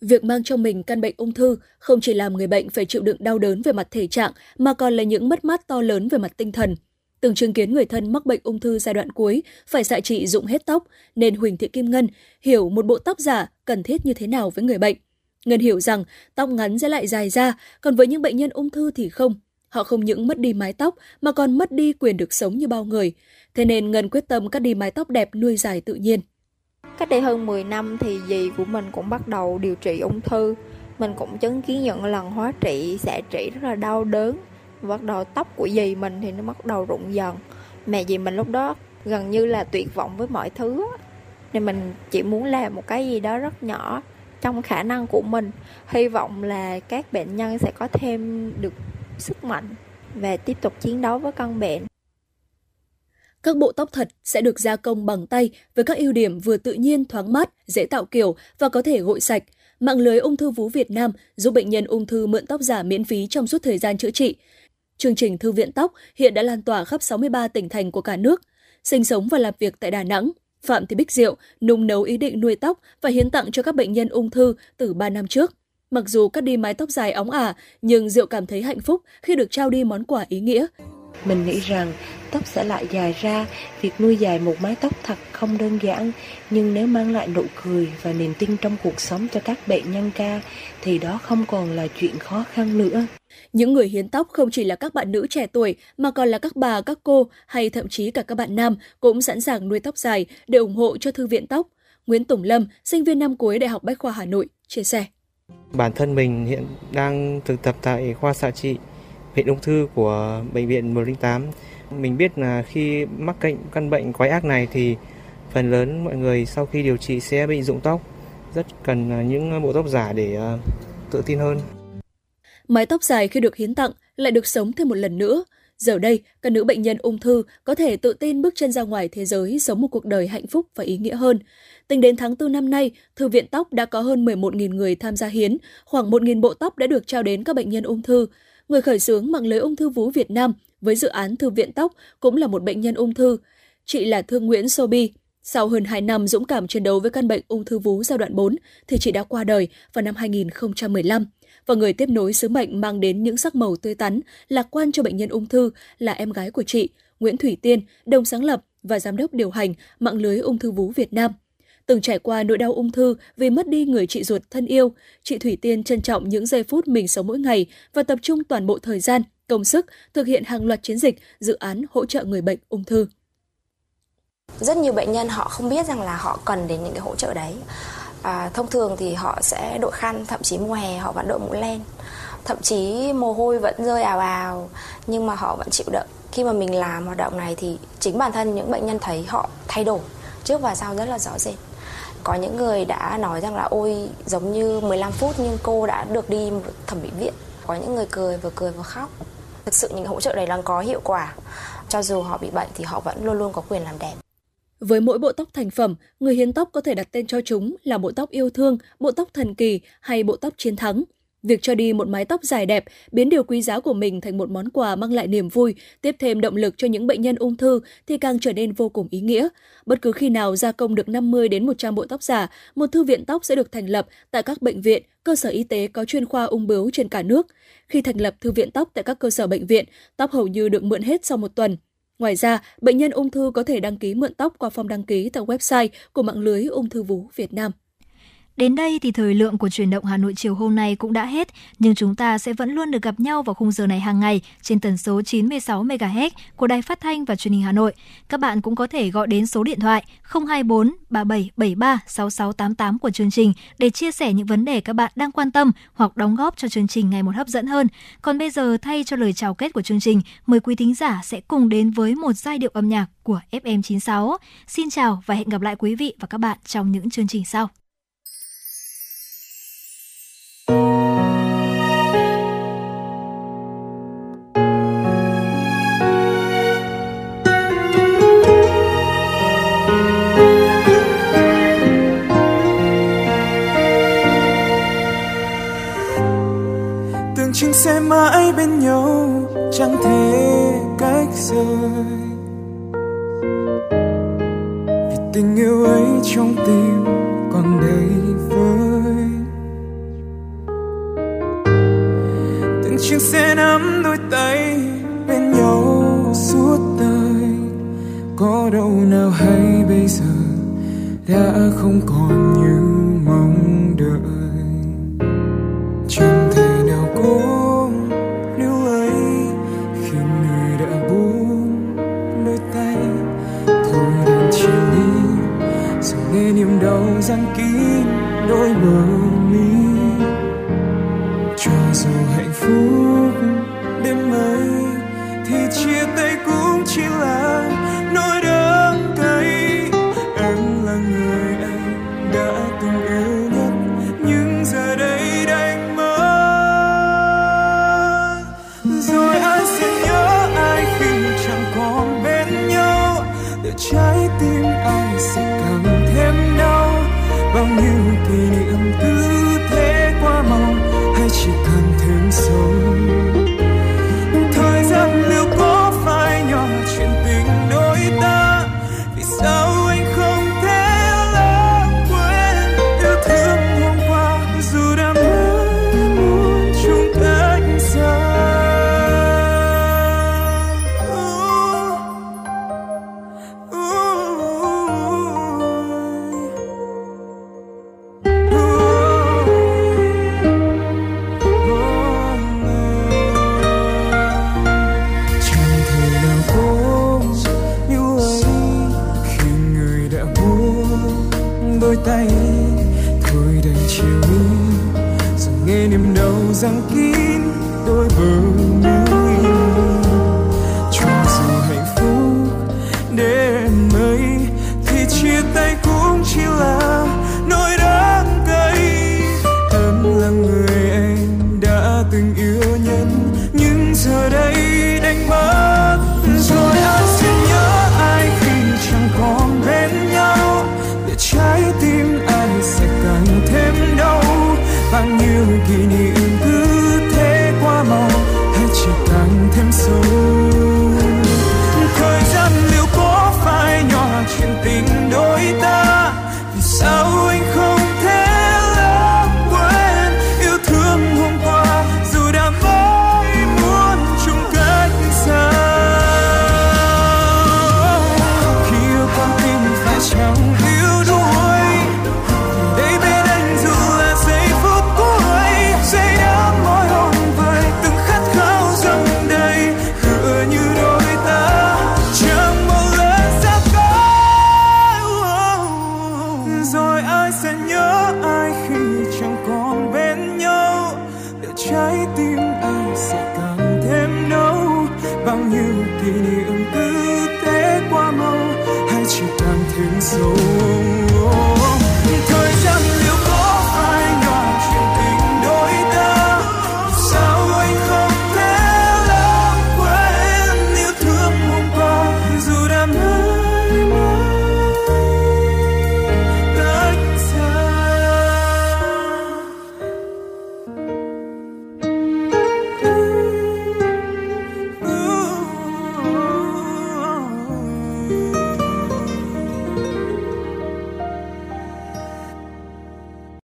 Việc mang trong mình căn bệnh ung thư không chỉ làm người bệnh phải chịu đựng đau đớn về mặt thể trạng mà còn là những mất mát to lớn về mặt tinh thần. Từng chứng kiến người thân mắc bệnh ung thư giai đoạn cuối phải xạ trị dụng hết tóc, nên Huỳnh Thị Kim Ngân hiểu một bộ tóc giả cần thiết như thế nào với người bệnh. Ngân hiểu rằng tóc ngắn sẽ lại dài ra, còn với những bệnh nhân ung thư thì không. Họ không những mất đi mái tóc mà còn mất đi quyền được sống như bao người. Thế nên Ngân quyết tâm cắt đi mái tóc đẹp nuôi dài tự nhiên.
Cách đây hơn 10 năm thì dì của mình cũng bắt đầu điều trị ung thư. Mình cũng chứng kiến những lần hóa trị, xạ trị rất là đau đớn. Bắt đầu tóc của dì mình thì nó bắt đầu rụng dần. Mẹ dì mình lúc đó gần như là tuyệt vọng với mọi thứ. Nên mình chỉ muốn làm một cái gì đó rất nhỏ trong khả năng của mình. Hy vọng là các bệnh nhân sẽ có thêm được sức mạnh và tiếp tục chiến đấu với căn bệnh.
Các bộ tóc thật sẽ được gia công bằng tay với các ưu điểm vừa tự nhiên, thoáng mát, dễ tạo kiểu và có thể gội sạch. Mạng lưới ung thư vú Việt Nam giúp bệnh nhân ung thư mượn tóc giả miễn phí trong suốt thời gian chữa trị. Chương trình Thư viện Tóc hiện đã lan tỏa khắp 63 tỉnh thành của cả nước. Sinh sống và làm việc tại Đà Nẵng, Phạm Thị Bích Diệu nung nấu ý định nuôi tóc và hiến tặng cho các bệnh nhân ung thư từ 3 năm trước. Mặc dù cắt đi mái tóc dài óng ả, nhưng Diệu cảm thấy hạnh phúc khi được trao đi món quà ý nghĩa.
Mình nghĩ rằng tóc sẽ lại dài ra, việc nuôi dài một mái tóc thật không đơn giản, nhưng nếu mang lại nụ cười và niềm tin trong cuộc sống cho các bệnh nhân ca, thì đó không còn là chuyện khó khăn nữa.
Những người hiến tóc không chỉ là các bạn nữ trẻ tuổi mà còn là các bà, các cô hay thậm chí cả các bạn nam cũng sẵn sàng nuôi tóc dài để ủng hộ cho Thư viện Tóc. Nguyễn Tùng Lâm, sinh viên năm cuối Đại học Bách khoa Hà Nội, chia sẻ.
Bản thân mình hiện đang thực tập tại khoa xạ trị hệ ung thư của bệnh viện 108. Mình biết là khi mắc bệnh căn bệnh quái ác này thì phần lớn mọi người sau khi điều trị sẽ bị rụng tóc, rất cần à, những bộ tóc giả để à, tự tin hơn.
Mái tóc dài khi được hiến tặng lại được sống thêm một lần nữa. Giờ đây, các nữ bệnh nhân ung thư có thể tự tin bước chân ra ngoài thế giới sống một cuộc đời hạnh phúc và ý nghĩa hơn. Tính đến tháng 4 năm nay, Thư viện Tóc đã có hơn 11.000 người tham gia hiến, khoảng 1.000 bộ tóc đã được trao đến các bệnh nhân ung thư. Người khởi xướng mạng lưới ung thư vú Việt Nam với dự án Thư viện Tóc cũng là một bệnh nhân ung thư. Chị là Thương Nguyễn Sobi. Sau hơn 2 năm dũng cảm chiến đấu với căn bệnh ung thư vú giai đoạn 4, thì chị đã qua đời vào năm 2015 và người tiếp nối sứ mệnh mang đến những sắc màu tươi tắn, lạc quan cho bệnh nhân ung thư là em gái của chị, Nguyễn Thủy Tiên, đồng sáng lập và giám đốc điều hành mạng lưới ung thư vú Việt Nam. Từng trải qua nỗi đau ung thư vì mất đi người chị ruột thân yêu, chị Thủy Tiên trân trọng những giây phút mình sống mỗi ngày và tập trung toàn bộ thời gian, công sức thực hiện hàng loạt chiến dịch, dự án hỗ trợ người bệnh ung thư.
Rất nhiều bệnh nhân họ không biết rằng là họ cần đến những cái hỗ trợ đấy.
À, thông thường thì họ sẽ đội khăn thậm chí mùa hè họ vẫn đội mũ len. Thậm chí mồ hôi vẫn rơi ào ào nhưng mà họ vẫn chịu đựng. Khi mà mình làm hoạt động này thì chính bản thân những bệnh nhân thấy họ thay đổi trước và sau rất là rõ rệt có những người đã nói rằng là ôi giống như 15 phút nhưng cô đã được đi thẩm mỹ viện. Có những người cười vừa cười vừa khóc. Thực sự những hỗ trợ này đang có hiệu quả. Cho dù họ bị bệnh thì họ vẫn luôn luôn có quyền làm đẹp.
Với mỗi bộ tóc thành phẩm, người hiến tóc có thể đặt tên cho chúng là bộ tóc yêu thương, bộ tóc thần kỳ hay bộ tóc chiến thắng. Việc cho đi một mái tóc dài đẹp, biến điều quý giá của mình thành một món quà mang lại niềm vui, tiếp thêm động lực cho những bệnh nhân ung thư thì càng trở nên vô cùng ý nghĩa. Bất cứ khi nào gia công được 50 đến 100 bộ tóc giả, một thư viện tóc sẽ được thành lập tại các bệnh viện, cơ sở y tế có chuyên khoa ung bướu trên cả nước. Khi thành lập thư viện tóc tại các cơ sở bệnh viện, tóc hầu như được mượn hết sau một tuần. Ngoài ra, bệnh nhân ung thư có thể đăng ký mượn tóc qua form đăng ký tại website của mạng lưới ung thư vú Việt Nam.
Đến đây thì thời lượng của truyền động Hà Nội chiều hôm nay cũng đã hết, nhưng chúng ta sẽ vẫn luôn được gặp nhau vào khung giờ này hàng ngày trên tần số 96 MHz của Đài Phát thanh và Truyền hình Hà Nội. Các bạn cũng có thể gọi đến số điện thoại 024 3773 6688 của chương trình để chia sẻ những vấn đề các bạn đang quan tâm hoặc đóng góp cho chương trình ngày một hấp dẫn hơn. Còn bây giờ thay cho lời chào kết của chương trình, mời quý thính giả sẽ cùng đến với một giai điệu âm nhạc của FM96. Xin chào và hẹn gặp lại quý vị và các bạn trong những chương trình sau.
Sẽ mãi bên nhau, chẳng thể cách rời. Vì tình yêu ấy trong tim còn đầy vơi. Từng chiếc sẽ nắm đôi tay bên nhau suốt đời. Có đâu nào hay bây giờ đã không còn như